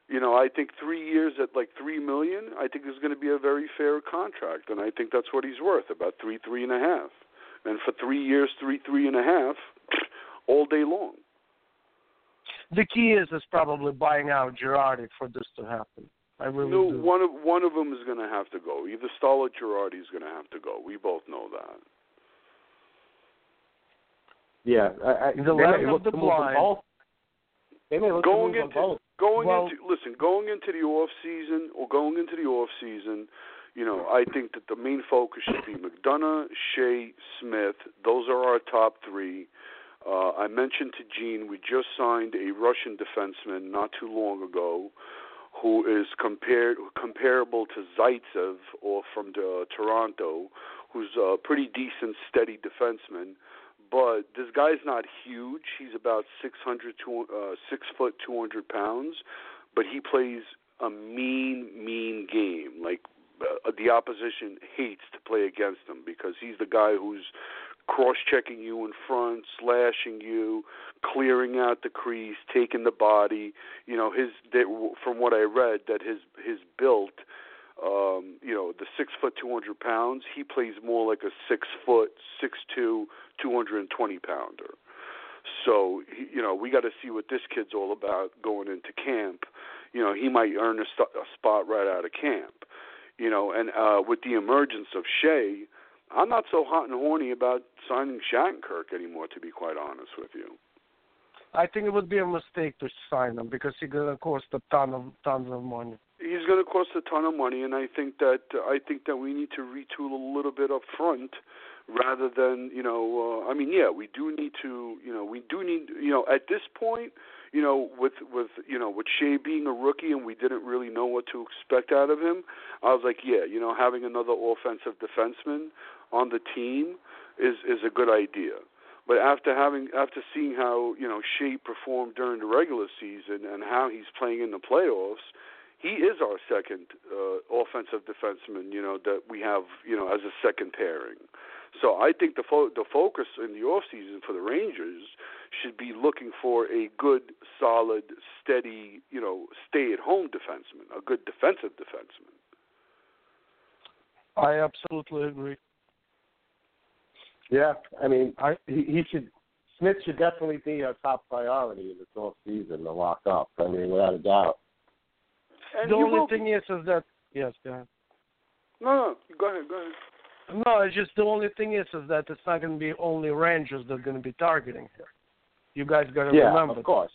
You know, I think three years at like three million. I think is going to be a very fair contract, and I think that's what he's worth, about three, three and a half. And for three years, three, three and a half, all day long. the key is is probably buying out Girardi for this to happen. I really no, do. one of one of them is going to have to go. Either Staal or Girardi is going to have to go. We both know that. Yeah, I, I, The they land of the to move them blind. both. They may look going to move into both. going Well- into listen, going into the off season or going into the off season, you know, I think that the main focus should be McDonagh, Skjei, Smith. Those are our top three. Uh, I mentioned to Gene we just signed a Russian defenseman not too long ago, who is compared comparable to Zaitsev or from the, Toronto, who's a pretty decent, steady defenseman. But this guy's not huge. He's about six hundred, two, uh, six foot, two hundred pounds. But he plays a mean, mean game. Like uh, the opposition hates to play against him because he's the guy who's cross-checking you in front, slashing you, clearing out the crease, taking the body. You know, his that, from what I read that his his built um, you know, the six foot, two hundred pounds. He plays more like a six foot, six two, two hundred and twenty pounder. So you know, we got to see what this kid's all about going into camp. You know, he might earn a, st- a spot right out of camp. You know, and uh, with the emergence of Skjei, I'm not so hot and horny about signing Shattenkirk anymore. To be quite honest with you. I think it would be a mistake to sign him because he's gonna cost a ton of tons of money. He's going to cost a ton of money, and I think that I think that we need to retool a little bit up front, rather than you know. Uh, I mean, yeah, we do need to. You know, we do need. You know, at this point, you know, with with you know, with Skjei being a rookie and we didn't really know what to expect out of him, I was like, yeah, you know, having another offensive defenseman on the team is is a good idea. But after having after seeing how you know Skjei performed during the regular season and how he's playing in the playoffs, he is our second uh, offensive defenseman. You know that we have you know as a second pairing. So I think the fo- the focus in the off season for the Rangers should be looking for a good, solid, steady, you know, stay at home defenseman, a good defensive defenseman. I absolutely agree. Yeah, I mean, I he, he should. Smith should definitely be a top priority in this off season to lock up. I mean, without a doubt. And the only will thing is, is that yes, go ahead. No, no, go ahead, go ahead. No, it's just the only thing is, is that it's not going to be only Rangers that are going to be targeting here. You guys got to Yeah, remember. of course.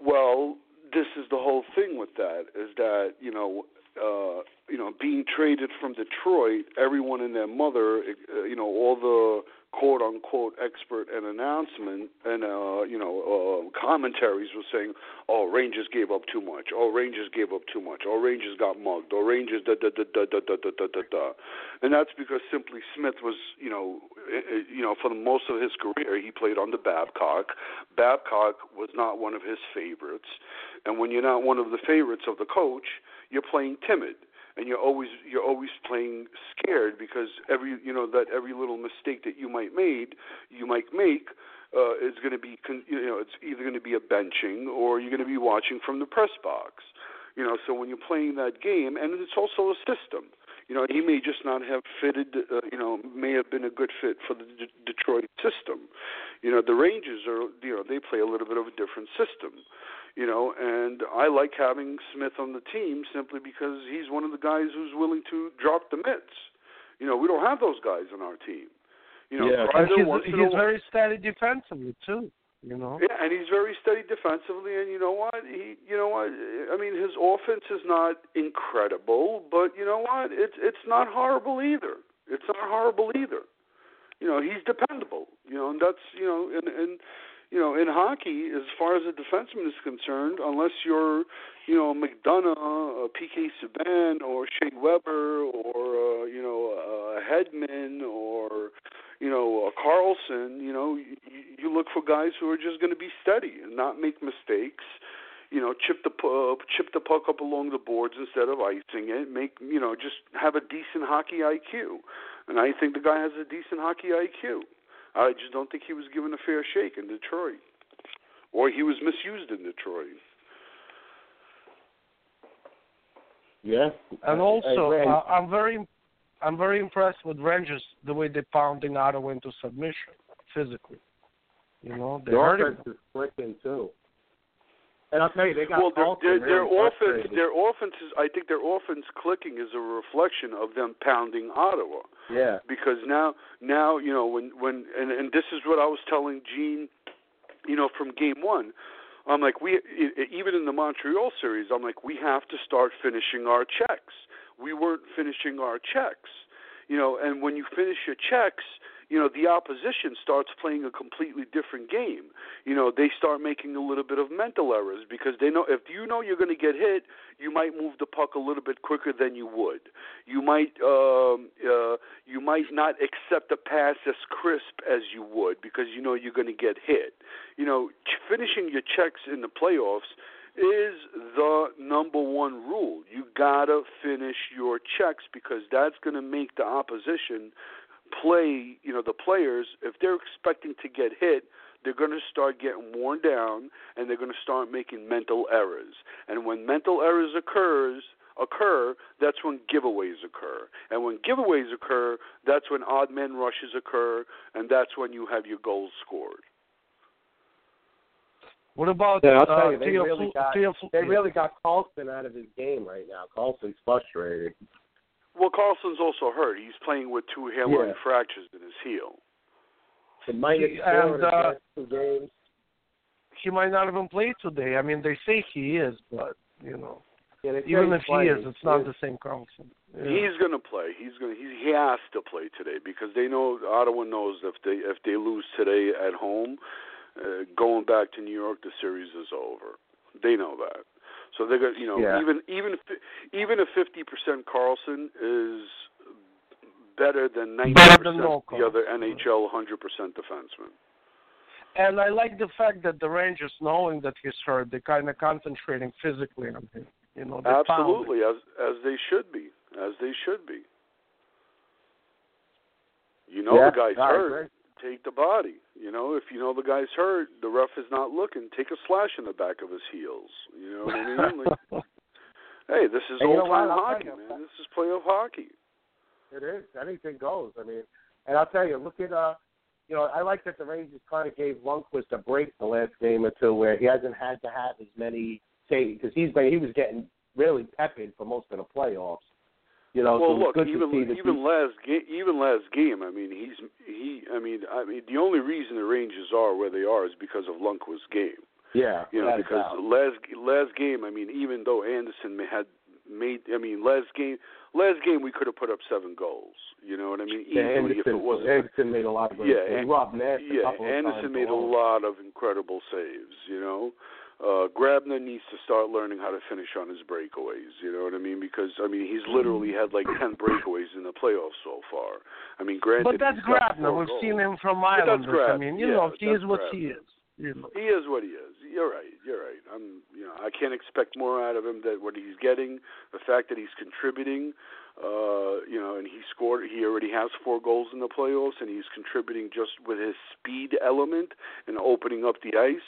Well, this is the whole thing with that is that you know uh, you know being traded from Detroit, everyone and their mother, uh, you know all the quote unquote expert and announcement and uh, you know uh, commentaries were saying, oh Rangers gave up too much, oh Rangers gave up too much, oh Rangers got mugged, oh Rangers da da da da da da da da da and that's because simply Smith was you know you know for the most of his career he played under Babcock. Babcock was not one of his favorites, and when you're not one of the favorites of the coach, you're playing timid and you're always you're always playing scared because every you know that every little mistake that you might made you might make uh, is going to be con- you know it's either going to be a benching or you're going to be watching from the press box. You know so when you're playing that game and it's also a system. You know he may just not have fitted uh, you know may have been a good fit for the D- Detroit system. You know the Rangers are you know they play a little bit of a different system you know, and I like having Smith on the team simply because he's one of the guys who's willing to drop the mitts. You know, we don't have those guys on our team. You know, yeah, Kreider he's, he's very steady defensively too. You know. Yeah, and he's very steady defensively, and you know what? He, you know what? I mean, his offense is not incredible, but you know what? It's it's not horrible either. It's not horrible either. You know, he's dependable. You know, and that's you know, and and you know, in hockey, as far as a defenseman is concerned, unless you're, you know, McDonagh, uh, PK Subban, or Shea Weber, or uh, you know, uh, Hedman, or you know, uh, Carlson, you know, you, you look for guys who are just going to be steady and not make mistakes. You know, chip the uh, chip the puck up along the boards instead of icing it. Make you know, just have a decent hockey IQ, and I think the guy has a decent hockey IQ. I just don't think he was given a fair shake in Detroit, or he was misused in Detroit. Yeah, And also, I, I'm very, I'm very impressed with Rangers the way they're pounding Ottawa into submission physically. You know, they the hurt offense him. is clicking too. And I'll tell you, they got well, their, their, offense, their offense is. I think their offense clicking is a reflection of them pounding Ottawa. Yeah. Because now, now you know when when and and this is what I was telling Gene, you know, from game one. I'm like we even in the Montreal series. I'm like we have to start finishing our checks. We weren't finishing our checks, you know. And when you finish your checks, you know the opposition starts playing a completely different game. You know they start making a little bit of mental errors because they know if you know you're going to get hit, you might move the puck a little bit quicker than you would. You might um, uh, you might not accept a pass as crisp as you would because you know you're going to get hit. You know finishing your checks in the playoffs is the number one rule. You gotta finish your checks because that's going to make the opposition play, you know, the players, if they're expecting to get hit, they're going to start getting worn down and they're going to start making mental errors. And when mental errors occurs, occur, that's when giveaways occur. And when giveaways occur, that's when odd man rushes occur and that's when you have your goals scored. What about Yeah, I'll tell uh, they Theo really got Theo they really got Karlsson out of his game right now. Karlsson's frustrated. Well, Karlsson's also hurt. He's playing with two hairline Yeah. fractures in his heel. The He- four and, in uh, two games. he might not even play today. I mean, they say he is, but you know, Yeah, even he's if he is, it's not He the same Karlsson. Yeah. He's going to play. He's going. He, he has to play today because they know Ottawa knows if they if they lose today at home, uh, going back to New York, the series is over. They know that. So they're going. You know, Yeah. even even fi- even a fifty percent Karlsson is better than ninety percent no the other NHL hundred percent defensemen. And I like the fact that the Rangers, knowing that he's hurt, they're kind of concentrating physically on him. You know, they found it. Absolutely, as as they should be, as they should be. You know Yeah, the guy's I hurt. Take the body. You know, if you know the guy's hurt, the ref is not looking. Take a slash in the back of his heels. You know what I mean? Like, hey, this is old time hockey, you, man. This is playoff hockey. It is. Anything goes. I mean, and I'll tell you, look at uh, you know, I like that the Rangers kind of gave Lundqvist a break the last game or two, where he hasn't had to have as many saves because he's been he was getting really tepid for most of the playoffs. You know, well, so look, good even to see that even he- last game, even last game. I mean, he's he. I mean, I mean, the only reason the Rangers are where they are is because of Lundqvist's game. Yeah, You know, because doubt. last last game, I mean, even though Anderson may- had made, I mean, last game, last game we could have put up seven goals. You know what I mean? Yeah, Easily if it wasn't. Anderson made a lot of Yeah, and- Rob Nash yeah, Anderson made a lot of incredible saves. You know, uh, Grabner needs to start learning how to finish on his breakaways. You know what I mean? Because I mean, he's literally had like ten breakaways in the playoffs so far. I mean, granted, But that's Grabner. We've goals. seen him from Islanders. I mean, you Yeah, know, he is what Grabner. he is. You know. He is what he is. You're right. You're right. I'm. You know, I can't expect more out of him than what he's getting. The fact that he's contributing, uh, you know, and he scored. He already has four goals in the playoffs, and he's contributing just with his speed element and opening up the ice.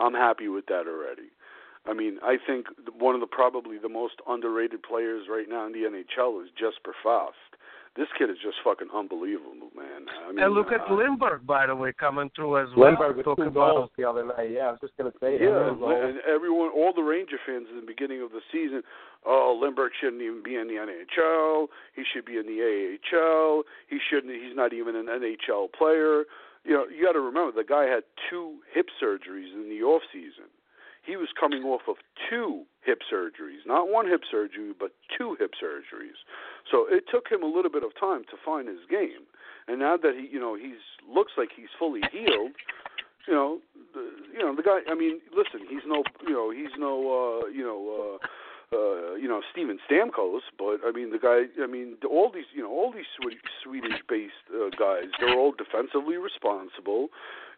I'm happy with that already. I mean, I think one of the probably the most underrated players right now in the NHL is Jesper Fast. This kid is just fucking unbelievable, man. I mean, and look at uh, Lindberg, by the way, coming through as well. Lindberg with Talk two about goals the other night. Yeah, I was just gonna say that. Yeah, Two and everyone, all the Ranger fans in the beginning of the season, oh, Lindberg shouldn't even be in the NHL. He should be in the AHL. He shouldn't. He's not even an NHL player. You know, you got to remember the guy had two hip surgeries in the off season. He was coming off of two hip surgeries, not one hip surgery, but two hip surgeries. So it took him a little bit of time to find his game. And now that he, you know, he's looks like he's fully healed, you know, the, you know the guy. I mean, listen, he's no, you know, he's no, uh, you know, uh, uh, you know, Steven Stamkos, but I mean, the guy. I mean, all these, you know, all these Swedish-based uh, guys, they're all defensively responsible.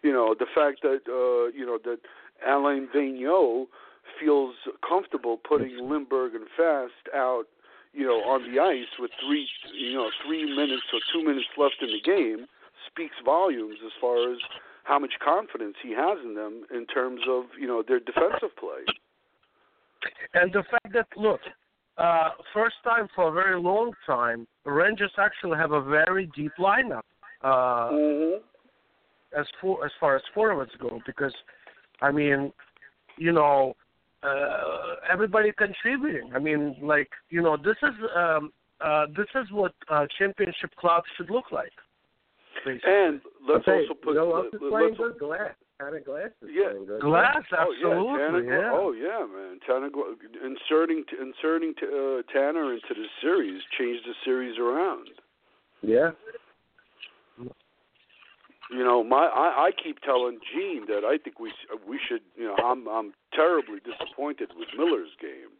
You know, the fact that, uh, you know, that Alain Vigneault feels comfortable putting Lindberg and Fast out you know, on the ice with three, you know, three minutes or two minutes left in the game speaks volumes as far as how much confidence he has in them in terms of, you know, their defensive play. And the fact that look, uh, first time for a very long time, Rangers actually have a very deep lineup. Uh, Mm-hmm. As for as far as forwards go, because I mean, you know, uh, everybody contributing. I mean, like you know, this is um, uh, this is what uh, championship clubs should look like. Basically. And let's Okay, also put you know what let- else is let- playing let's- good? Glass. Kind of glass is Yeah. playing good. Glass, Oh yeah, absolutely, Tanner, yeah. Oh yeah, man. Tanner, inserting inserting uh, Tanner into the series changed the series around. Yeah. You know, my I, I keep telling Gene that I think we we should. You know, I'm I'm terribly disappointed with Miller's game.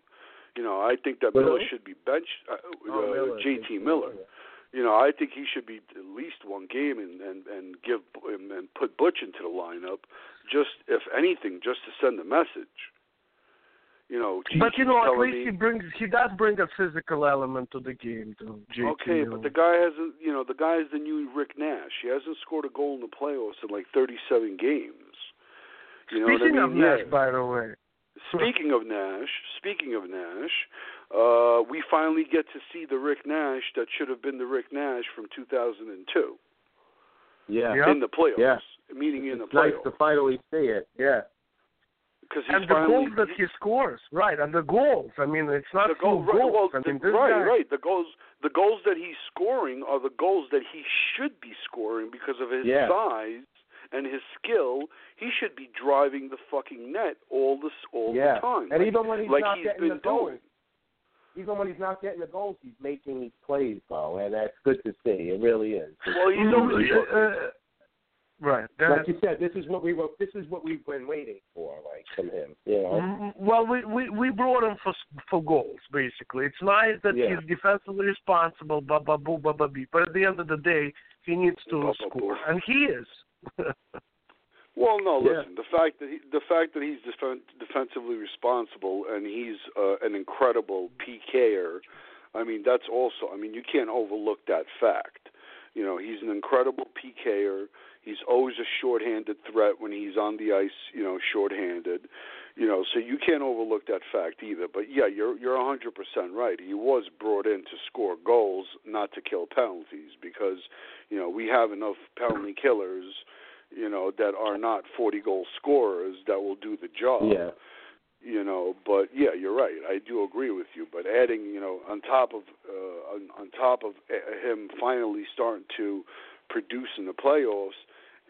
You know, I think that Miller Really? should be benched. Uh, Oh, uh, Miller, JT Miller. You know, I think he should be at least one game and and and give and, and put Butch into the lineup. Just if anything, just to send a message. You know, but you know, at least me, he brings he does bring a physical element to the game, to JT. Okay, but the guy hasn't. You know, the guy is the new Rick Nash. He hasn't scored a goal in the playoffs in like 37 games. You know Speaking what I of? Nash, Yeah. by the way, Speaking of Nash, speaking of Nash, uh, we finally get to see the Rick Nash that should have been the Rick Nash from 2002 Yeah. in the playoffs. Yeah. Meaning in the It's nice playoffs. to finally see it. Yeah. Because he's and the goals that he scores, right? And the goals. I mean, it's not the goal, few right, goals. well, I mean, the, right, guy, right. The goals, the goals that he's scoring are the goals that he should be scoring because of his Yeah. size and his skill. He should be driving the fucking net all this all Yeah. the time. And like, even when he's like not he's getting been the goals, doing. Even when he's not getting the goals, he's making these plays, though, and that's good to see. It really is. Well, he's always uh, right. like you said, this is what we were. This is what we've been waiting for, like from him. You know. Mm, Well, we, we we brought him for for goals, basically. It's nice that Yeah. he's defensively responsible, blah blah boo, blah blah bee. But at the end of the day, he needs to Blah, blah, score, boo. and he is. Well, no. Yeah. Listen, the fact that he, the fact that he's defen- defensively responsible and he's uh, an incredible PKer, I mean, that's also. I mean, you can't overlook that fact. You know, he's an incredible PKer. He's always a shorthanded threat when he's on the ice. You know, shorthanded. You know, so you can't overlook that fact either. But yeah, you're you're hundred percent right. He was brought in to score goals, not to kill penalties, because you know we have enough penalty killers you know, that are not 40 goal scorers that will do the job. Yeah. You know, but yeah, you're right. I do agree with you. But adding, you know, on top of uh, on, on top of uh, him finally starting to produce in the playoffs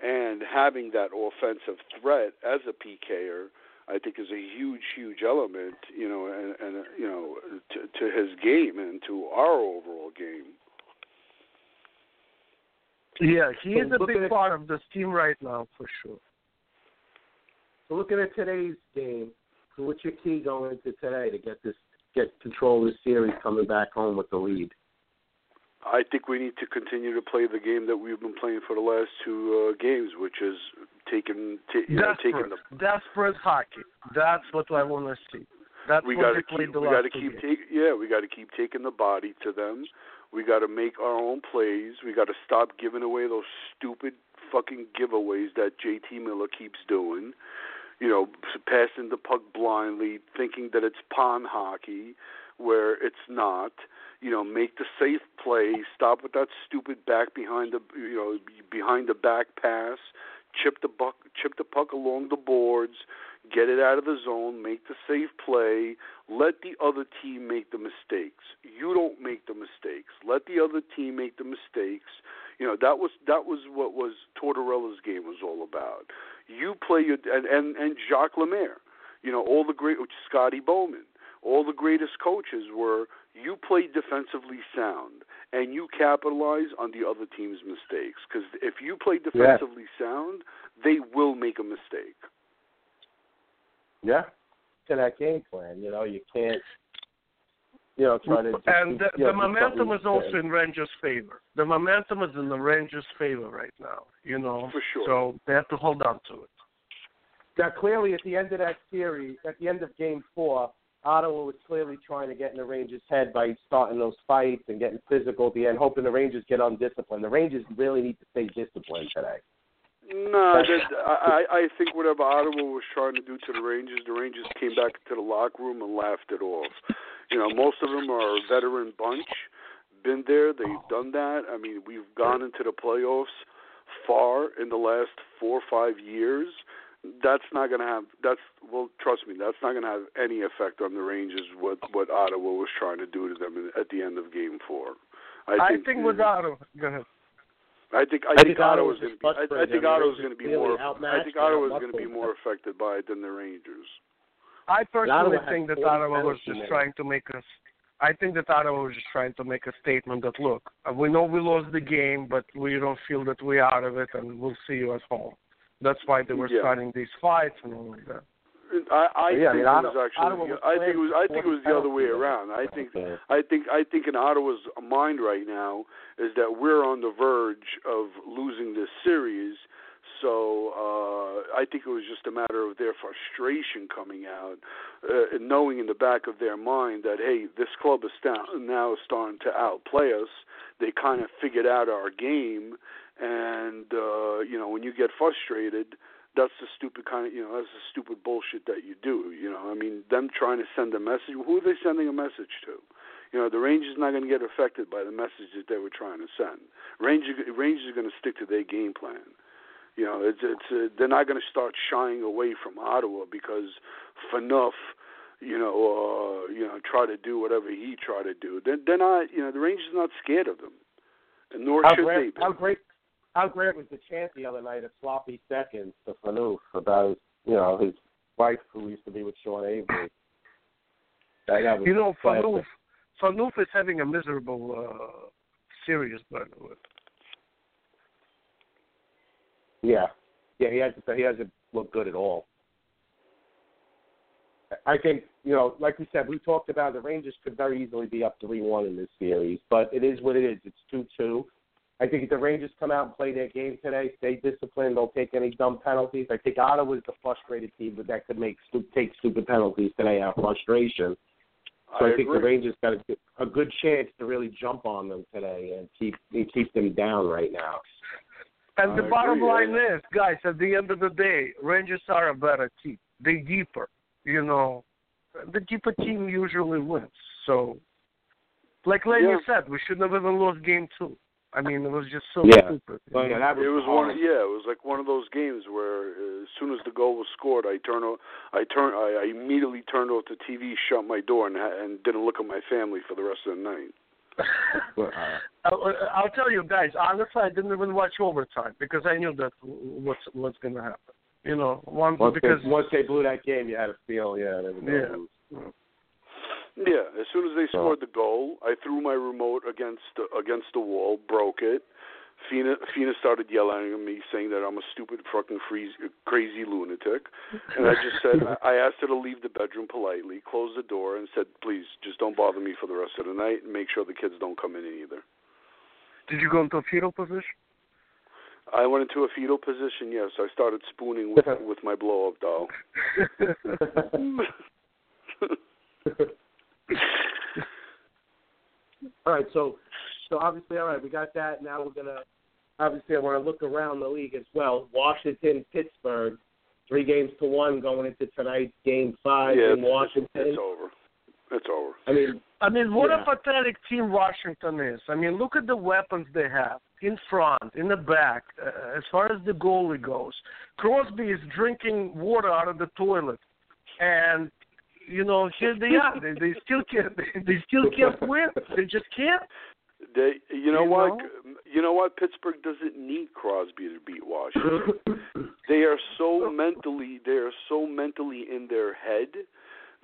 and having that offensive threat as a PKer, I think is a huge, huge element, you know, and, and you know, to, to his game and to our overall game. Yeah, he So is a looking big at- part of this team right now for sure. So looking at today's game, so what's your key going into today to get this get control of the series coming back home with the lead? I think we need to continue to play the game that we've been playing for the last two uh, games, which is taking, t- you know, taking the desperate hockey. That's what I want to see. That's we what got to played keep the we last got to two keep games. take yeah we got to keep taking the body to them. We got to make our own plays. We got to stop giving away those stupid fucking giveaways that JT Miller keeps doing. You know, passing the puck blindly, thinking that it's pond hockey, where it's not. You know, make the safe play. Stop with that stupid back behind the you know behind the back pass. Chip the buck, chip the puck along the boards get it out of the zone, make the safe play, let the other team make the mistakes. You don't make the mistakes. Let the other team make the mistakes. You know, that was that was what was Tortorella's game was all about. You play your and and, and Jacques Lemaire, you know, all the great Scotty Bowman, all the greatest coaches were you play defensively sound and you capitalize on the other team's mistakes because if you play defensively sound, they will make a mistake. Yeah. To that game plan, you know, you can't you know, try to just and the, you know, the momentum is also instead. in Rangers' favor. The momentum is in the Rangers' favor right now. You know, For sure. so they have to hold on to it. Now, clearly, at the end of that series, at the end of Game Four, Ottawa was clearly trying to get in the Rangers' head by starting those fights and getting physical at the end, hoping the Rangers get undisciplined. The Rangers really need to stay disciplined today. No, I I think whatever Ottawa was trying to do to the Rangers, the Rangers came back to the locker room and laughed it off. You know, most of them are a veteran bunch, been there, they've done that. I mean, we've gone into the playoffs far in the last four or five years. That's not going to have. That's well, trust me, that's not going to have any effect on the Rangers. What what Ottawa was trying to do to them at the end of Game Four. I think, with Ottawa, go ahead. I think I, I think think Ottawa's Ottawa's going to be. I, I think The Ottawa's going to be more. I think and Ottawa's going to be more affected by it than the Rangers. I personally think that Ottawa was just trying to make us. I think that Ottawa was just trying to make a statement that look, uh, we know we lost the game, but we don't feel that we're out of it, and we'll see you at home. That's why they were Yeah. starting these fights and all of that. I, I Yeah, I think mean, it Ottawa- was actually. Ottawa was I think it was. I think it was the other way around. I think. Okay. I think. I think in Ottawa's mind right now is that we're on the verge of losing this series. So uh, I think it was just a matter of their frustration coming out, uh, and knowing in the back of their mind that hey, this club is now starting to outplay us. They kind of figured out our game, and uh, you know when you get frustrated, that's the stupid kind of you know that's the stupid bullshit that you do. You know, I mean, them trying to send a message. Who are they sending a message to? You know, the Rangers not going to get affected by the message that they were trying to send. Rangers Rangers are going to stick to their game plan. You know, it's it's uh, they're not going to start shying away from Ottawa because Phaneuf, you know, uh, you know, try to do whatever he tried to do. They're, they're not. You know, the Rangers are not scared of them, and nor How should they be. how great, how great was the chant the other night of sloppy seconds to Phaneuf about his, you know his wife who used to be with Sean Avery. That You know, classic. Phaneuf, Phaneuf is having a miserable uh, series, by the way. Yeah, yeah, he hasn't he hasn't looked good at all. I think you know, like we said, we talked about the Rangers could very easily be up three one in this series, but it is what it is. It's two two. I think if the Rangers come out and play their game today, stay disciplined, don't take any dumb penalties. I think Ottawa's the frustrated team, but that could make stu- take stupid penalties today out of frustration. So I, I think agree. the Rangers got a, good- a good chance to really jump on them today and keep and keep them down right now. And the I bottom agree, line yeah. is, guys, at the end of the day, Rangers are a better team. They deeper, you know. The deeper team usually wins. So, like Lenny Yeah. said, we shouldn't have even lost game two. I mean, it was just so Yeah. stupid. Well, yeah, that was it was hard. one. Yeah, it was like one of those games where uh, as soon as the goal was scored, I turn, I turn, I, I immediately turned off the TV, shut my door, and and didn't look at my family for the rest of the night. Well, uh, I'll, I'll tell you guys, honestly, I didn't even watch overtime because I knew that what's what's going to happen. You know, one Once because they, once they blew that game, you had a feel, yeah, they were gonna Yeah. lose. Yeah, as soon as they scored the goal, I threw my remote against the, against the wall, broke it. Fina Fina started yelling at me, saying that I'm a stupid fucking freeze, crazy lunatic, and I just said I asked her to leave the bedroom politely, closed the door, and said, "Please, just don't bother me for the rest of the night, and make sure the kids don't come in either." did you go into a fetal position? I went into a fetal position. Yes, I started spooning with with my blow up doll. All right, so so obviously, all right, we got that. Now we're gonna obviously I want to look around the league as well. Washington, Pittsburgh, three games to one going into tonight's game five yeah, in Washington. It's over. It's over. I mean, I mean, what Yeah. a pathetic team Washington is. I mean, look at the weapons they have in front, in the back. Uh, as far as the goalie goes, Crosby is drinking water out of the toilet, and you know here they are. They, they still can't. They still can't win. They just can't. They, you know You what? know? You know what? Pittsburgh doesn't need Crosby to beat Washington. they are so mentally, they are so mentally in their head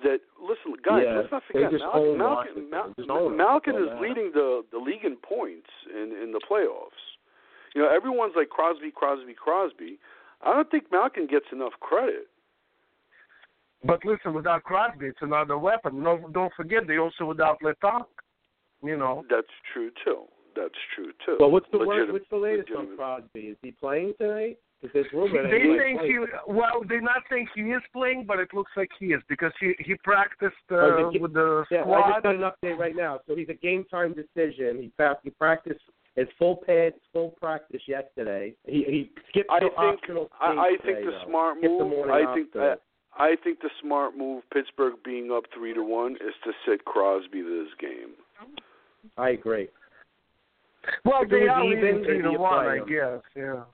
that listen, guys. Yeah, let's not forget just Malkin. own Malkin, Washington. Mal- Just own it. Malkin is that leading the the league in points in in the playoffs. You know, everyone's like Crosby, Crosby, Crosby. I don't think Malkin gets enough credit. But listen, without Crosby, it's another weapon. No, don't forget they also without Letang. You know. That's true too. That's true too. well, what's the Legit- word, what's the latest on. Crosby? Is he playing tonight? Because there's rumor They he think he well, they not think he is playing, but it looks like he is because he he practiced uh, Oh, he- with the Yeah, I squad. just got an update right now. So he's a game time decision. He pra- he practiced his full pads, full practice yesterday. He he skipped I the think optional I, I think today, the though. smart Skipped the move. morning I think optional. I, I think the smart move. Pittsburgh being up three to one is to sit Crosby this game. I agree. well, if they are even, leading three to one, I guess. Yeah.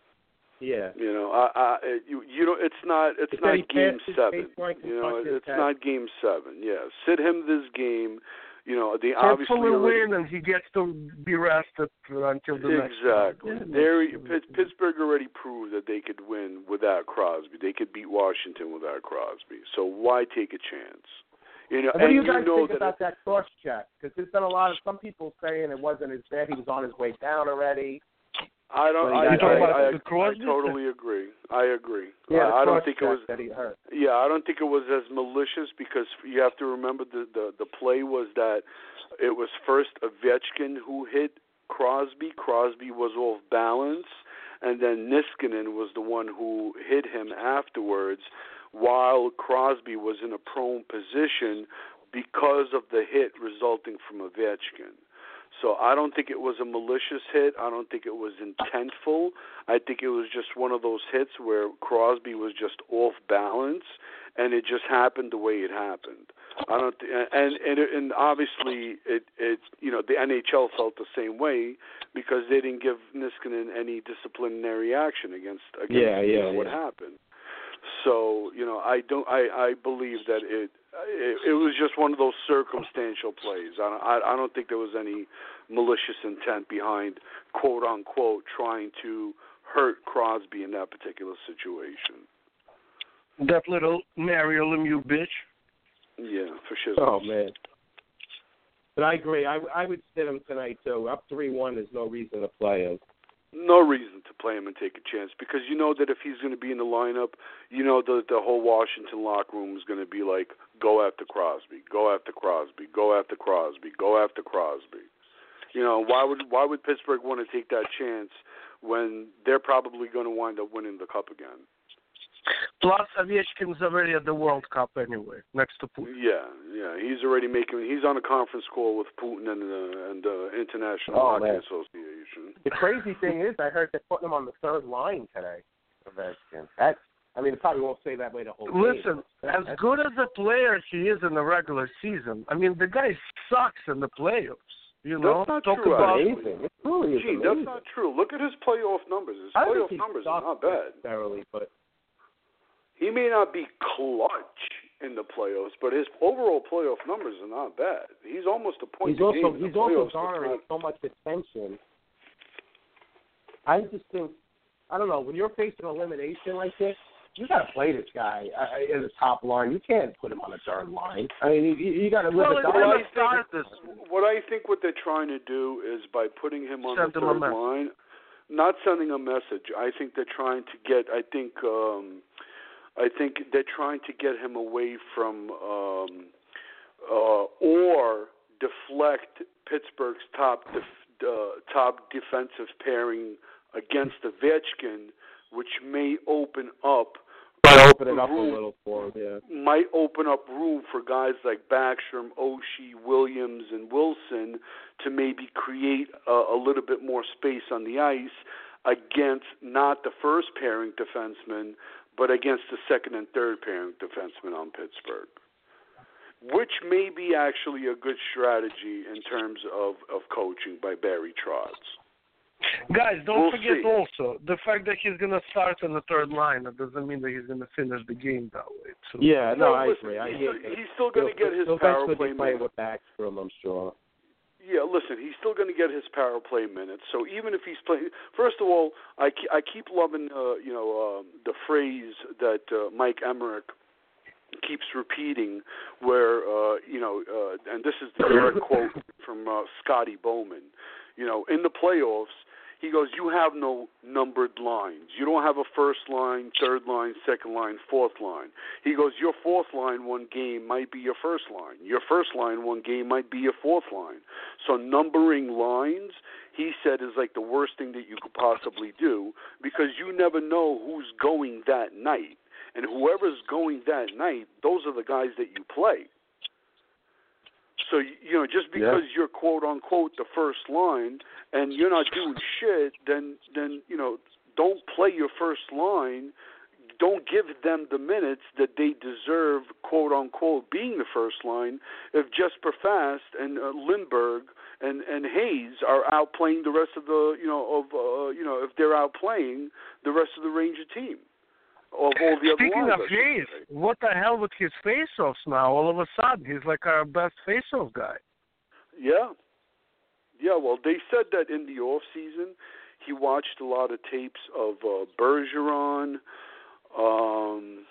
Yeah. You know, I, I you you know, it's not it's He not game seven. You know, it's not game seven. Yeah, sit him this game. You know, they obviously Hopefully already- win, and he gets to be rested until the next. Exactly. Yeah, Pittsburgh already proved that they could win without Crosby. They could beat Washington without Crosby. So why take a chance? You know, And what do you and guys know think that about that cross check? Because there's been a lot of some people saying it wasn't as bad. He was on his way down already. I don't. Well, I, you I, talking about I, the I, totally agree. I agree. Yeah, I, I don't think it was. that he hurt. Yeah, I don't think it was as malicious because you have to remember the the the play was that it was first Ovechkin who hit Crosby. Crosby was off balance, and then Niskanen was the one who hit him afterwards, while Crosby was in a prone position because of the hit resulting from Ovechkin. So I don't think it was a malicious hit. I don't think it was intentful. I think it was just one of those hits where Crosby was just off balance, and it just happened the way it happened. I don't, th- and and and obviously it it you know the NHL felt the same way because they didn't give Niskanen any disciplinary action against against Yeah, you yeah, what happened. So you know I don't I I believe that it it, it was just one of those circumstantial plays. I don't, I, I don't think there was any malicious intent behind quote unquote trying to hurt Crosby in that particular situation. That little Mario Lemieux bitch. Yeah, for sure. Oh man. But I agree. I I would sit him tonight too. Up three one. There's no reason to play him. No reason to play him and take a chance because you know that if he's going to be in the lineup, you know the the whole Washington locker room is going to be like, go after Crosby, go after Crosby, go after Crosby, go after Crosby. You know why would why would Pittsburgh want to take that chance when they're probably going to wind up winning the cup again? Plus, Ovechkin's already at the World Cup anyway, next to Putin. Yeah, yeah, he's already making. He's on a conference call with Putin and the and the International Oh, Hockey man. Association. The crazy thing is, I heard they're putting him on the third line today. Ovechkin. That's. I mean, it probably won't stay that way the whole game. Listen, as That's- good as a player he is in the regular season, I mean the guy sucks in the playoffs. You know, That's not talk true, about amazing. It really is Gee, amazing. that's not true. Look at his playoff numbers. His I playoff numbers are not bad. necessarily, but He may not be clutch in the playoffs, but his overall playoff numbers are not bad. He's almost a point he's also game in the he's also garnering so much attention. I just think I don't know when you're facing elimination like this, you got to play this guy uh, in the top line. You can't put him on the third line. I mean, you, you got to live Well, it it's down. gonna this. What I think what they're trying to do is by putting him on Send the him third line, not sending a message. I think they're trying to get. I think. um I think they're trying to get him away from, um uh or deflect Pittsburgh's top def- uh, top defensive pairing against Ovechkin, which may open up Might open it up a room little for him. Yeah. might open up room for guys like Backstrom, Oshie, Williams, and Wilson to maybe create a, a little bit more space on the ice against not the first pairing defenseman, but against the second and third pairing defensemen on Pittsburgh. Which may be actually a good strategy in terms of, of coaching by Barry Trotz. Guys, don't We'll forget see. also the fact that he's gonna start on the third line. That doesn't mean that he's gonna finish the game that way. Too. Yeah, no, No, I listen, agree. I, he's he, still- he's still gonna get his power eventually play be playing minutes. with Backstrom, I'm sure. Yeah, listen, he's still going to get his power play minutes. So even if he's playing, first of all, I I keep loving uh, you know um, the phrase that uh, Mike Emrick keeps repeating, where uh, you know, uh, and this is the direct quote from uh, Scotty Bowman. You know, in the playoffs, he goes, "You have no numbered lines. You don't have a first line, third line, second line, fourth line." He goes, "Your fourth line one game might be your first line. Your first line one game might be your fourth line." So numbering lines, he said, is like the worst thing that you could possibly do because you never know who's going that night. And whoever's going that night, those are the guys that you play. So you know, just because you're quote unquote the first line and you're not doing shit, then then you know, don't play your first line. Don't give them the minutes that they deserve, quote unquote, being the first line. If Jesper Fast and uh, Lindberg and and Hayes are outplaying the rest of the, you know, of uh, you know, if they're outplaying the rest of the Ranger team, of all the other Speaking of should Hayes, say. what the hell with his face-offs now? All of a sudden, he's like our best face-off guy. Yeah. Yeah, well, they said that in the off season, he watched a lot of tapes of uh, Bergeron. Um,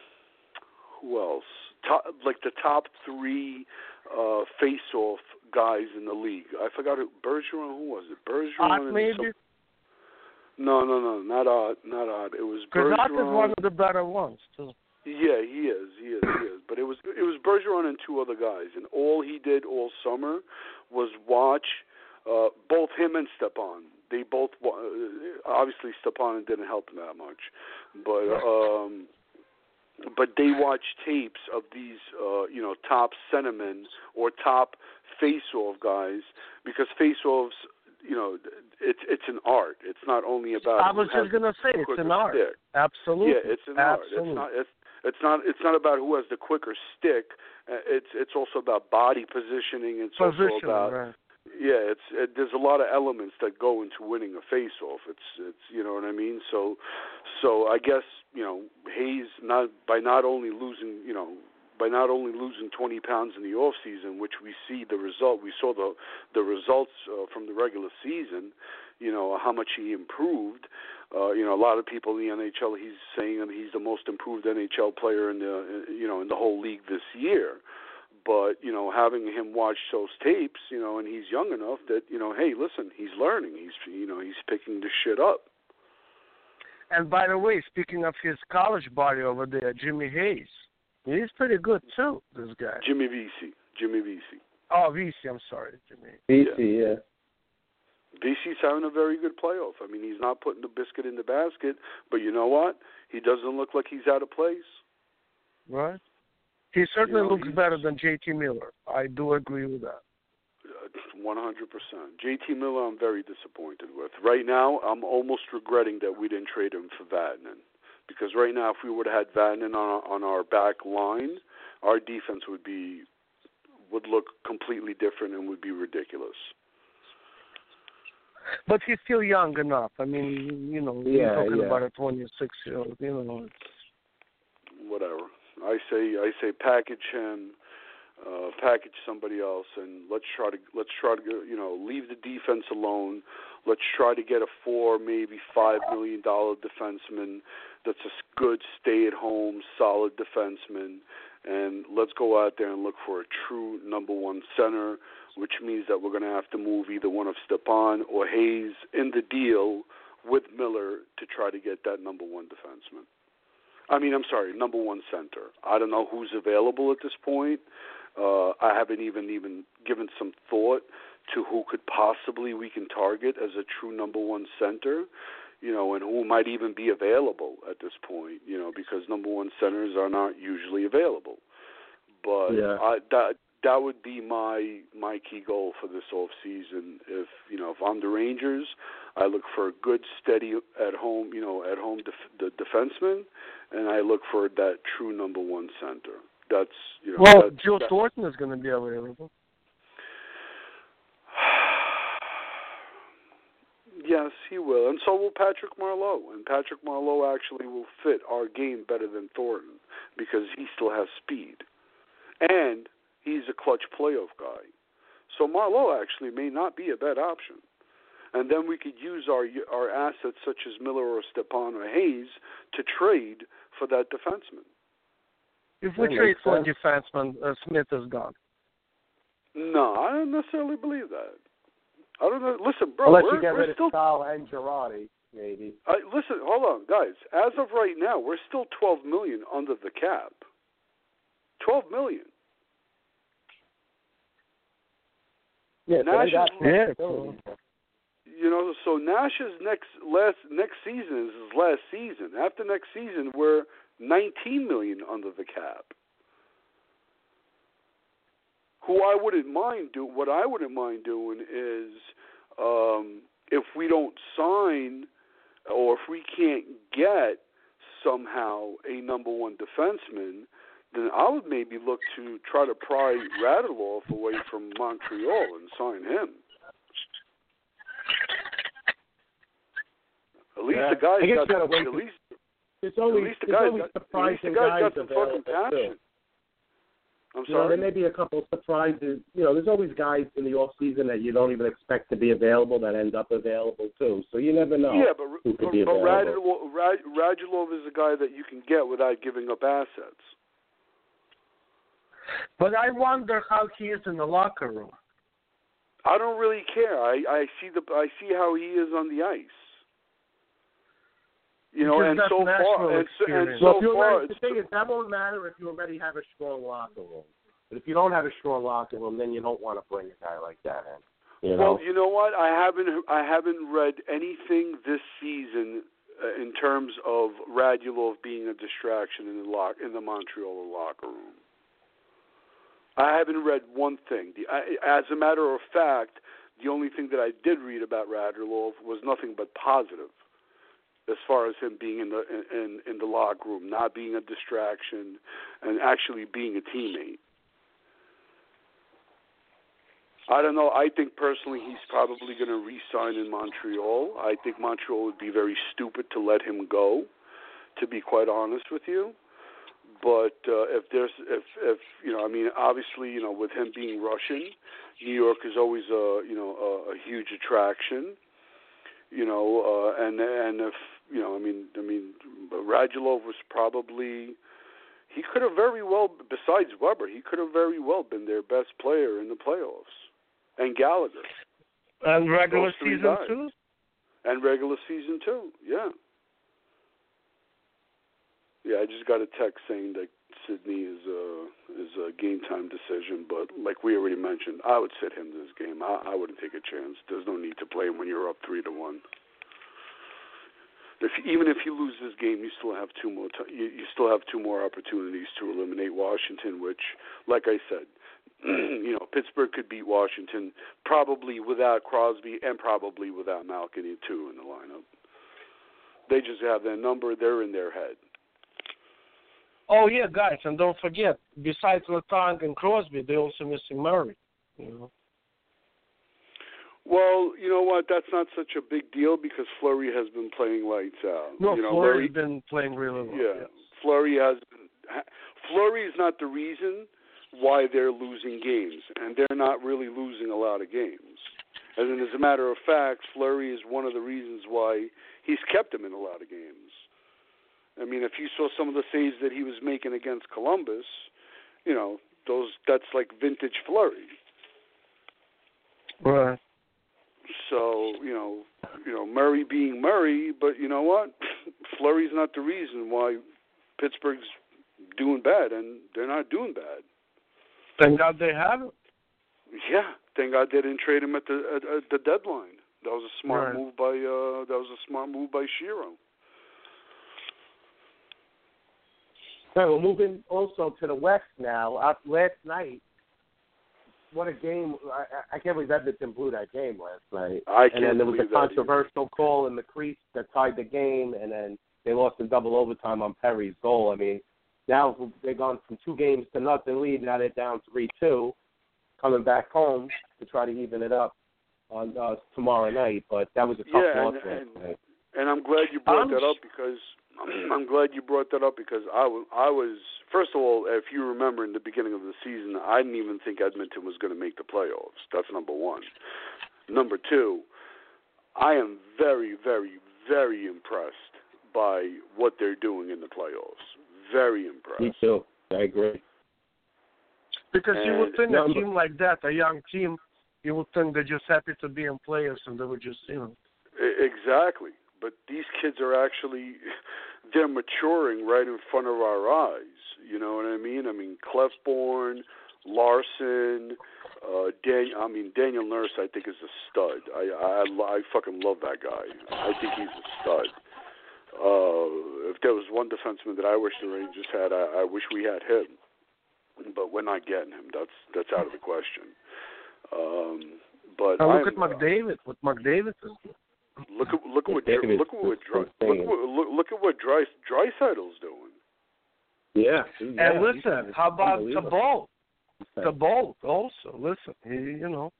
who else? Top, like the top three uh, face-off guys in the league. I forgot who Bergeron. Who was it? Bergeron. Maybe? some- no, no, no, not Odd, not Odd. It was Bergeron. Because is one of the better ones too. Yeah, he is. He is. He is. But it was it was Bergeron and two other guys, and all he did all summer was watch uh, both him and Stepan. They both uh, obviously Stepan didn't help him that much, but um, but they watched tapes of these uh, you know top centermen or top face-off guys because face-offs. You know, it's it's an art. It's not only about. I was just gonna say it's an art. stick. Absolutely. Yeah, it's an art. It's not. It's it's not. It's not about who has the quicker stick. Uh, It's it's also about body positioning. It's also Position, about right. yeah. It's it, there's a lot of elements that go into winning a face-off. It's it's you know what I mean. So so I guess you know Hayes not by not only losing you know by not only losing 20 pounds in the off season, which we see the result. We saw the the results uh, from the regular season. You know how much he improved. Uh, you know, a lot of people in the NHL. He's saying that he's the most improved NHL player in the you know in the whole league this year. But you know, having him watch those tapes, you know, and he's young enough that you know, hey, listen, he's learning. He's you know, he's picking the shit up. And by the way, speaking of his college buddy over there, Jimmy Hayes, he's pretty good too. This guy. Jimmy Vesey, Jimmy Vesey. Oh, Vesey. I'm sorry, Jimmy. BC, yeah. Vesey's having a very good playoff. I mean, he's not putting the biscuit in the basket, but you know what? He doesn't look like he's out of place. Right. He certainly You know, looks better than JT Miller. I do agree with that. Uh, one hundred percent. JT Miller, I'm very disappointed with. Right now, I'm almost regretting that we didn't trade him for Vatanen, because right now, if we would have had Vatanen on our, on our back line, our defense would be would look completely different and would be ridiculous. But he's still young enough. I mean, you know, Yeah, you're talking yeah. about a 26 year old. You know, it's, Whatever. I say, I say, package him. Uh, package somebody else, and let's try to let's try to you know leave the defense alone. Let's try to get a four, maybe five million dollar defenseman that's a good stay-at-home, solid defenseman, and let's go out there and look for a true number one center, which means that we're going to have to move either one of Stepan or Hayes in the deal with Miller to try to get that number one defenseman. I mean, I'm sorry, number one center. I don't know who's available at this point. Uh, I haven't even even given some thought to who could possibly we can target as a true number one center, you know, and who might even be available at this point, you know, because number one centers are not usually available. But Yeah. I, that that would be my my key goal for this off season. If you know, if I'm the Rangers, I look for a good, steady at home, you know, at home def- the defenseman, and I look for that true number one center. That's you know. Well, that's, Joe that's, Thornton is going to be available. Yes, he will, and so will Patrick Marleau. And Patrick Marleau actually will fit our game better than Thornton because he still has speed, and he's a clutch playoff guy. So Marleau actually may not be a bad option. And then we could use our our assets such as Miller or Stepan or Hayes to trade for that defenseman. If we That trade makes for a defenseman, uh, Smith is gone. No, I don't necessarily believe that. I don't know. Listen, bro, Unless we're, you get we're rid of still Staal and Girardi, maybe. I, listen, hold on, guys. As of right now, we're still 12 million under the cap. 12 million. Yeah, so Nash they got is- Yeah. You know, so Nash's next last next season is his last season. After next season, we're 19 million under the cap. Who I wouldn't mind do what I wouldn't mind doing is um, if we don't sign or if we can't get somehow a number one defenseman, then I would maybe look to try to pry Radulov away from Montreal and sign him. At least Yeah. the guy's got you gotta wait at least There's always, at least the there's guy's always got, at least the surprising guy's guys got some fucking available, too. passion. I'm You know, sorry. there may be a couple of surprises. You know, there's always guys in the off season that you don't even expect to be available that end up available too. So you never know yeah, but who could but, be but. Radulov, Rad, Radulov is a guy that you can get without giving up assets. But I wonder how he is in the locker room. I don't really care. I I see the I see how he is on the ice. You know, and so far, and so, and so well, if you far, already, the thing is, that won't matter if you already have a strong locker room. But if you don't have a strong locker room, then you don't want to bring a guy like that in. You know? Well, you know what? I haven't I haven't read anything this season uh, in terms of Radulov being a distraction in the lock in the Montreal locker room. I haven't read one thing. The, I, as a matter of fact, the only thing that I did read about Radulov was nothing but positive, as far as him being in the in in the locker room, not being a distraction, and actually being a teammate. I don't know. I think personally he's probably going to re-sign in Montreal. I think Montreal would be very stupid to let him go, to be quite honest with you. But uh, if there's, if if you know, I mean, obviously, you know, with him being Russian, New York is always a you know a, a huge attraction. You know, uh, and and if you know, I mean, I mean, Radulov was probably he could have very well, besides Weber, he could have very well been their best player in the playoffs, and Gallagher, And regular season guys. too? and regular season too. Yeah, yeah. I just got a text saying that Sidney is a is a game time decision, but like we already mentioned, I would sit him this game. I, I wouldn't take a chance. There's no need to play him when you're up three to one. If even if you lose this game, you still have two more. T- you, you still have two more opportunities to eliminate Washington, which, like I said, you know, Pittsburgh could beat Washington probably without Crosby and probably without Malkin too in the lineup. They just have their number. They're in their head. Oh yeah, guys, and don't forget, besides Letang and Crosby, they're also missing Murray. You know. Well, you know what? That's not such a big deal because Fleury has been playing lights out. No, you know, Fleury's Murray- been playing really well. Yeah, Fleury has. ha- Fleury is not the reason why they're losing games, and they're not really losing a lot of games. And as a matter of fact, Fleury is one of the reasons why he's kept him in a lot of games. I mean, if you saw some of the saves that he was making against Columbus, you know, those that's like vintage Fleury. Right. So you know, you know Murray being Murray, but you know what? Fleury's not the reason why Pittsburgh's doing bad, and they're not doing bad. Thank God they have it. Yeah, thank God they didn't trade him at the at, at the deadline. That was a smart Right. move by uh that was a smart move by Shiro. Okay, we're moving also to the West now. Uh, last night, what a game! I, I- can't believe Edmonton blew that game last night. I can't and then there was a believe that either. controversial call in the crease that tied the game, and then they lost in double overtime on Perry's goal. I mean, now they've gone from two games to nothing lead. Now they're down three two, coming back home to try to even it up on uh, tomorrow night. But that was a tough Yeah, loss and- last and- night. And I'm glad you brought I'm that up because I'm glad you brought that up because I was I was first of all, if you remember in the beginning of the season, I didn't even think Edmonton was going to make the playoffs. That's number one. Number two, I am very, very, very impressed by what they're doing in the playoffs. Very impressed. Me too. I agree. Because you would think No, a team like that, a young team, you would think they're just happy to be in players and they would just, you know. Exactly. But these kids are actually they're maturing right in front of our eyes. You know what I mean? I mean Klefbom, Larsson, uh Dan I mean Darnell Nurse I think is a stud. I I I fucking love that guy. I think he's a stud. Uh if there was one defenseman that I wish the Rangers had, I, I wish we had him. But we're not getting him. That's that's out of the question. Um but Now look I'm- at McDavid. What McDavid is. Look at look at what David's look at what Dry, look, insane. at what- look look at what Dry Draisaitl's doing. Yeah. And yeah, listen, how about the unbelievable. The ball also. Listen, he, you know,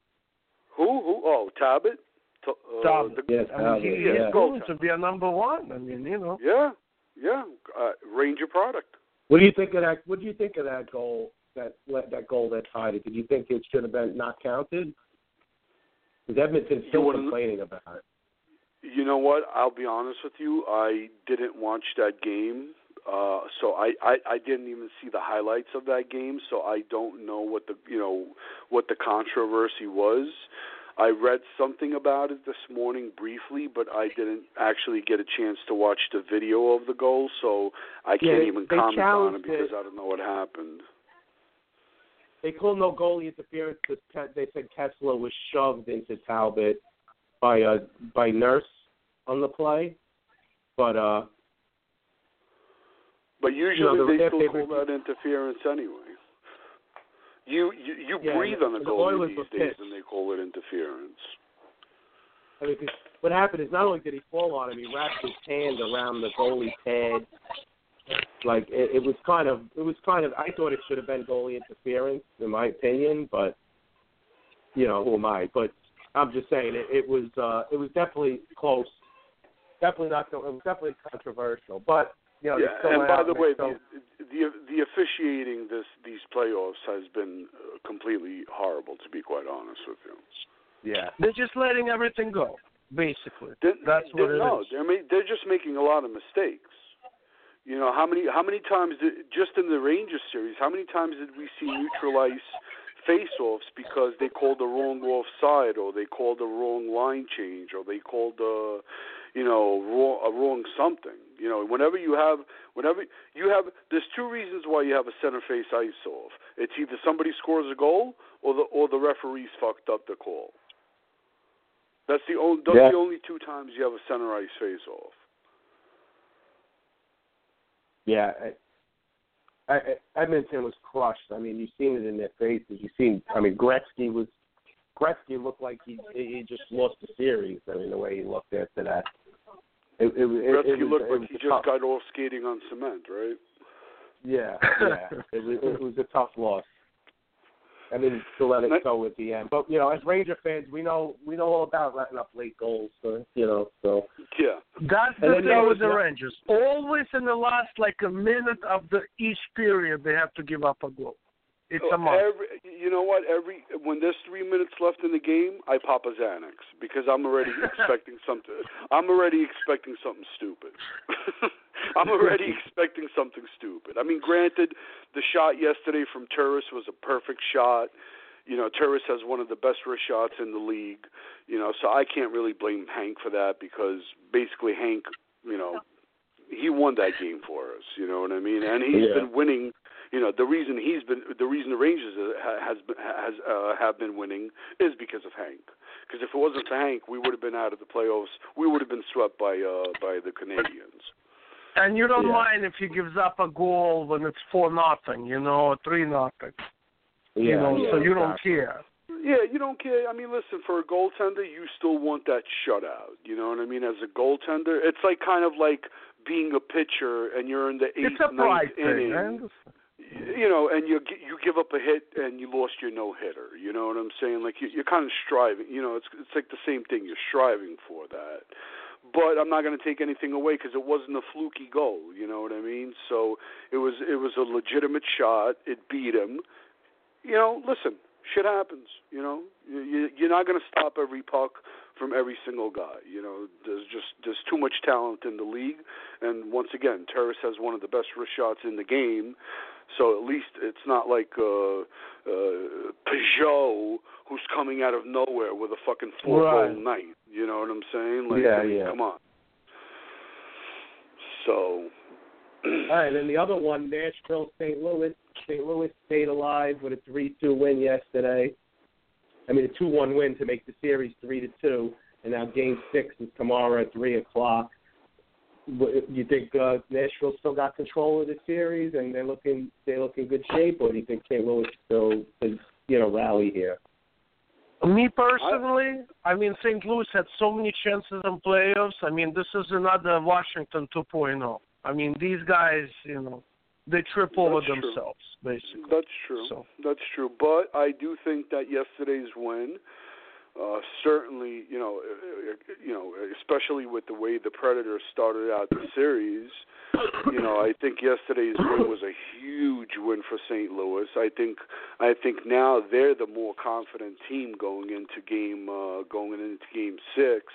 Who who? Oh, Talbot. Uh, Talbot. the- Yes, I mean, Talbot, he, yeah. he's going to be a number one. I mean, you know. Yeah, yeah. Uh, Ranger product. What do you think of that? What do you think of that goal? That that goal that tied it. Did you think it should have been not counted? Because Edmonton's still complaining about it. You know what? I'll be honest with you. I didn't watch that game, uh, so I, I I didn't even see the highlights of that game. So I don't know what the you know what the controversy was. I read something about it this morning briefly, but I didn't actually get a chance to watch the video of the goal, so I Yeah, can't they- even they comment on it because it. I don't know what happened. They called no goalie interference because they said Kesler was shoved into Talbot by uh by Nurse on the play, but uh But usually the- they still call that interference anyway. You you, you Yeah, breathe on the goalie Oilers these days pissed. and they call it interference. I mean, what happened is not only did he fall on him, he wrapped his hand around the goalie's head. Like it, it was kind of, it was kind of. I thought it should have been goalie interference, in my opinion, but you know, who am I? But I'm just saying it, it was, uh it was definitely close. Definitely not. It was definitely controversial, but you know, yeah, and by the way, still- the, the the officiating this these playoffs has been uh, completely horrible. To be quite honest with you, yeah, They're just letting everything go, basically. They're, That's what they're, it no, is. they're ma- they're just making a lot of mistakes. You know how many how many times did, just in the Rangers series? How many times did we see neutralize face-offs because they called the wrong offside or they called the wrong line change or they called uh you know wrong, a wrong something. You know whenever you have whenever you have there's two reasons why you have a center face ice off. It's either somebody scores a goal or the or the referees fucked up the call. That's the only those Yeah. the only two times you have a center ice face off. Yeah, I, I, Edmonton was crushed. I mean, you've seen it in their faces. You've seen. I mean, Gretzky was. Gretzky looked like he he just lost the series. I mean, the way he looked after that. It, it, it, Gretzky it was, looked it like was he a just tough, got off skating on cement, right? Yeah, yeah. it, was, it was a tough loss. I mean, to let it go at the end. But you know, as Ranger fans, we know we know all about letting up late goals. So you know, so Yeah. That's And the then thing there with was the the- Rangers. Always in the last like a minute of the each period, they have to give up a goal. It's a must. Every, you know what? Every when there's three minutes left in the game, I pop a Xanax because I'm already expecting something. I'm already expecting something stupid. I'm already expecting something stupid. I mean, granted, the shot yesterday from Turris was a perfect shot. You know, Turris has one of the best wrist shots in the league. You know, so I can't really blame Hank for that because basically Hank, you know, he won that game for us. You know what I mean? And he's Yeah. been winning. You know, the reason he's been the reason the Rangers ha- has has uh, have been winning is because of Hank. Because if it wasn't for Hank, we would have been out of the playoffs. We would have been swept by uh by the Canadiens. And you don't Yeah. mind if he gives up a goal when it's four nothing, you know, or three nothing. you Yeah, know, yeah, so you don't care. Yeah, you don't care. I mean, listen, for a goaltender, you still want that shutout. You know what I mean? As a goaltender, it's like kind of like being a pitcher and you're in the eighth, It's a pride ninth thing. inning. You know, and you you give up a hit and you lost your no hitter. You know what I'm saying? Like you, you're kind of striving. You know, it's it's like the same thing. You're striving for that. But I'm not going to take anything away because it wasn't a fluky goal. You know what I mean? So it was it was a legitimate shot. It beat him. You know, listen, shit happens. You know, you, you're not going to stop every puck from every single guy. You know, there's just there's too much talent in the league, and once again, Turris has one of the best wrist shots in the game. So at least it's not like uh, uh, Pageau who's coming out of nowhere with a fucking four Right. goal night. You know what I'm saying? Like, Yeah, I mean, yeah. come on. So. All right, and the other one, Nashville, St. Louis. St. Louis stayed alive with a three-two win yesterday. I mean, a two-one win to make the series three to two, and now Game Six is tomorrow at three o'clock. What- You think uh, Nashville still got control of the series, and they're looking they look in good shape, or do you think St. Louis still is you know rally here? Me personally, I mean, St. Louis had so many chances in playoffs. I mean, this is another Washington 2.0. I mean, these guys, you know, they trip over That's true. themselves, basically. That's true. That's true. But I do think that yesterday's win, uh, certainly, you know, uh, uh, you know, especially with the way the Predators started out the series, you know, I think yesterday's win was a huge win for St. Louis. I think, I think now they're the more confident team going into game, uh, going into Game Six.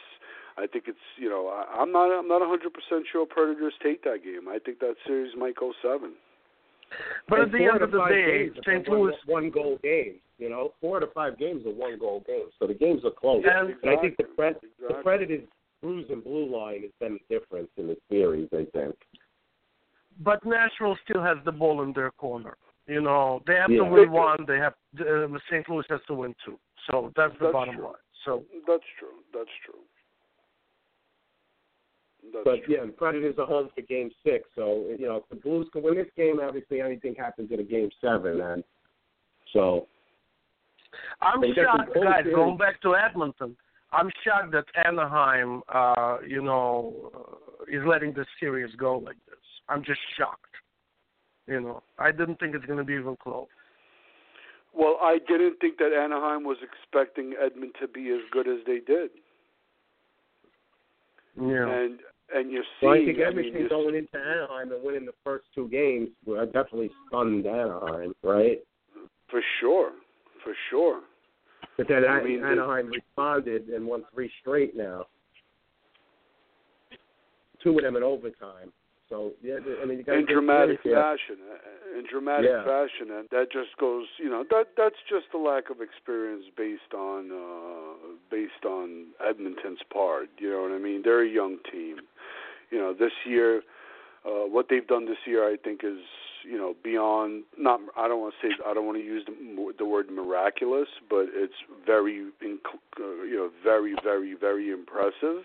I think it's, you know, I, I'm not, I'm not 100 percent sure Predators take that game. I think that series might go seven. But And at the end of the day, St. one- Louis one goal games. You know, four to five games are one goal games, so the games are close. And- I think the Pred- the Exactly. Predators' bruise and blue line has been the difference in the series. I think. but Nashville still has the ball in their corner. You know, they have Yeah. to win one. They have uh, St. Louis has to win two. So that's the That's bottom true. line. So That's true. That's true. That's but true. yeah, the Predators are home for Game Six, so you know if the Blues can win this game, obviously anything happens in a Game Seven, and so I'm shocked, guys. series. Going back to Edmonton, I'm shocked that Anaheim, uh, you know, uh, is letting the series go like this. I'm just shocked. You know, I didn't think it's going to be even close. Well, I didn't think that Anaheim was expecting Edmonton to be as good as they did, Yeah. and and you're Well, I think I mean, going into Anaheim and winning the first two games well, definitely stunned Anaheim, right? for sure, for sure. But then I An- mean, Anaheim responded and won three straight now. Two of them in overtime. So yeah, I mean, you got in dramatic fashion, uh, in dramatic Yeah. fashion, and that just goes, you know, that that's just the lack of experience based on uh, based on Edmonton's part. You know what I mean? They're a young team. You know, this year, uh, what they've done this year, I think, is you know beyond. Not, I don't want to say, I don't want to use the, the word miraculous, but it's very, uh, you know, very, very, very impressive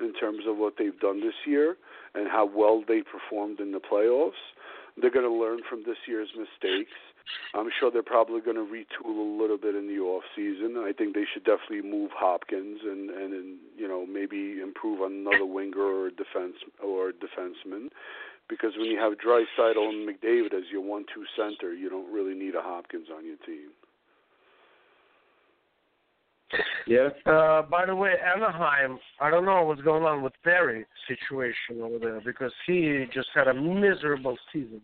in terms of what they've done this year and how well they performed in the playoffs. They're going to learn from this year's mistakes. I'm sure they're probably going to retool a little bit in the off season. I think they should definitely move Hopkins and and, and you know maybe improve on another winger or defense or defenseman, because when you have Draisaitl and McDavid as your one-two center, you don't really need a Hopkins on your team. Yeah. Uh, by the way, Anaheim, I don't know what's going on with Perry situation over there because he just had a miserable season.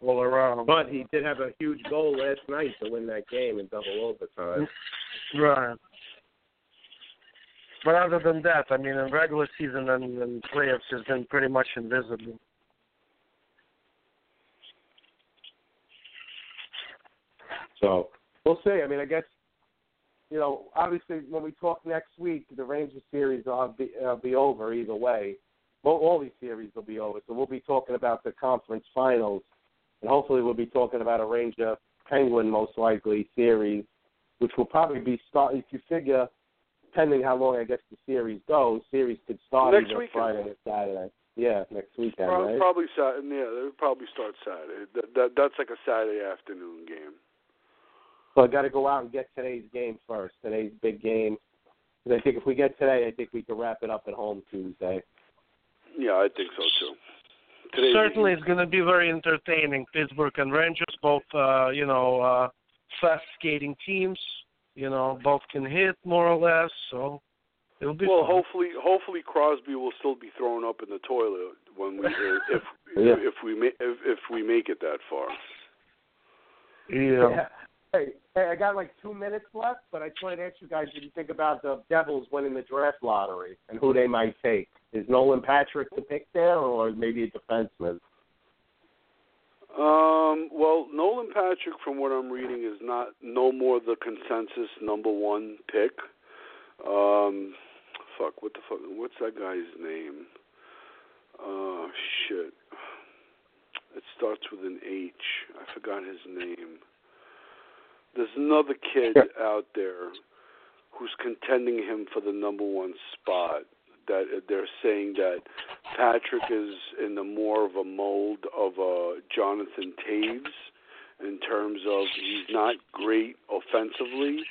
All around. But he did have a huge goal last night to win that game in double overtime. Right. But other than that, I mean, in regular season and, and playoffs, has been pretty much invisible. So we'll see. I mean, I guess you know, obviously, when we talk next week, the Rangers series will be uh, be over either way. Well, all these series will be over, so we'll be talking about the conference finals, and hopefully, we'll be talking about a Ranger Penguin most likely series, which will probably be start. If you figure, depending how long I guess the series goes, series could start Next either weekend. Friday or Saturday. Yeah, next weekend, Probably, right? probably Saturday. Yeah, they'll probably start Saturday. That, that that's like a Saturday afternoon game. So I got to go out and get today's game first. Today's big game. 'Cause I think if we get today, I think we can wrap it up at home Tuesday. Yeah, I think so too. Today's Certainly, it's going to be very entertaining. Pittsburgh and Rangers, both uh, you know, uh, fast skating teams. You know, both can hit more or less. So it'll be well, fun. hopefully, hopefully Crosby will still be thrown up in the toilet when we if Yeah. if we ma- if, if we make it that far. Yeah. Hey, hey, I got like two minutes left, but I just wanted to ask you guys what you think about the Devils winning the draft lottery and who they might take. Is Nolan Patrick the pick there, or maybe a defenseman? Um, well, Nolan Patrick, from what I'm reading, is not no more the consensus number one pick. Um, fuck, what the fuck? What's that guy's name? Oh shit! It starts with an H. I forgot his name. There's another kid out there who's contending him for the number one spot. That they're saying that Patrick is in the more of a mold of a Jonathan Toews in terms of he's not great offensively.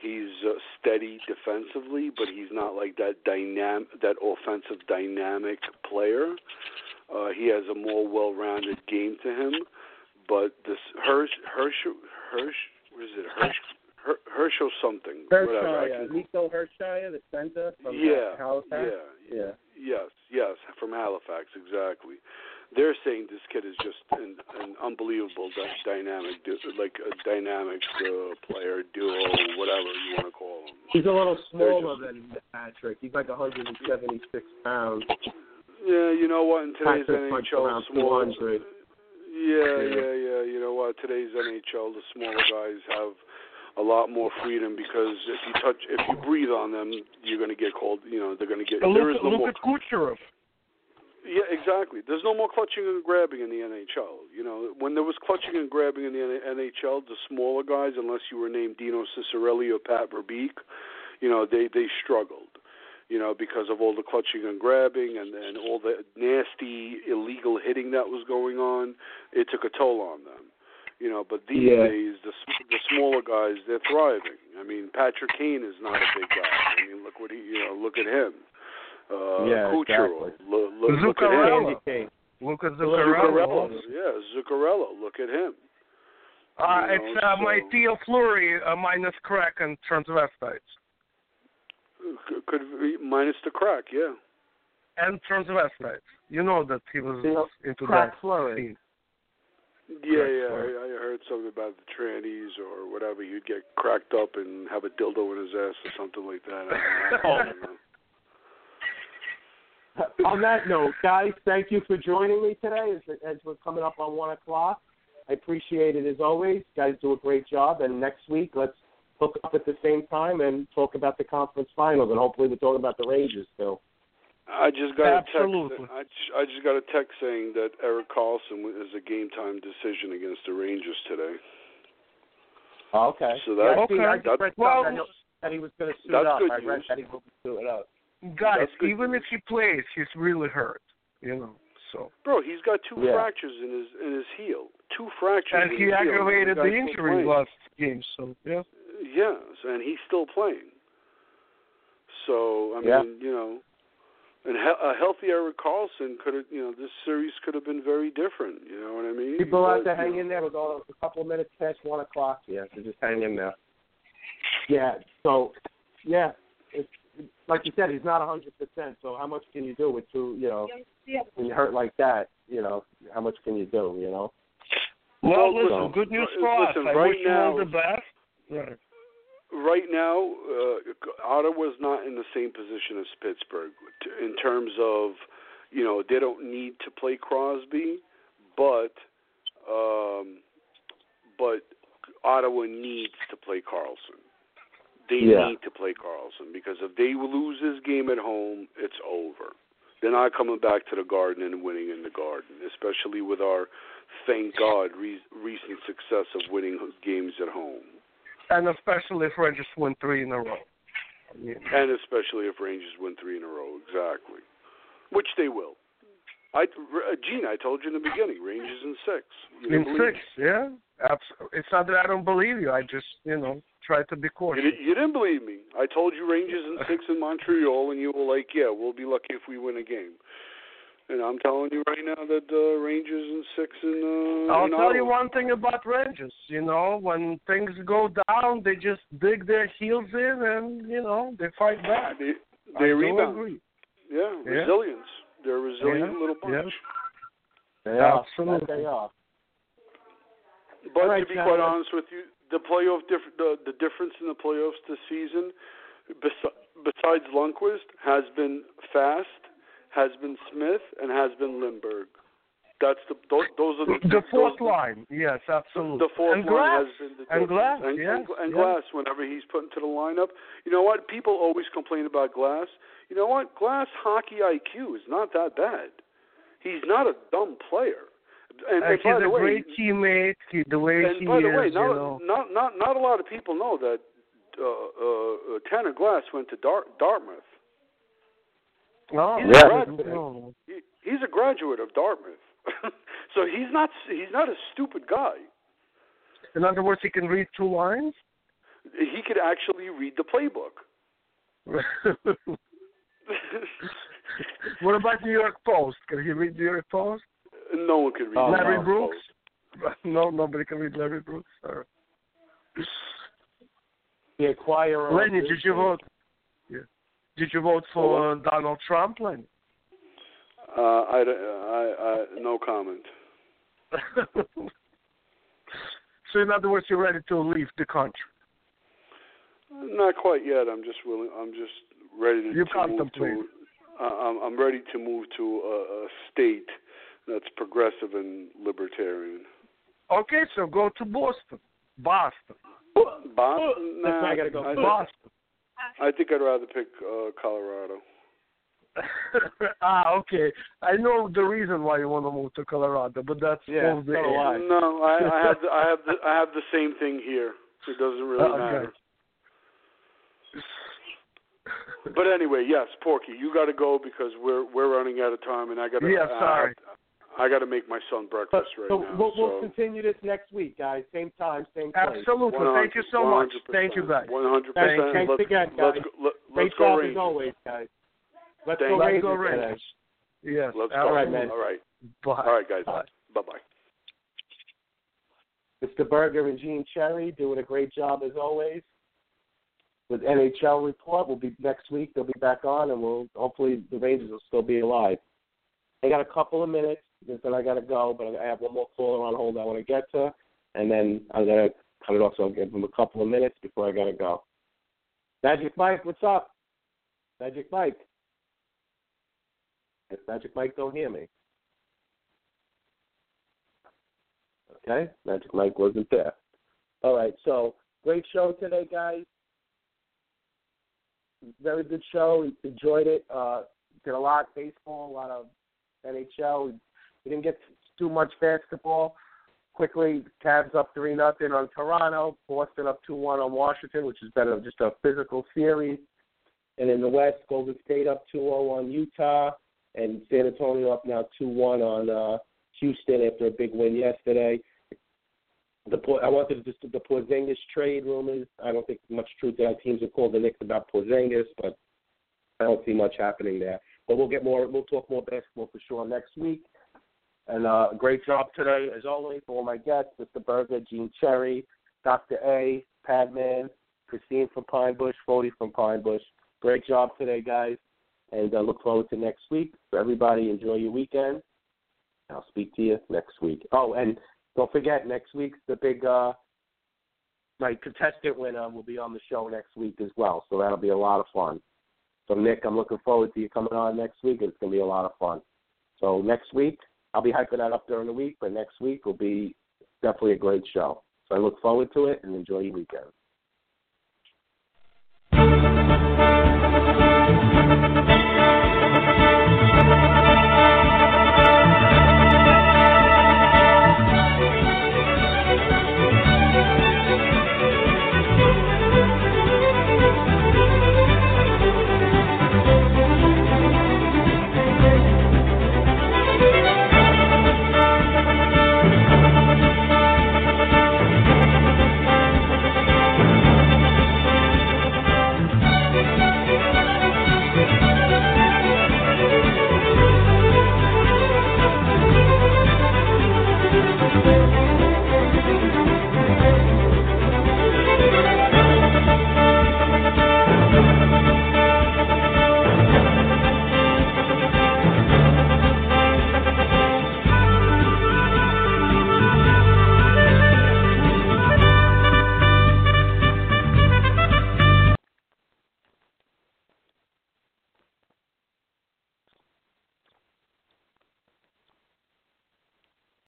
He's uh, steady defensively, but he's not like that dynamic, that offensive dynamic player. Uh, he has a more well-rounded game to him. But this Hirsch, Hirsch, Hirsch, what is it? Hirsch, Her- Herschel something. whatever. I Hischier, can- Nico Hischier, the center from yeah, Halifax. yeah, yeah. Yes, yes, from Halifax, exactly. They're saying this kid is just an, an unbelievable dy- dynamic, like a dynamic uh, player, duo, whatever you want to call him. He's a little smaller than Patrick. He's like 176 pounds. Yeah, you know what? In today's Patrick punched NHL, small. 200. Yeah, Yeah. yeah, yeah. You know what? Today's NHL, the smaller guys have a lot more freedom because if you touch, if you breathe on them, you're going to get called. You know, they're going to get. There is no look more at Kucherov. Yeah, exactly. There's no more clutching and grabbing in the NHL. You know, when there was clutching and grabbing in the NHL, the smaller guys, unless you were named Dino Ciccarelli or Pat Verbeek, you know, they they struggled. You know, because of all the clutching and grabbing and and all the nasty illegal hitting that was going on, it took a toll on them. You know, but these Yeah. days the the smaller guys they're thriving. I mean, Patrick Kane is not a big guy. I mean, look what he you know look at him. Uh, Yeah, Kucherov, exactly. look, look, look at him. Zuccarello. Kane. Look at Zuccarello. Zuccarello. Yeah, Zuccarello. Look at him. Uh, You it's know, uh, my Theo Fleury uh, minus crack and transvestites. C- Could be minus the crack, yeah. And transvestites. You know that he was Theo- into Crack that Fleury. scene. Yeah, yeah. I, I heard something about the trannies or whatever. You'd get cracked up and have a dildo in his ass or something like that. On that note, guys, thank you for joining me today as, as we're coming up on 1 o'clock. I appreciate it as always. guys do a great job. And next week, let's hook up at the same time and talk about the conference finals. And hopefully, we're talking about the Rangers still. I just got a text. I just, I just got a text saying that Erik Karlsson is a game time decision against the Rangers today. Oh, okay. So that- yeah, I see, I Okay. just read Well- that, that he was going to suit That's up. good I read news. that he will suit up. Guys, That's good even news. if he plays, he's really hurt. You know, so. Bro, he's got two Yeah. fractures in his in his heel. Two fractures. And in he his aggravated The the injury last game, so yeah. Yes, and he's still playing. So I mean, Yeah. you know, and he- a healthy Erik Karlsson could have, you know, this series could have been very different. You know what I mean? People have to hang you in there. We're going a couple of minutes past 1 o'clock. Yeah, so just hang in there. Yeah, so, yeah, it's, like you said, he's not a 100%. So how much can you do with two, you know, when you hurt like that, you know, how much can you do, you know? Well, Well, listen, listen, good news for listen, us. I right wish you all the best. Right. Right now, uh, Ottawa's not in the same position as Pittsburgh in terms of, you know, they don't need to play Crosby, but, um, but Ottawa needs to play Karlsson. They Yeah. need to play Karlsson because if they lose this game at home, it's over. They're not coming back to the Garden and winning in the Garden, especially with our, thank God, re- recent success of winning games at home. And especially if Rangers win three in a row. And especially if Rangers win three in a row, exactly, which they will. I, uh, Gene, I told you in the beginning, Rangers in six. You In six, yeah. Abs- It's not that I don't believe you. I just, you know, tried to be Me. cautious. You, you didn't believe me. I told you Rangers in six in Montreal, and you were like, "Yeah, we'll be lucky if we win a game." And I'm telling you right now that uh, Rangers and six and. Uh, I'll in tell you one thing about Rangers. You know, when things go down, they just dig their heels in and you know they fight back. They, I they do rebound. agree. Yeah, Yeah. resilience. They're a resilient Yeah, little bunch. yeah. They are. Absolutely. That they are. But All right, to be John, quite honest with you, the playoff diff- the the difference in the playoffs this season, bes- besides Lundqvist, has been Fast, has been Smith, and has been Lindberg. That's the those, those are the, The fourth line, yes, absolutely. The fourth and line Glass. has been the and. Glass, and, yes, and, and yes. Glass. Whenever he's put into the lineup, you know what? People always complain about Glass. You know what? Glass hockey IQ is not that bad. He's not a dumb player. And, Uh, and he's a way, great teammate. He, the way and he by the is, way, you not, know. not not not a lot of people know that uh, uh, uh, Tanner Glass went to Dar- Dartmouth. Oh, He's Yeah. a graduate. He, he's a graduate of Dartmouth, so he's not he's not a stupid guy. In other words, he can read two lines. He could actually read the playbook. what about New York Post? Can he read New York Post? no one can read. Oh, Larry the Brooks? No, nobody can read Larry Brooks. All right. The acquirer. of Lenny, did you vote? Yeah. Did you vote for uh, Donald Trump, Lenny? Uh, I, I, I no comment. so, in other words, you're ready to leave the country. Not quite yet. I'm just willing. I'm just ready to, You to move contemplate. to. Uh, I'm I'm ready to move to a, a state that's progressive and libertarian. Okay, so go to Boston. Boston. Boston? That's Nah, where I gotta go. I, Boston. I think I'd rather pick uh, Colorado. ah, okay. I know the reason why you want to move to Colorado, but that's Yeah, all the so do I. No, I, I have the, I have the I have the same thing here. It doesn't really Okay. matter. But anyway, yes, Porky, you got to go because we're we're running out of time, and I got to. Yeah, sorry. I, I got to make my son But, breakfast right so now. we'll, we'll continue this next week, guys. Same time, same place. Absolutely. Thank you so much. Thank you, guys. One hundred Thanks, percent. thanks Let's again, guys. let's go, let, Great let's go job as always, guys. Let's Thank go Rangers. go. Rangers. Yes. Let's all go. right, man. All right. Bye. All right, guys. Bye. Bye bye. Mr. Berger and Gene Cherry doing a great job as always. With NHL report, we'll be next week. They'll be back on, and we'll hopefully the Rangers will still be alive. They got a couple of minutes, then I got to go, but I have one more caller on hold I want to get to, and then I'm gonna cut it off. So I'll give them a couple of minutes before I got to go. Magic Mike, what's up? Magic Mike. If Magic Mike don't hear me. Okay, Magic Mike wasn't there. All right, so great show today, guys. Very good show. Enjoyed it. Uh, did a lot of baseball, a lot of NHL. We, didn't get too much basketball. Quickly, Cavs up three nothing on Toronto. Boston up two one on Washington, which is better just a physical series. And in the West, Golden State up two zero on Utah, and San Antonio up now two one on uh, Houston after a big win yesterday. The I wanted to just the Porzingis trade rumors. I don't think much truth there. Teams have called the Knicks about Porzingis, but I don't see much happening there. But we'll get more. We'll talk more basketball for sure next week. And uh, great job today, as always, for all my guests: Mr. Berger, Gene Cherry, Dr. A, Padman, Christine from Pine Bush, Fody from Pine Bush. Great job today, guys, and uh, look forward to next week. For everybody, enjoy your weekend. I'll speak to you next week. Oh, and don't forget next week's the big uh my contestant winner will be on the show next week as well, so that'll be a lot of fun. So Nick, I'm looking forward to you coming on next week. It's gonna be a lot of fun. So next week, I'll be hyping that up during the week, but next week will be definitely a great show. So I look forward to it and enjoy your weekend.